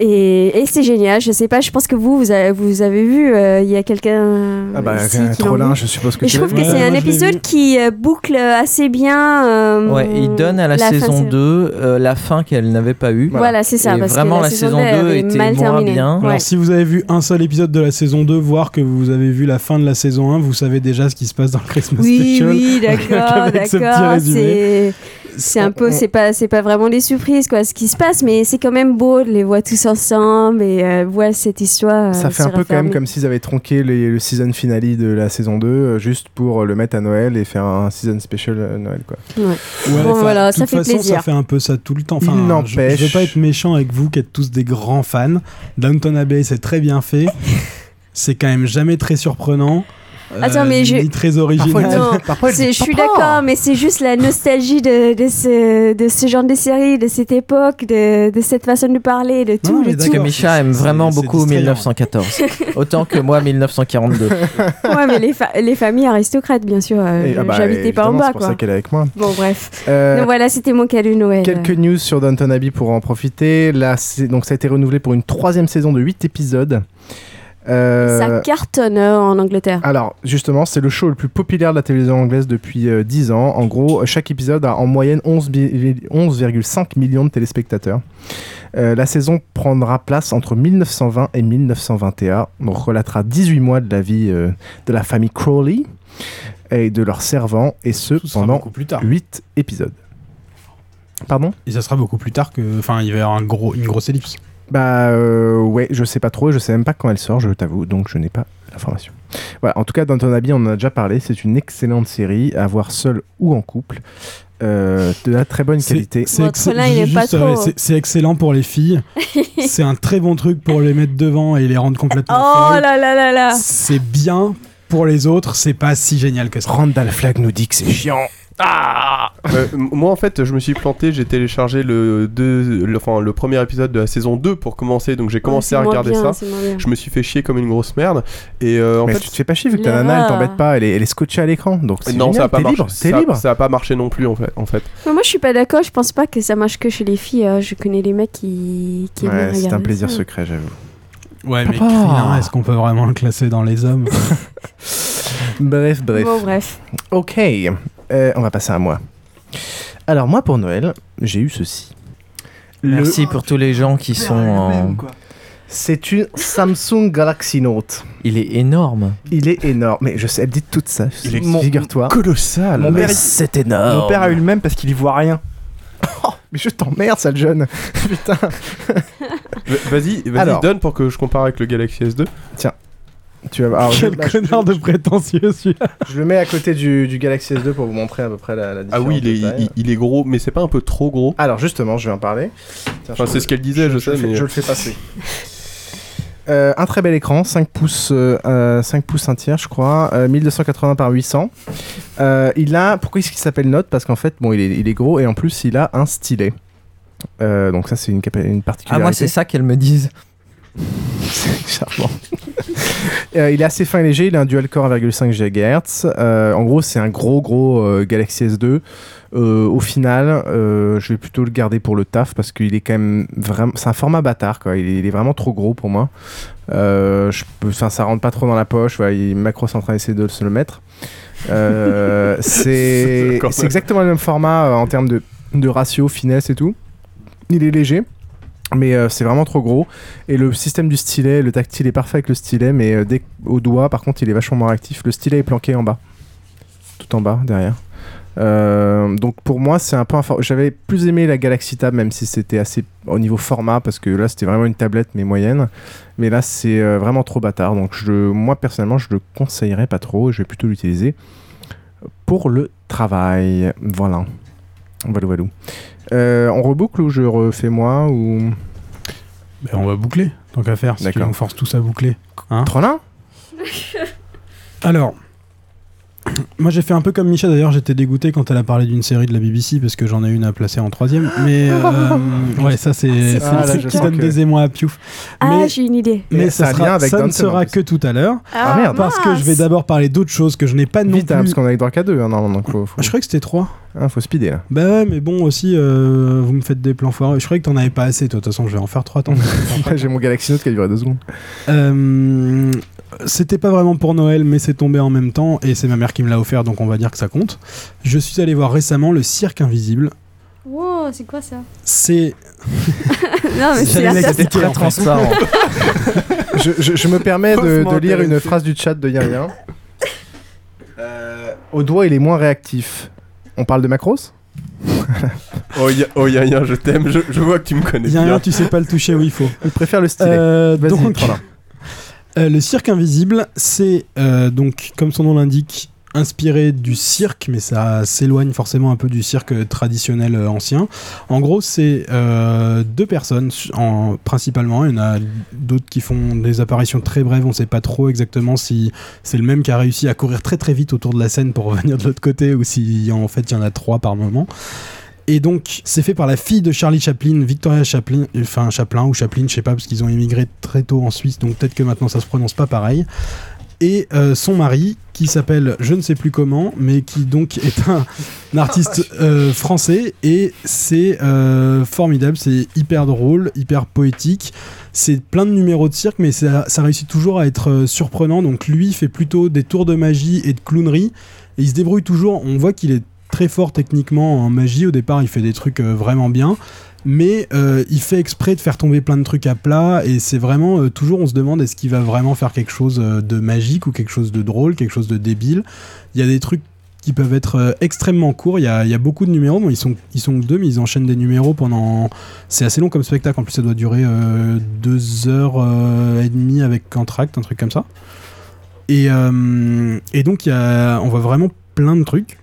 Et, et c'est génial, je sais pas, je pense que vous, vous avez, vous avez vu, euh, il y a quelqu'un. Ah bah, ici un trollin, vu. je suppose que Et je trouve que c'est un épisode qui euh, boucle assez bien. euh, Ouais, il donne à la, fin saison série. 2 euh, la fin qu'elle n'avait pas eue. Voilà, c'est ça, Et parce que vraiment, la la, saison saison 2 2 avait était mal moins terminé. bien. Alors, si vous avez vu un seul épisode de la saison 2, voire que vous avez vu la fin de la saison 1, vous savez déjà ce qui se passe dans le Christmas Oui, Special. oui, d'accord, Avec ce petit d'accord. C'est c'est un peu, c'est pas, c'est pas vraiment des surprises quoi, ce qui se passe, mais c'est quand même beau de les voir tous ensemble et euh, voir cette histoire. Ça euh, fait se un peu quand même comme s'ils avaient tronqué les- le season finale de la saison 2 euh, juste pour le mettre à Noël et faire un season special euh, Noël quoi. Ouais. Ouais, Bon, voilà, de ça toute fait façon, plaisir. ça fait un peu ça tout le temps. Il Enfin, je, je veux pas être méchant avec vous qui êtes tous des grands fans. Downton Abbey, c'est très bien fait. c'est quand même jamais très surprenant. Attends, euh, mais je- Ni très original. Non, c'est- je suis d'accord, mais c'est juste la nostalgie de, de, ce, de ce genre de série, de cette époque, de, de cette façon de parler, de tout. tout. que Micha aime vraiment beaucoup distrayant. 1914. Autant que moi 1942. Ouais, mais les, fa- les familles aristocrates, bien sûr. euh, Et- ah bah, J'habitais pas en bas, C'est pour ça qu'elle est avec moi. Bon, bref. Euh, Donc voilà, c'était mon cadeau de Noël. Quelques news sur Downton Abbey pour en profiter. Là, donc ça a été renouvelé pour une troisième saison de 8 épisodes. Euh, Ça cartonne euh, en Angleterre. Alors, justement, c'est le show le plus populaire de la télévision anglaise depuis euh, 10 ans. En gros, chaque épisode a en moyenne 11 bi- 11,5 millions de téléspectateurs. Euh, la saison prendra place entre 1920 et 1921. On relatera 18 mois de la vie euh, de la famille Crawley et de leurs servants, et ce sera pendant plus tard. 8 épisodes. Pardon? Et ça sera beaucoup plus tard que. Enfin, il va y avoir un gros, une grosse ellipse. Bah euh, ouais, je sais pas trop, je sais même pas quand elle sort, je t'avoue, donc je n'ai pas l'information. Voilà, en tout cas, Downton Abbey, on en a déjà parlé, c'est une excellente série à voir seule ou en couple, euh, de la très bonne qualité. C'est euh, c'est- excellent pour les filles. c'est un très bon truc pour les mettre devant et les rendre complètement Oh folles. là là là là C'est bien pour les autres, c'est pas si génial que ça. Randall Flagg nous dit que c'est chiant. Euh, m- moi en fait je me suis planté, j'ai téléchargé le, deux, le, enfin, le premier épisode de la saison 2 pour commencer, donc j'ai commencé à regarder bien, ça. Je me suis fait chier comme une grosse merde. Et euh, en Mais fait, tu te fais pas chier vu que ta nana elle t'embête pas, elle est, elle est scotchée à l'écran, donc c'est non, génial, ça a pas t'es marché. libre, t'es ça, libre. ça a pas marché non plus en fait. En fait. Mais moi, je suis pas d'accord. Je pense pas que ça marche que chez les filles. hein. Je connais des mecs qui, qui Ouais, c'est un plaisir ça. secret, j'avoue. Ouais, mais Papa. Krillin, est-ce qu'on peut vraiment le classer dans les hommes Bref, bref. Bon, bref. Ok, euh, on va passer à moi. Alors moi pour Noël, j'ai eu ceci. Le- Merci pour tous les gens qui sont en. C'est une Samsung Galaxy Note. Il est énorme. Il est énorme. Mais je sais, elle dit tout ça. Mon- Figure-toi. Colossal. Mon Mais père, c'est énorme. Mon père a eu le même parce qu'il y voit rien. Mais je t'emmerde, sale jeune. Putain. Va- Vas-y, donne pour que je compare avec le Galaxy S2. Tiens. Tu vas alors, Quel je, bah, je- connard de prétentieux celui-là. je le mets à côté du, du Galaxy S2 pour vous montrer à peu près la, la Ah différence. oui, il est, de taille. il, il est gros, mais c'est pas un peu trop gros Alors justement, je vais en parler. Tiens, Enfin, c'est ce qu'elle disait, je, sais, fais- mais. je le fais passer. Euh, un très bel écran, 5 pouces, euh, euh, 5 pouces un tiers, je crois, euh, 1280 par 800. Euh, il a, pourquoi est-ce qu'il s'appelle Note? Parce qu'en fait, bon, il est, il est gros et en plus, il a un stylet. Euh, donc ça, c'est une, une Ah, particularité. moi, c'est ça qu'elles me disent. Charmant. Euh, il est assez fin et léger, il a un dual core 1,5 GHz. Euh, en gros, c'est un gros gros euh, Galaxy S2. Euh, au final, je vais plutôt le garder pour le taf parce qu'il est quand même vraiment. C'est un format bâtard, quoi. Il est, il est vraiment trop gros pour moi. Je peux, enfin, ça rentre pas trop dans la poche. Voilà, il, Macro est en train d'essayer de se le mettre. C'est exactement le même format en termes de, de ratio, finesse et tout. Il est léger. Mais euh, c'est vraiment trop gros. Et le système du stylet, le tactile est parfait avec le stylet, mais euh, au doigt, par contre, il est vachement moins réactif. Le stylet est planqué en bas, tout en bas, derrière. Euh, donc pour moi, c'est un peu J'avais plus aimé la Galaxy Tab, même si c'était assez au niveau format, parce que là, c'était vraiment une tablette, mais moyenne. Mais là, c'est vraiment trop bâtard. Donc je, moi, personnellement, je le conseillerais pas trop. Je vais plutôt l'utiliser pour le travail. Voilà. Voilà, voilà. Euh, on reboucle ou je refais moi ou... Ben, on va boucler, tant qu'à faire, si tu nous forces tous à boucler. Hein? Trollin Alors, moi j'ai fait un peu comme Micha d'ailleurs, j'étais dégoûté quand elle a parlé d'une série de la BBC parce que j'en ai une à placer en troisième. Mais euh, ouais, ça c'est c'est Ah, le truc qui donne que- des émois à Piouf. Ah, j'ai une idée. mais ça, sera- avec ça ne sera que tout à l'heure. Ah, merde. Parce que je vais d'abord parler d'autres choses que je n'ai pas non Vite, hein, plus. parce qu'on a les droits qu'à deux. hein, normalement, donc faut, faut... Ah, je croyais que c'était 3. Ah, faut speeder là. Bah ouais, mais bon, aussi, euh, vous me faites des plans foireux. Je croyais que t'en avais pas assez, toi. De toute façon, je vais en faire 3 temps. J'ai mon Galaxy Note qui a duré deux secondes. Euh, c'était pas vraiment pour Noël, mais c'est tombé en même temps et c'est ma mère qui me l'a offert, donc on va dire que ça compte. Je suis allé voir récemment le Cirque Invisible. Wow, c'est quoi ça? C'est. Non, mais c'est la très en fait. transparent. je, je- je me permets de, lire une phrase du chat de Yin Yin. Euh, au doigt, il est moins réactif. On parle de macros Oh, ya, oh, ya, ya, je t'aime, je, je vois que tu me connais Il y a bien. un, tu sais pas le toucher où il faut. Il préfère le stylet. Euh, Vas-y, donc. Euh, le cirque invisible, c'est euh, donc, comme son nom l'indique, inspiré du cirque, mais ça s'éloigne forcément un peu du cirque traditionnel euh, ancien. En gros, c'est deux personnes, principalement. Il y en a d'autres qui font des apparitions très brèves. On sait pas trop exactement si c'est le même qui a réussi à courir très très vite autour de la scène pour revenir de l'autre côté ou si en fait il y en a trois par moment. Et donc, c'est fait par la fille de Charlie Chaplin, Victoria Chaplin, enfin Chaplin ou Chaplin, je sais pas, parce qu'ils ont immigré très tôt en Suisse, donc peut-être que maintenant ça se prononce pas pareil. Et euh, son mari, qui s'appelle je ne sais plus comment, mais qui donc est un, un artiste euh, français, et c'est euh, formidable, c'est hyper drôle, hyper poétique. C'est plein de numéros de cirque, mais ça, ça réussit toujours à être surprenant. Donc lui fait plutôt des tours de magie et de clownerie, et il se débrouille toujours. On voit qu'il est très fort techniquement en magie. Au départ, il fait des trucs euh, vraiment bien. Mais euh, il fait exprès de faire tomber plein de trucs à plat et c'est vraiment euh, toujours on se demande est-ce qu'il va vraiment faire quelque chose de magique ou quelque chose de drôle, quelque chose de débile? Il y a des trucs qui peuvent être extrêmement courts. Il y, a, il y beaucoup de numéros. Bon, ils sont ils sont deux, mais ils enchaînent des numéros pendant. C'est assez long comme spectacle. En plus, ça doit durer deux heures et demie avec entracte, un truc comme ça. Et, et donc, il y on voit vraiment plein de trucs.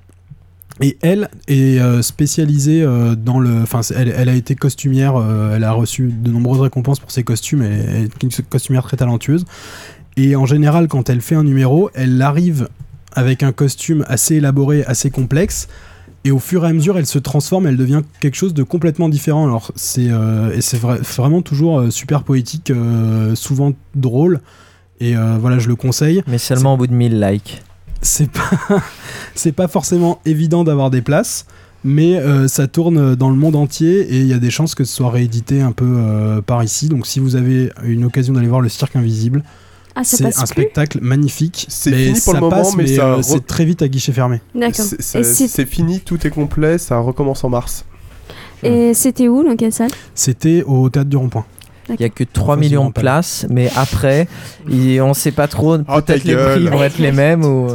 Et elle est euh, spécialisée euh, dans le. Enfin, elle, elle a été costumière, euh, elle a reçu de nombreuses récompenses pour ses costumes, elle est une costumière très talentueuse. Et en général, quand elle fait un numéro, elle arrive avec un costume assez élaboré, assez complexe. Et au fur et à mesure, elle se transforme, elle devient quelque chose de complètement différent. Alors, c'est euh, c'est vrai- vraiment toujours super poétique, euh, souvent drôle. Et euh, voilà, je le conseille. Mais seulement au bout de 1000 likes. C'est pas, c'est pas forcément évident d'avoir des places, mais euh, ça tourne dans le monde entier et il y a des chances que ce soit réédité un peu euh, par ici. Donc, si vous avez une occasion d'aller voir le Cirque Invisible, Ah, c'est un spectacle magnifique. C'est fini pour ça le moment, passe, mais ça euh, c'est très vite à guichet fermé. D'accord. C'est- fini, tout est complet, ça recommence en mars. Et c'était où Dans quelle salle? C'était au théâtre du Rond-Point. Il y a que 3 Vas-y, millions de places, mais après, on sait pas trop. Oh, Peut-être les gueule. prix vont être les mêmes ou.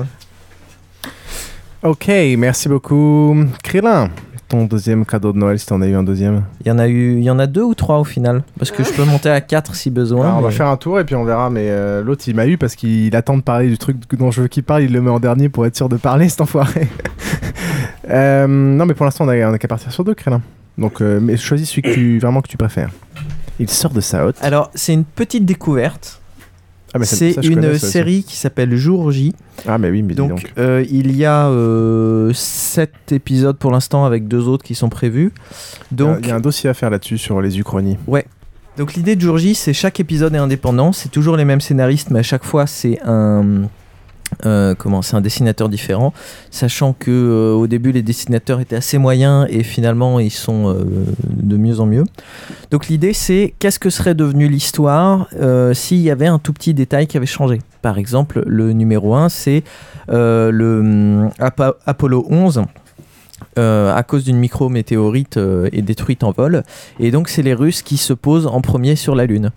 Ok, merci beaucoup. Krillin, ton deuxième cadeau de Noël si t'en as eu un deuxième Il y en a eu, il y en a deux ou trois au final, parce que je peux monter à 4 si besoin. Alors, on va mais- faire un tour et puis on verra. Mais euh, l'autre, il m'a eu parce qu'il attend de parler du truc dont je veux qu'il parle. Il le met en dernier pour être sûr de parler, cet enfoiré. Euh, non, mais pour l'instant, on a, on a qu'à partir sur deux, Crélin. Donc, euh, mais choisis celui que tu, vraiment que tu préfères. Il sort de sa hotte. Alors, c'est une petite découverte. Ah, c'est une série qui s'appelle Jour J. Ah, mais oui, mais donc, donc. euh, il y a 7 épisodes pour l'instant avec deux autres qui sont prévus. Donc, Il y a un dossier à faire là-dessus sur les Uchronies. Ouais. Donc l'idée de Jour J, c'est chaque épisode est indépendant, c'est toujours les mêmes scénaristes, mais à chaque fois c'est un euh, comment c'est un dessinateur différent, sachant que euh, au début les dessinateurs étaient assez moyens et finalement ils sont euh, de mieux en mieux. Donc l'idée c'est qu'est-ce que serait devenue l'histoire s'il y avait un tout petit détail qui avait changé? Par exemple, le numéro 1 c'est le hum, Apo- Apollo 11 euh, à cause d'une micrométéorite euh, est détruite en vol. Et donc, c'est les Russes qui se posent en premier sur la Lune.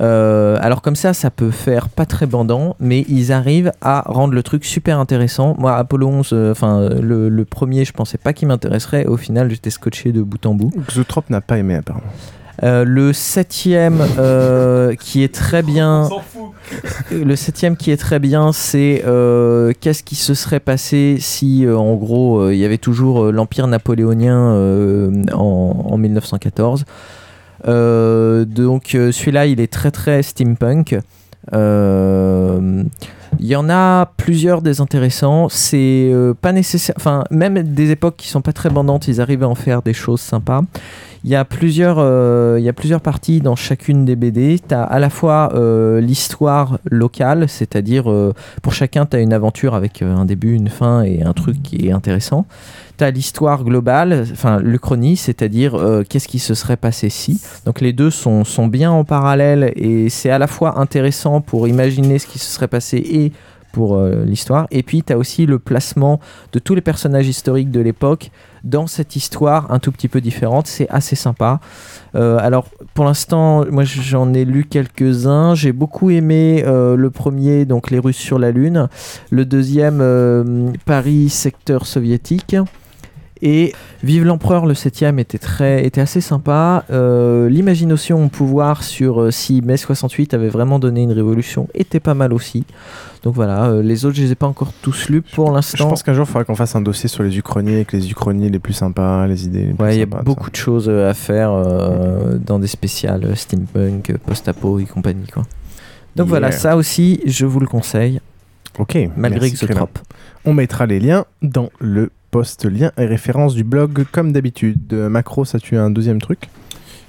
Euh, alors comme ça, ça peut faire pas très bandant, mais ils arrivent à rendre le truc super intéressant. Moi, Apollo 11, euh, enfin le, le premier, je pensais pas qu'il m'intéresserait. Au final, j'étais scotché de bout en bout. Xotrop n'a pas aimé, apparemment. Euh, le septième euh, qui est très bien. Le septième qui est très bien, c'est euh, qu'est-ce qui se serait passé si, euh, en gros, euh, il y avait toujours euh, l'empire napoléonien euh, en, en 1914. Euh, donc euh, celui-là, il est très très steampunk. Euh, Il y en a plusieurs des intéressants. C'est pas nécessaire. Enfin, même des époques qui sont pas très bandantes, ils arrivent à en faire des choses sympas. Il y a plusieurs, euh, il y a plusieurs parties dans chacune des BD. Tu as à la fois euh, l'histoire locale, c'est-à-dire euh, pour chacun, tu as une aventure avec un début, une fin et un truc qui est intéressant. Tu as l'histoire globale, enfin l'Uchronie, c'est-à-dire qu'est-ce qui se serait passé si. Donc les deux sont, sont bien en parallèle et c'est à la fois intéressant pour imaginer ce qui se serait passé et euh, l'histoire. Et puis tu as aussi le placement de tous les personnages historiques de l'époque dans cette histoire un tout petit peu différente. C'est assez sympa. Euh, alors pour l'instant, moi j'en ai lu quelques-uns. J'ai beaucoup aimé euh, le premier, donc Les Russes sur la Lune. Le deuxième, Paris, secteur soviétique. Et Vive l'empereur, le septième était très, était assez sympa. Euh, L'imagination au pouvoir sur euh, si mai 68 avait vraiment donné une révolution était pas mal aussi. Donc voilà, euh, les autres je les ai pas encore tous lus pour Je l'instant. pense qu'un jour, il faudra qu'on fasse un dossier sur les Uchronies avec les Uchronies les plus sympas, les idées. les Ouais, il y a sympas, beaucoup de choses euh, à faire euh, dans des spéciales steampunk, post-apo et compagnie quoi. Donc voilà, ça aussi, je vous le conseille. Ok. Malgré. Crélin. On mettra les liens dans le post lien et référence du blog comme d'habitude. Euh, Macro, ça tu as un deuxième truc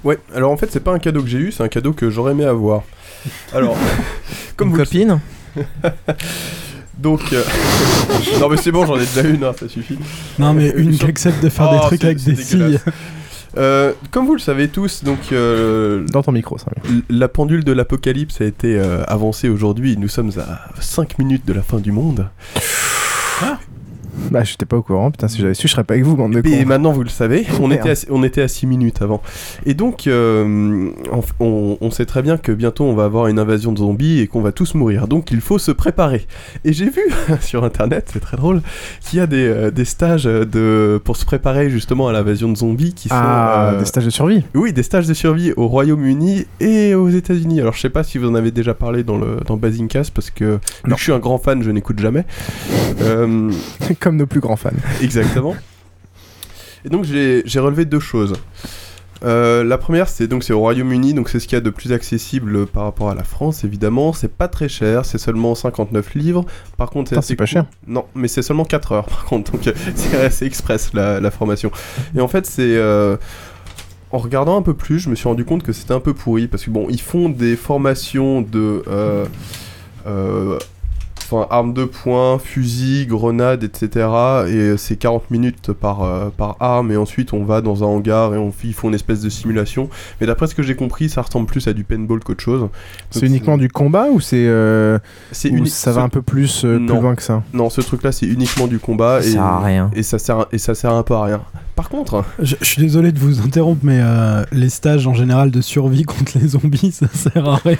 Ouais, alors en fait, c'est pas un cadeau que j'ai eu, c'est un cadeau que j'aurais aimé avoir. Alors, comme Une vous le- copine Donc, euh, non mais c'est bon, j'en ai déjà une, hein, ça suffit. Non, mais une qui accepte de faire des Oh, trucs avec des filles. Euh, comme vous le savez tous, donc euh, dans ton micro, ça. La pendule de l'apocalypse a été euh, avancée aujourd'hui. Nous sommes à 5 minutes de la fin du monde. Bah, j'étais pas au courant. Putain, si j'avais su, je serais pas avec vous, bande de Et cons. maintenant vous le savez, on Merde. était, à, on était à 6 minutes avant. Et donc, euh, on, on- on sait très bien que bientôt on va avoir une invasion de zombies et qu'on va tous mourir. Donc il faut se préparer. Et j'ai vu sur internet, c'est très drôle, qu'il y a des, euh, des stages de, pour se préparer justement à l'invasion de zombies qui sont. Ah, euh, des stages de survie Oui, des stages de survie au Royaume-Uni et aux États-Unis. Alors je sais pas si vous en avez déjà parlé dans le dans parce que vu que je suis un grand fan, je n'écoute jamais. Euh, Comme nos plus grands fans. Exactement. Et donc j'ai relevé deux choses. Euh, la première, c'est donc c'est au Royaume-Uni, donc c'est ce qu'il y a de plus accessible par rapport à la France, évidemment. C'est pas très cher, c'est seulement 59 livres. Par contre, assez c'est pas cher. Non, mais c'est seulement 4 heures, par contre, donc euh, c'est assez express la, la formation. Et en fait, c'est euh, en regardant un peu plus, je me suis rendu compte que c'était un peu pourri parce que bon, ils font des formations de euh, enfin armes de poing, fusil, grenade, etc. Et c'est 40 minutes par, euh, par arme et ensuite on va dans un hangar et on, ils font une espèce de simulation. Mais d'après ce que j'ai compris, ça ressemble plus à du paintball qu'autre chose. C'est uniquement du combat ou c'est. euh, C'est ou uni- ça va ce- un peu plus, euh, plus loin que ça? Non, ce truc-là, c'est uniquement du combat. Ça et, sert à rien. Et ça sert, et ça sert un peu à rien. par contre, Je, je suis désolé de vous interrompre, mais euh, les stages en général de survie contre les zombies, ça sert à rien.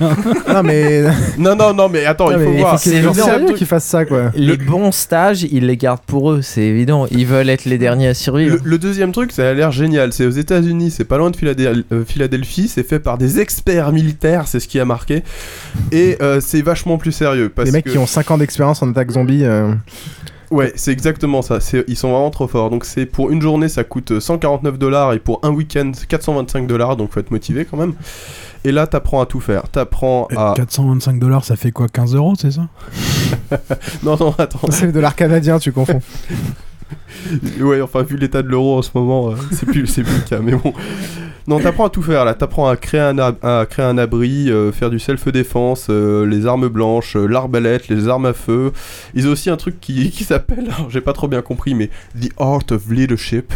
Non, mais. non, non, non, mais attends, il faut voir. C'est sérieux qu'ils fassent ça, quoi. Les bons stages, ils les gardent pour eux, c'est évident. Ils veulent être les derniers à survivre. Le, le deuxième truc, ça a l'air génial. C'est aux États-Unis, c'est pas loin de Philadel- euh, Philadelphie. C'est fait par des experts militaires, c'est ce qui a marqué. Et euh, c'est vachement plus sérieux. Parce Les mecs que... qui ont 5 ans d'expérience en attaque zombie. euh, Ouais, c'est exactement ça. Ils sont vraiment trop forts. Donc c'est pour une journée, ça coûte 149 dollars et pour un week-end, 425 dollars. Donc faut être motivé quand même. Et là, t'apprends à tout faire. T'apprends à. 425 dollars, ça fait quoi 15 euros, c'est ça non, non, attends. C'est le dollar canadien, tu confonds. ouais, enfin, vu l'état de l'euro en ce moment, euh, c'est plus, c'est plus le cas. Mais bon. Non, t'apprends à tout faire là. T'apprends à créer un, ab- à créer un abri, euh, faire du self-défense, euh, les armes blanches, euh, l'arbalète, les armes à feu. Ils ont aussi un truc qui, qui s'appelle, alors, j'ai pas trop bien compris, mais The Art of Leadership.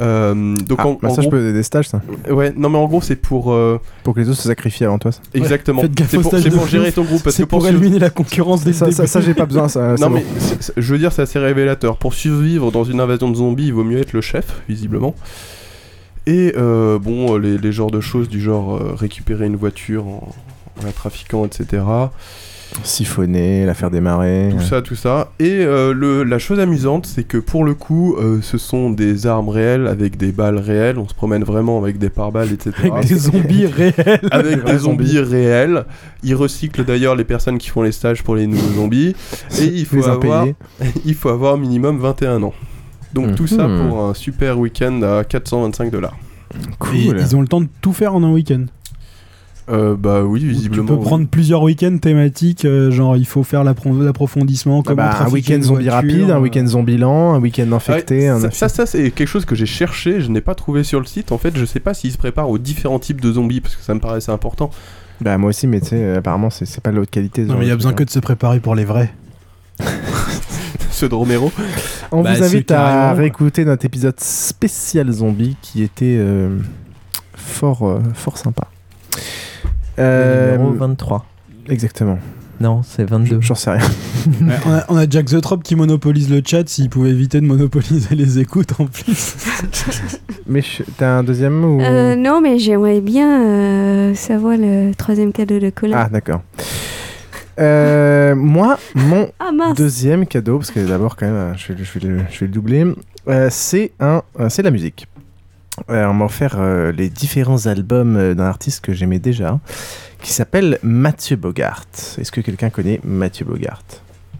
Euh, donc Ah, en, bah en ça, je gros- peux des stages, ça. Ouais, non mais en gros c'est pour euh, Pour que les autres se sacrifient avant toi. ça. exactement. Faites gaffe c'est pour, pour gérer ton groupe parce que C'est pour survivre- éliminer la concurrence des Ça, ça, ça, j'ai pas besoin, ça. non bon. mais je veux dire c'est assez révélateur. Pour survivre dans une invasion de zombies, il vaut mieux être le chef visiblement. Et euh, bon les, les genres de choses du genre euh, récupérer une voiture en, en la trafiquant etc. Siphonner, la faire démarrer. Tout ça, tout ça. Et euh, le, la chose amusante, c'est que pour le coup, euh, ce sont des armes réelles avec des balles réelles. On se promène vraiment avec des pare-balles, etc. Avec des zombies réels. Avec des zombies réels. Ils recyclent d'ailleurs les personnes qui font les stages pour les nouveaux zombies. Et il faut, Les avoir, il faut avoir minimum 21 ans. Donc tout ça Mhm. pour un super week-end à 425 dollars. Et ils ont le temps de tout faire en un week-end. Euh, bah oui, Tu visiblement. peux prendre plusieurs week-ends thématiques, euh, genre il faut faire l'appro- l'approfondissement, Ah comment bah, un week-end zombie voiture, rapide, un euh, week-end zombie lent, un week-end infecté. Ouais, un ça, ça, ça, c'est quelque chose que j'ai cherché, je n'ai pas trouvé sur le site. En fait, je sais pas s'ils se préparent aux différents types de zombies parce que ça me paraissait important. Bah moi aussi, mais tu sais, apparemment c'est pas de l'autre qualité. Non genre mais il y a besoin que de se préparer pour les vrais. Ceux de Romero. On Bah, vous invite à réécouter notre épisode spécial zombie qui était euh, fort, euh, fort sympa. Euh, Numéro 23. Exactement. Non, c'est 22. J'en sais rien. Ouais, on, a, on a Jack the Trop qui monopolise le chat, s'il pouvait éviter de monopoliser les écoutes en plus. Mais je- t'as un deuxième ou... Euh, non, mais j'aimerais bien euh, savoir le troisième cadeau de Colin. Ah d'accord. Euh, moi, mon Ah, deuxième cadeau, parce que d'abord quand même, je vais, je vais le, je vais le doubler, c'est un, c'est la musique. Euh, on m'a offert euh, les différents albums euh, d'un artiste que j'aimais déjà, qui s'appelle Mathieu Bogart. Est-ce que quelqu'un connaît Mathieu Bogart?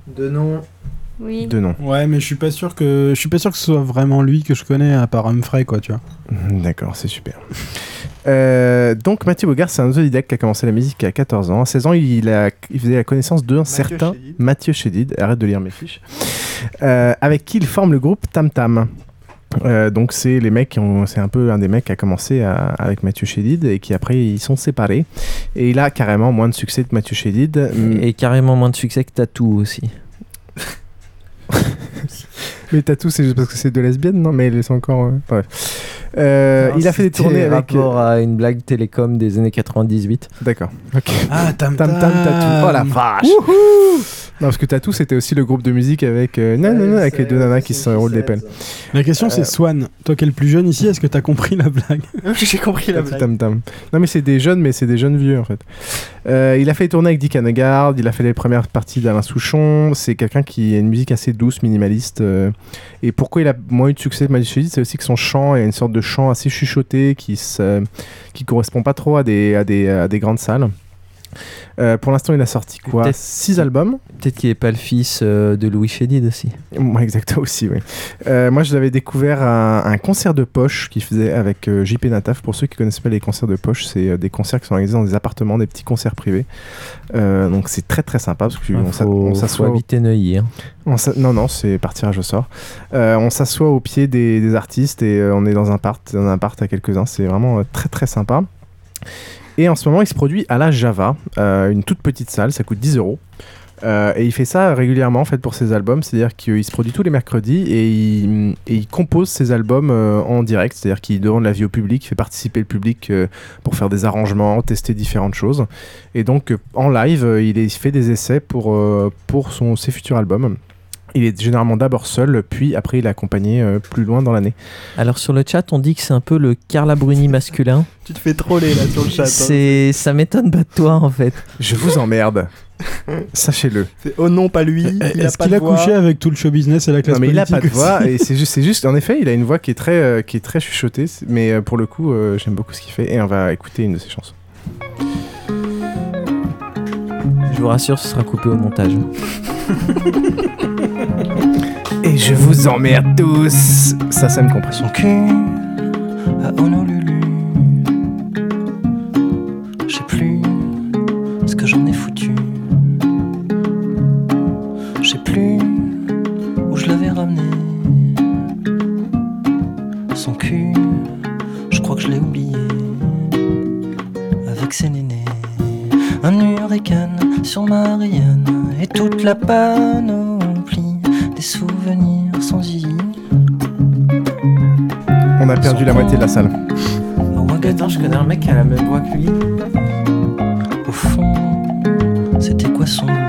De nom. Oui. De nom. Ouais, mais je suis pas sûr que je suis pas sûr que ce soit vraiment lui que je connais à part Humphrey quoi, tu vois. D'accord, c'est super. Euh, donc Mathieu Bogart, c'est un autodidacte qui a commencé la musique à 14 ans. À 16 ans, il, a, il faisait la connaissance d'un certain Chédid. Mathieu Chédid, arrête de lire mes fiches, euh, avec qui il forme le groupe Tam Tam. Euh, donc c'est les mecs qui ont, c'est un peu un des mecs qui a commencé à- avec Mathieu Chédid et qui après ils sont séparés. Et il a carrément moins de succès que Mathieu Chédid. Et carrément moins de succès que Tatou aussi. Mais Tatou, c'est juste parce que c'est deux lesbiennes, non Mais elles sont encore. euh, bref. Euh, il a fait des tournées avec. euh, rapport à une blague télécom des années 98. D'accord. Ok. Ah, Tam Tam Tam Tatou. Oh la vache. Non, parce que Tatou, c'était aussi le groupe de musique avec. euh, non, non, non, avec les deux nanas qui se roulent des pelles. La question Euh, c'est Swan, toi qui es le plus jeune ici, est-ce que t'as compris la blague? J'ai compris la blague. Tam Tam. Non, mais c'est des jeunes, mais c'est des jeunes vieux en fait. Euh, il a fait tourner avec Dick Hanegard, il a fait les premières parties d'Alain Souchon. C'est quelqu'un qui a une musique assez douce, minimaliste. euh, et pourquoi il a moins eu de succès Chédid, c'est aussi que son chant est une sorte de chant assez chuchoté qui se, qui correspond pas trop à des, à des grandes salles. Euh, pour l'instant, il a sorti quoi Peut-être- 6 albums Peut-être qu'il n'est pas le fils euh, de Louis Chédid aussi. Ouais, exactement aussi, oui. Euh, moi, je l'avais découvert à un concert de poche qu'il faisait avec JP Nataf. Pour ceux qui connaissent pas les concerts de poche, c'est des concerts qui sont organisés dans des appartements, des petits concerts privés. Donc c'est très très sympa parce qu'on faut s'assoit. habiter Neuilly. hein. on non, non, c'est par tirage au sort. On s'assoit au pied des, des artistes et on est dans un part, dans un appart à quelques-uns. C'est vraiment très très sympa. Et en ce moment, il se produit à la Java, euh, une toute petite salle, ça coûte 10 euros. Euh, et il fait ça régulièrement en fait pour ses albums, c'est-à-dire qu'il se produit tous les mercredis et il, compose ses albums euh, en direct, c'est-à-dire qu'il demande l'avis au public, fait participer le public pour faire des arrangements, tester différentes choses. Et donc en live, il, il fait des essais pour, pour son, ses futurs albums. Il est généralement d'abord seul, puis après il est accompagné euh, plus loin dans l'année. Alors sur le chat, on dit que c'est un peu le Carla Bruni masculin. Tu te fais troller là sur le chat. hein. C'est, ça m'étonne pas de toi en fait. Je vous emmerde. Sachez-le. C'est oh non, pas lui. Il a Est-ce qu'il a couché avec tout le show business et la classe Non mais il a pas de voix et c'est juste, c'est juste, en effet, il a une voix qui est très, euh, qui est très chuchotée, mais euh, pour le coup, euh, j'aime beaucoup ce qu'il fait et on va écouter une de ses chansons. Je vous rassure, ce sera coupé au montage. Et je vous emmerde tous. Ça, ça me comprend. Son cul à Honolulu. Je sais plus ce que j'en ai foutu. Je sais plus où je l'avais ramené. Son cul, je crois que je l'ai oublié. Avec ses nénés. Un hurricane sur Marianne et toute la panoplie des souvenirs sans y On a perdu la moitié de la salle. Attends, je connais un mec qui a la même voix que lui. Au fond, c'était quoi son nom?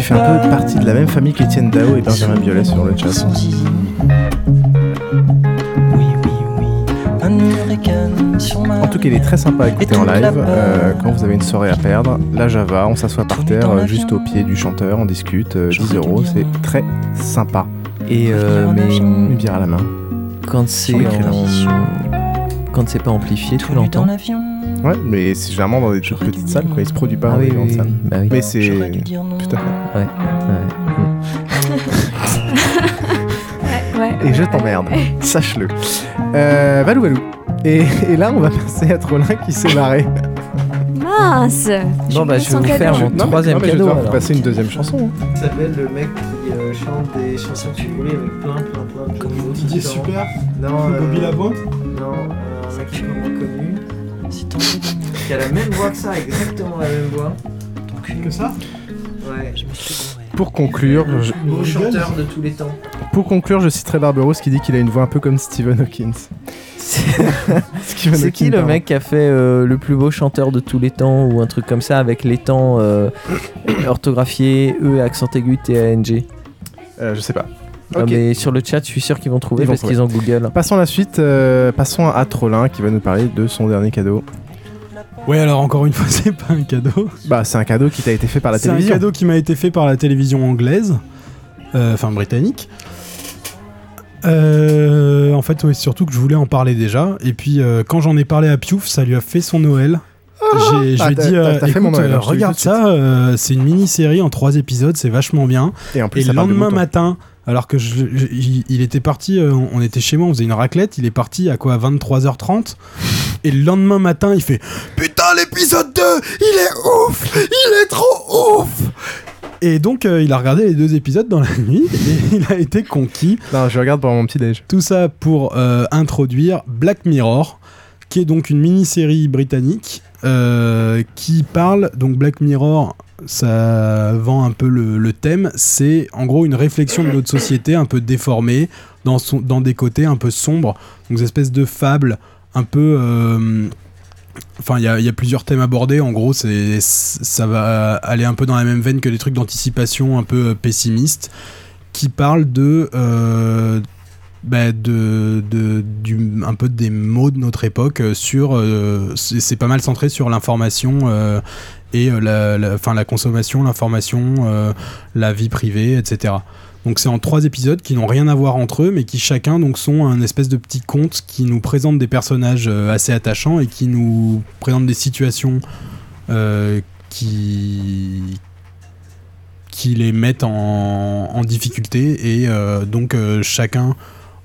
Qu'il fait un peu partie de la même famille qu'Étienne Dao et Benjamin Biolay sur le chat. En tout cas, il est très sympa à écouter en live. euh, quand vous avez une soirée à perdre, la Java, on s'assoit par terre, euh, juste au pied du chanteur, on discute, euh, 10 euros, c'est très sympa. Et euh, mais Une bière à la main. quand c'est quand c'est pas amplifié, tu l'entends. Ouais, mais c'est généralement dans des petites salles, quoi. Il se produit pas Ah dans oui, des grandes oui, salles. oui. Bah oui. Mais c'est. Tout à fait. Ouais. Ouais. Et je t'emmerde, sache-le. Euh, Valou Valou. Et, et là, on va passer à Trollin qui s'est barré. Mince Bon bah je vais vous cadeau. faire mon Non, troisième non, mais je vais cadeau. devoir vous passer une deuxième chanson. hein. Il s'appelle le mec qui euh, chante des chansons sucrées avec plein plein plein de Comme Didier Super Non, Bobby euh, Lapointe Non, euh, un mec vraiment connu. Qui a la même voix que ça, exactement la même voix. Que ça? Pour conclure, je... Beau chanteur de tous les temps. pour conclure, je citerai Barberousse qui dit qu'il a une voix un peu comme Stephen Hawkins. C'est qui Hawking, le mec qui a fait euh, le plus beau chanteur de tous les temps ou un truc comme ça avec les temps euh, orthographiés E accent aigu T A N G? Euh, Je sais pas. Ah, Ok. mais sur le chat, je suis sûr qu'ils vont trouver Ils vont parce qu'ils ont trouver. Google. Passons à la suite. euh, passons à Trollin qui va nous parler de son dernier cadeau. Ouais, alors encore une fois, c'est pas un cadeau. Bah, c'est un cadeau qui t'a été fait par la C'est un télévision. cadeau qui m'a été fait par la télévision anglaise, euh, enfin britannique. Euh, en fait, ouais, surtout que je voulais en parler déjà. Et puis, euh, quand j'en ai parlé à Piouf, ça lui a fait son Noël. J'ai Ah, lui ai t'as- dit, euh, écoute, Noël, hein, regarde ça, c'est une mini-série en trois épisodes, c'est vachement bien. Et en plus, le lendemain matin, alors que je- je- il, était parti, on était chez moi, on faisait une raclette, il est parti à quoi, à 23h30 Et le lendemain matin, il fait Putain, l'épisode 2, il est ouf Il est trop ouf Et donc, euh, il a regardé les deux épisodes dans la nuit et il a été conquis. Non, je regarde pour mon petit déj. Tout ça pour euh, introduire Black Mirror, qui est donc une mini-série britannique euh, qui parle. Donc, Black Mirror, ça vend un peu le, le thème. C'est en gros une réflexion de notre société un peu déformée, dans, son, dans des côtés un peu sombres. Donc, des espèces de fables un peu. Enfin, il y, a- plusieurs thèmes abordés. En gros, c'est ça va aller un peu dans la même veine que les trucs d'anticipation un peu euh, pessimistes, qui parlent de, euh, bah, de, de- du, un peu des mots de notre époque. euh, Sur, c'est pas mal centré sur l'information et la, la, enfin, la consommation, l'information, la vie privée, etc. Donc c'est en trois épisodes qui n'ont rien à voir entre eux, mais qui chacun donc sont un espèce de petit conte qui nous présente des personnages euh, assez attachants et qui nous présente des situations euh, qui qui les mettent en, en difficulté et euh, donc euh, chacun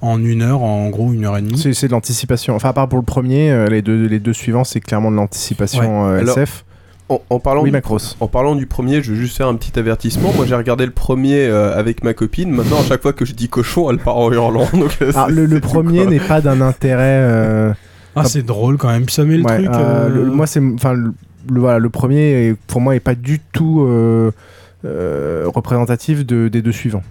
en une heure, en gros une heure et demie. C'est c'est de l'anticipation. Enfin, à part pour le premier, euh, les, deux, les deux suivants, c'est clairement de l'anticipation euh, Alors, SF. En, en parlant Oui, du, en parlant du premier, je veux juste faire un petit avertissement. Moi, j'ai regardé le premier euh, avec ma copine. Maintenant, à chaque fois que je dis cochon, elle part en hurlant. Donc, Ah, c'est- le, premier n'est pas d'un intérêt. euh, Ah, c'est drôle quand même. Puis ça met le Ouais, truc. euh, euh, le- moi, c'est, enfin, le, le- voilà, le premier, est- pour moi, est pas du tout euh, euh, représentatif de- des deux suivants.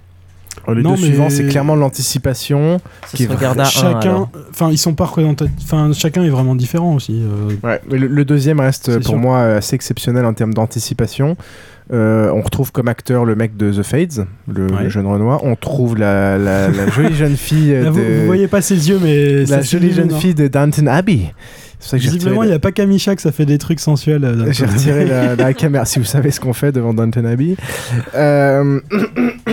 Euh, Les Non, deux mais- suivants, c'est clairement de l'anticipation. qui est vrai- chacun, enfin ils sont pas représentatifs, enfin chacun est vraiment différent aussi. euh. Ouais, mais le, le deuxième reste pour sûr. moi assez exceptionnel en termes d'anticipation. Euh, on retrouve comme acteur le mec de The Fades, le, Ouais. le jeune Renoir. On trouve la, la- la jolie jeune fille Là, vous, de vous voyez pas ses yeux, mais la jolie jeune hein. fille de Downton Abbey. Visiblement, retiré il la- n'y a pas Kamisha que ça fait des trucs sensuels. euh, J'ai retiré la, la caméra. Si vous savez ce qu'on fait devant Downton Abbey. Euh,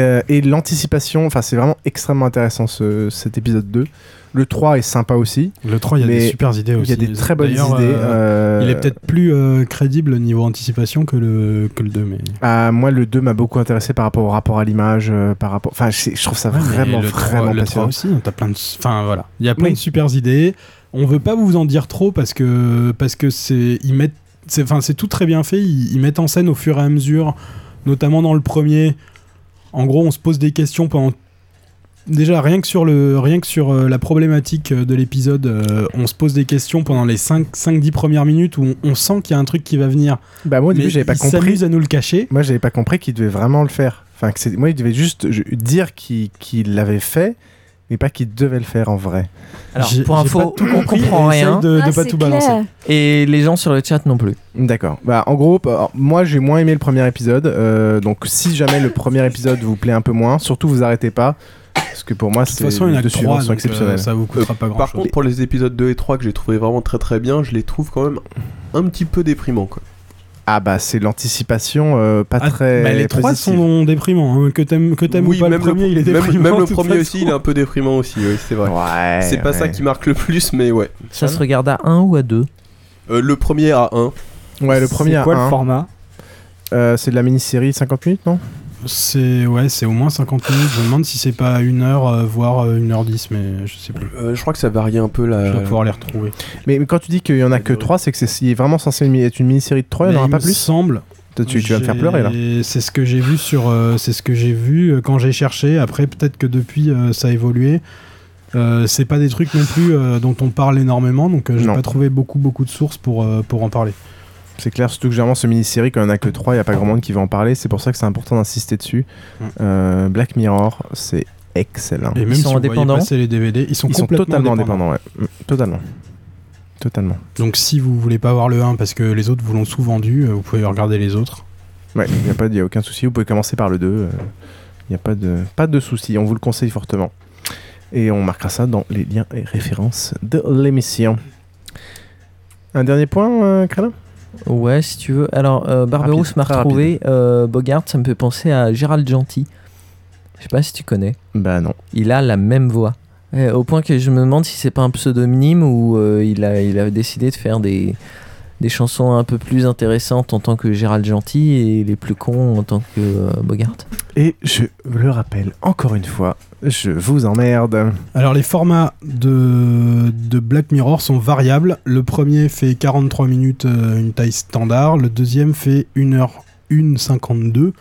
euh, et l'anticipation, enfin, c'est vraiment extrêmement intéressant ce- cet épisode 2. Le 3 est sympa aussi. Le 3, il y a des super idées aussi. Il y a des très bonnes idées. Euh, euh, Il est peut-être plus crédible niveau anticipation que le, que le 2. Mais... Ah, moi, le 2 m'a beaucoup intéressé par rapport au rapport à l'image, par rapport. Enfin, je, trouve ça Ouais, vraiment, le 3, vraiment le 3 passionnant. aussi, plein de. Enfin voilà, il y a plein Oui. de super idées. On veut pas vous en dire trop parce que parce que c'est ils mettent, c'est tout très bien fait. Ils, ils mettent en scène au fur et à mesure, notamment dans le premier. En gros, on se pose des questions pendant. Déjà, rien que sur, le, rien que sur euh, la problématique euh, de l'épisode, euh, on se pose des questions pendant les 5-10 premières minutes où on, on sent qu'il y a un truc qui va venir. Bah, moi, au début, j'avais pas compris. à nous le cacher. Moi, j'avais pas compris qu'il devait vraiment le faire. Enfin, que moi, il devait juste dire qu'il qu'il l'avait fait, mais pas qu'il devait le faire en vrai. Alors, pour info, pas tout on comprend rien. de- de Ah, pas c'est tout balancer. clair. Et les gens sur le chat non plus. D'accord. Bah, en gros, bah, moi, j'ai moins aimé le premier épisode. euh, donc, si jamais le premier épisode vous plaît un peu moins, surtout vous arrêtez pas. Parce que pour moi, De toute c'est façon, il y en les a deux que suivants 3, sont donc euh, exceptionnels. ça vous coûtera pas grand Par chose. contre, pour les épisodes 2 et 3 que j'ai trouvé vraiment très très bien, je les trouve quand même un petit peu déprimants. Quoi. Ah bah c'est l'anticipation euh, pas Ah, très. bah, les trois sont déprimants. hein. Que t'aimes que t'aimes Oui, ou pas même le premier, il est déprimant. Même, le premier aussi, il est un peu déprimant aussi, oui, c'est vrai. Ouais. c'est pas ça qui marque le plus, mais ouais. Ça se regarde à 1 ou à 2 Euh, le premier à 1. Ouais, le premier C'est à quoi un. le format? Euh, c'est de la mini-série 50 minutes, non? C'est ouais, c'est au moins 50 minutes. Je me demande si c'est pas 1 heure, euh, voire euh, 1h10, mais je sais plus. Euh, je crois que ça varie un peu la. Je vais pouvoir les retrouver. mais, mais quand tu dis qu'il y en a que 3, c'est que c'est il est vraiment censé être une mini-série de 3, il n'y en aura pas me plus? semble. Toi, tu, tu vas me faire pleurer là. C'est ce que j'ai vu sur, euh, c'est ce que j'ai vu quand j'ai cherché. Après, peut-être que depuis euh, ça a évolué. Euh, c'est pas des trucs non plus euh, dont on parle énormément, donc euh, j'ai pas trouvé beaucoup beaucoup de sources pour euh, pour en parler. C'est clair, surtout que généralement, ce mini-série, quand il n'y en a que 3, il n'y a pas grand monde qui va en parler. C'est pour ça que c'est important d'insister dessus. Mm. Euh, Black Mirror, c'est excellent. Et même sont si vous voyez indépendants passer les DVD, ils sont Ils sont complètement totalement indépendants. indépendants, ouais. Mm, Totalement. Totalement. Donc si vous voulez pas voir le 1 parce que les autres vous l'ont sous-vendu, euh, vous pouvez regarder les autres. Ouais, il n'y a, pas- y a aucun souci. Vous pouvez commencer par le 2. Il n'y a pas de, pas de souci. On vous le conseille fortement. Et on marquera ça dans les liens et références de l'émission. Un dernier point, euh, Krellin Ouais, si tu veux. Alors, euh, Barberousse m'a retrouvé. euh, Bogart, ça me fait penser à Gérald Gentil. Je sais pas si tu connais. Bah non. Il a la même voix. Au point que je me demande si c'est pas un pseudonyme ou euh, il, a, il a décidé de faire des, des chansons un peu plus intéressantes en tant que Gérald Gentil et les plus cons en tant que euh, Bogart. Et je le rappelle encore une fois, je vous emmerde. Alors les formats de, de Black Mirror sont variables. Le premier fait 43 minutes, euh, une taille standard. Le deuxième fait 1 heure 1,52.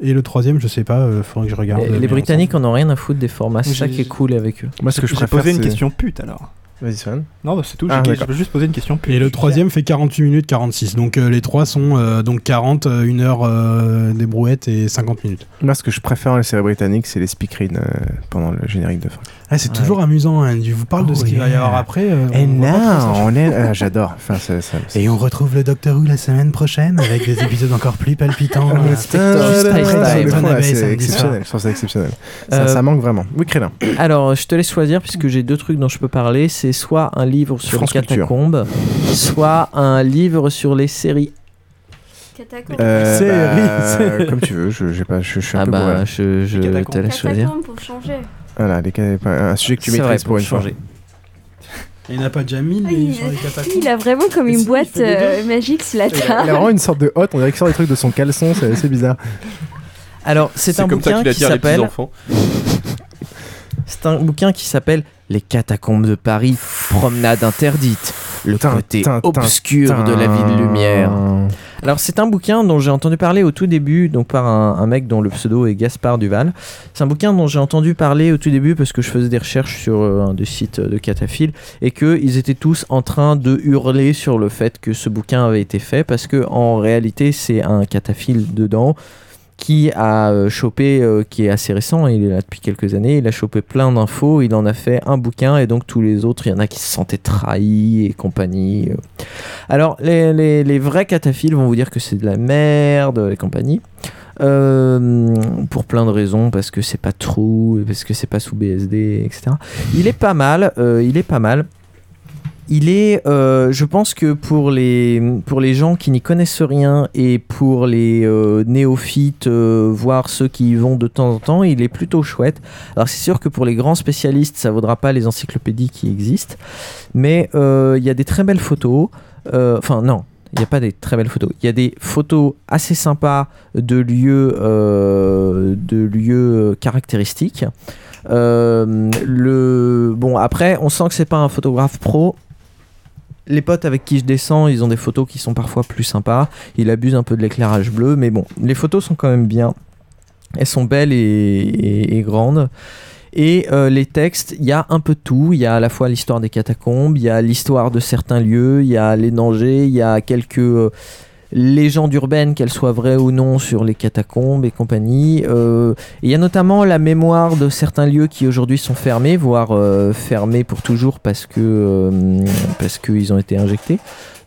Et le troisième, je sais pas, il faudrait que je regarde. Les Britanniques en ont rien à foutre des formats, c'est ça qui est cool avec eux. Moi, ce que je J'ai préfère, posé une c'est- question pute alors. Vas-y, Swan. Non, bah, c'est tout. Ah, je veux juste poser une question. Et le troisième fait 48 minutes 46. Donc euh, les trois sont euh, donc 40, 1 heure euh, des brouettes et 50 minutes. Moi, ce que je préfère dans les séries britanniques, c'est les speakerines euh, pendant le générique de fin. Ah, c'est toujours amusant. hein. Je vous parle de Oh, ce qu'il va y avoir après. euh, Et on non, on est. ah, J'adore. Enfin, Et on retrouve le Docteur Who la semaine prochaine avec des épisodes encore plus palpitants. Euh, C'est samedi exceptionnel. Je trouve ça exceptionnel. Ça, Euh, ça manque vraiment. Oui, Krélin. Alors, je te laisse choisir puisque j'ai deux trucs dont je peux parler. C'est soit un livre sur France les Culture. catacombes, soit un livre sur les séries. Catacombe. Euh, Série, bah, comme tu veux. Je, pas, je, je suis un Ah peu bah, bourré. je, je te laisse choisir. Pour changer. Voilà, les un sujet que tu maîtrises pour une fois. changer. Il n'y en a pas déjà mille Ah, il, sur les catacombes il a vraiment comme une si, il boîte euh, magique sur la Il a, il a table. vraiment une sorte de hotte. On dirait qu'il sort des trucs de son caleçon. C'est assez bizarre. Alors, c'est un comme ça bouquin qui s'appelle. C'est un bouquin qui s'appelle Les catacombes de Paris, promenade interdite, le côté obscur de la ville lumière. Bouquin Alors c'est un bouquin dont j'ai entendu parler au tout début, donc par un, mec dont le pseudo est Gaspard Duval. C'est un bouquin dont j'ai entendu parler au tout début parce que je faisais des recherches sur euh, un des sites de cataphiles et qu'ils étaient tous en train de hurler sur le fait que ce bouquin avait été fait parce que en réalité c'est un cataphile dedans qui a euh, chopé, euh, qui est assez récent, il est là depuis quelques années, il a chopé plein d'infos, il en a fait un bouquin et donc tous les autres, il y en a qui se sentaient trahis et compagnie. euh. Alors les, les- vrais cataphiles vont vous dire que c'est de la merde et compagnie. Pour plein de raisons, parce que c'est pas true, parce que c'est pas sous BSD, etc. Il est pas mal, il est pas mal. Il est, euh, je pense que pour les, gens qui n'y connaissent rien et pour les euh, néophytes, euh, voire ceux qui y vont de temps en temps, il est plutôt chouette. Alors c'est sûr que pour les grands spécialistes, ça vaudra pas les encyclopédies qui existent, mais il y a des très belles photos. Enfin non, il n'y a pas des très belles photos. Il y a des photos assez sympas de lieux, de lieux caractéristiques. Le bon après, on sent que c'est pas un photographe pro. Les potes avec qui je descends, ils ont des photos qui sont parfois plus sympas. Il abuse un peu de l'éclairage bleu, mais bon, les photos sont quand même bien. Elles sont belles et, grandes. Et euh, les textes, il y a un peu tout. Il y a à la fois l'histoire des catacombes, il y a l'histoire de certains lieux, il y a les dangers, il y a quelques euh, légendes urbaines, qu'elles soient vraies ou non, sur les catacombes et compagnie. Euh, il y a notamment la mémoire de certains lieux qui aujourd'hui sont fermés, voire euh, fermés pour toujours parce que euh, parce qu'ils ont été injectés.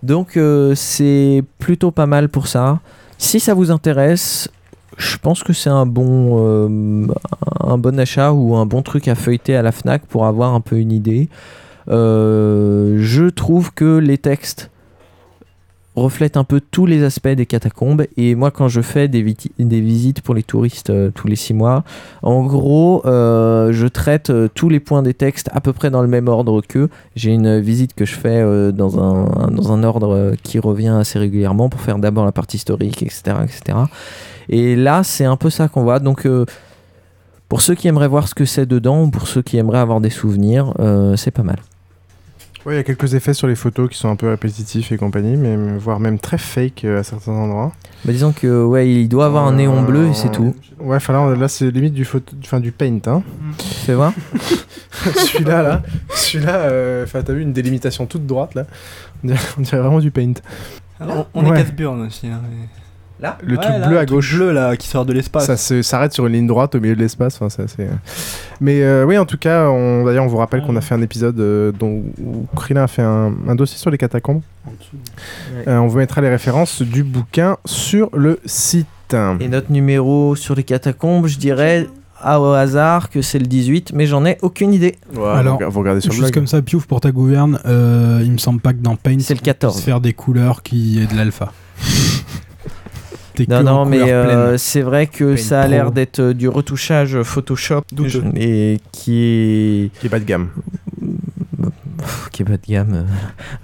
Donc c'est plutôt pas mal pour ça. Si ça vous intéresse, je pense que c'est un bon, un bon achat ou un bon truc à feuilleter à la Fnac pour avoir un peu une idée. Je trouve que les textes reflètent un peu tous les aspects des catacombes. Et moi quand je fais des, visites pour les touristes euh, tous les six mois en gros euh, je traite euh, tous les points des textes à peu près dans le même ordre qu'eux j'ai une visite que je fais dans, un, dans un ordre qui revient assez régulièrement pour faire d'abord la partie historique etc etc et là c'est un peu ça qu'on voit. Donc pour ceux qui aimeraient voir ce que c'est dedans ou pour ceux qui aimeraient avoir des souvenirs c'est pas mal Ouais, il y a quelques effets sur les photos qui sont un peu répétitifs et compagnie, mais voire même très fake euh, à certains endroits. Bah, disons que ouais, il doit avoir un néon bleu et c'est tout. Ouais, enfin là, là, c'est limite du photo, enfin du paint, hein. Fais voir. celui-là, là, celui-là, euh, enfin t'as vu une délimitation toute droite là. On dirait, on dirait vraiment du paint. On, on Ouais. est Casburn aussi. hein, Là Le Ouais, truc là, bleu le à truc gauche. bleu là qui sort de l'espace. Ça se- s'arrête sur une ligne droite au milieu de l'espace. Enfin, c'est assez- Mais euh, oui, en tout cas, on, d'ailleurs, on vous rappelle qu'on a fait un épisode euh, dont, où Krillin a fait un, un dossier sur les catacombes. Euh, on vous mettra les références du bouquin sur le site. Et notre numéro sur les catacombes, je dirais à au hasard que c'est le 18, mais j'en ai aucune idée. Alors, vous regardez sur le juste blog. comme ça, Piouf, pour ta gouverne, euh, il me semble pas que dans Paint, c'est le 14. faire des couleurs qui est de l'alpha. Non, non, mais euh, c'est vrai que Paint ça a l'air d'être euh, du retouchage Photoshop Douteux. et qui est qui est bas de gamme. qui est bas de gamme. euh,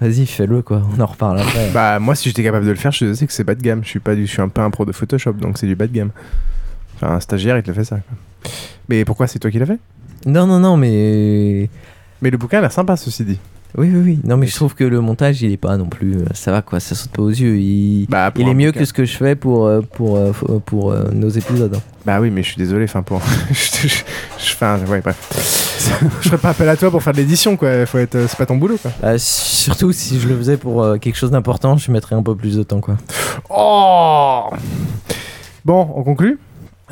Vas-y, fais-le quoi. On en reparle après. Bah moi si j'étais capable de le faire, je sais que c'est bas de gamme. Je suis pas du, je suis un peu un pro de Photoshop, donc c'est du bas de gamme. Enfin un stagiaire il te le fait ça. quoi. Mais pourquoi c'est toi qui l'as fait? Non, non, non, mais Mais le bouquin a l'air sympa ceci dit. Oui, oui, oui. Non, mais je trouve que le montage, il est pas non plus. euh, Ça va quoi, ça saute pas aux yeux. Il, Bah, il est mieux bouquin. que ce que je fais pour, euh, pour, euh, pour, euh, nos épisodes. hein. Bah oui, mais je suis désolé, enfin pour. je, je, je- enfin, ouais, bref. je ferais pas appel à toi pour faire de l'édition, quoi. Faut être, c'est pas ton boulot, quoi. Euh, surtout si je le faisais pour euh, quelque chose d'important, je mettrais un peu plus de temps, quoi. Oh Bon, on conclut?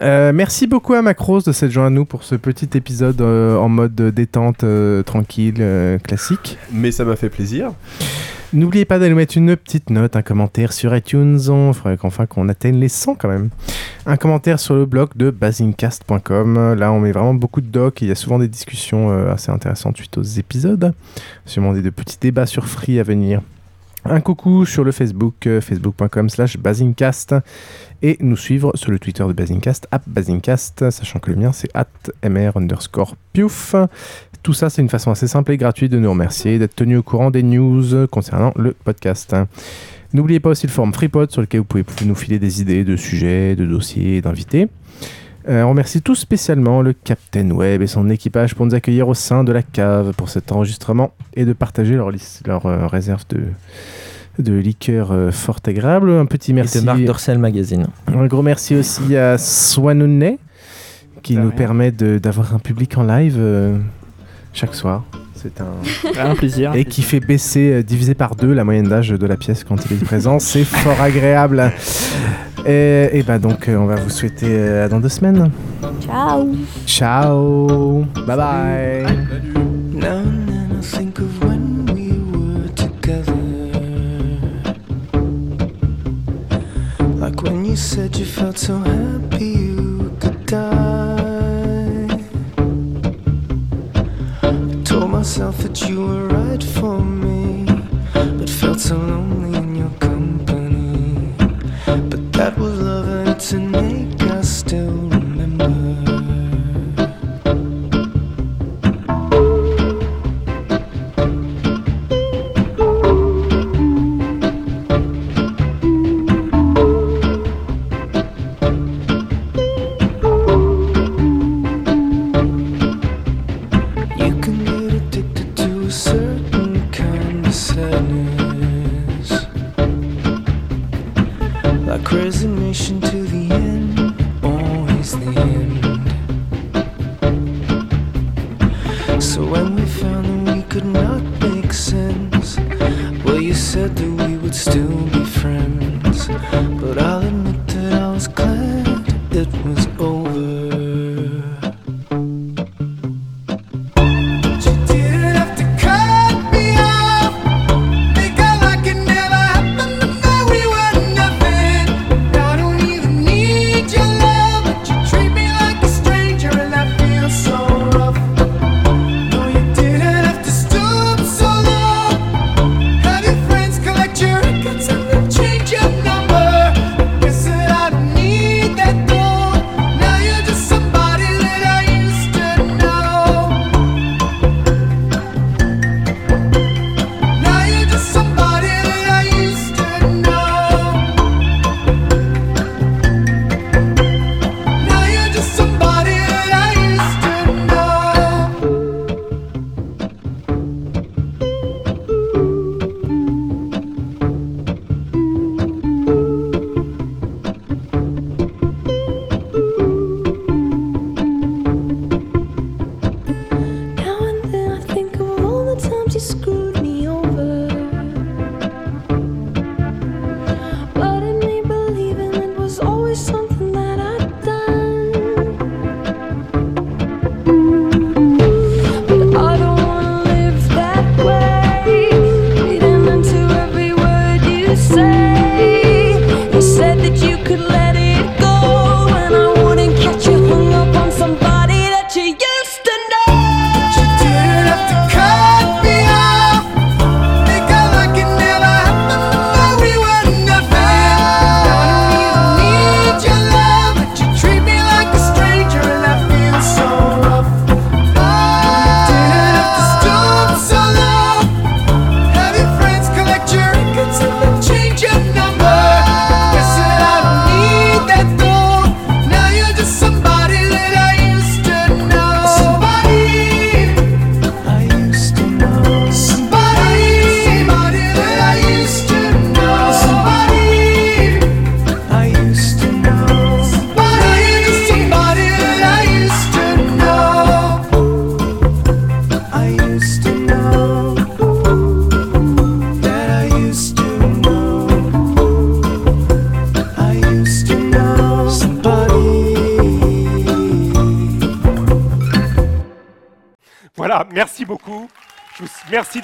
Euh, merci beaucoup à Macros de s'être joint à nous pour ce petit épisode euh, en mode détente, euh, tranquille, classique. Mais ça m'a fait plaisir. N'oubliez pas d'aller mettre une petite note, un commentaire sur iTunes. Il faudrait qu'enfin qu'on atteigne les 100 quand même. Un commentaire sur le blog de basincast.com. Là, on met vraiment beaucoup de docs il y a souvent des discussions assez intéressantes suite aux épisodes. Sûrement des de petits débats sur Free à venir. Un coucou sur le Facebook, euh, facebook.com slash basincast. Et nous suivre sur le Twitter de Basincast, at Basincast, sachant que le mien c'est at mr underscore piouf. Tout ça, c'est une façon assez simple et gratuite de nous remercier, d'être tenu au courant des news concernant le podcast. N'oubliez pas aussi le forum FreePod sur lequel vous pouvez nous filer des idées de sujets, de dossiers, d'invités. Euh, on remercie tout spécialement le Captain Webb et son équipage pour nous accueillir au sein de la cave pour cet enregistrement et de partager leur, leur euh, réserve de, de euh, fort agréable. Un petit merci. Et de Marc Dorcel Magazine. Un gros merci aussi à Swanonet qui nous permet d'avoir un public en live chaque soir. C'est un... plaisir. Et qui fait baisser, euh, divisé par deux, la moyenne d'âge de la pièce quand il est présent. C'est fort agréable. Et, et bah donc, euh, on va vous souhaiter euh, dans deux semaines. Ciao. Ciao. Bye bye. myself that you were right for me.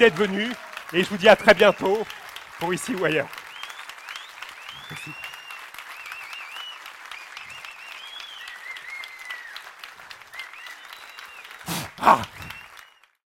d'être et je vous dis à très bientôt pour ici ou ailleurs.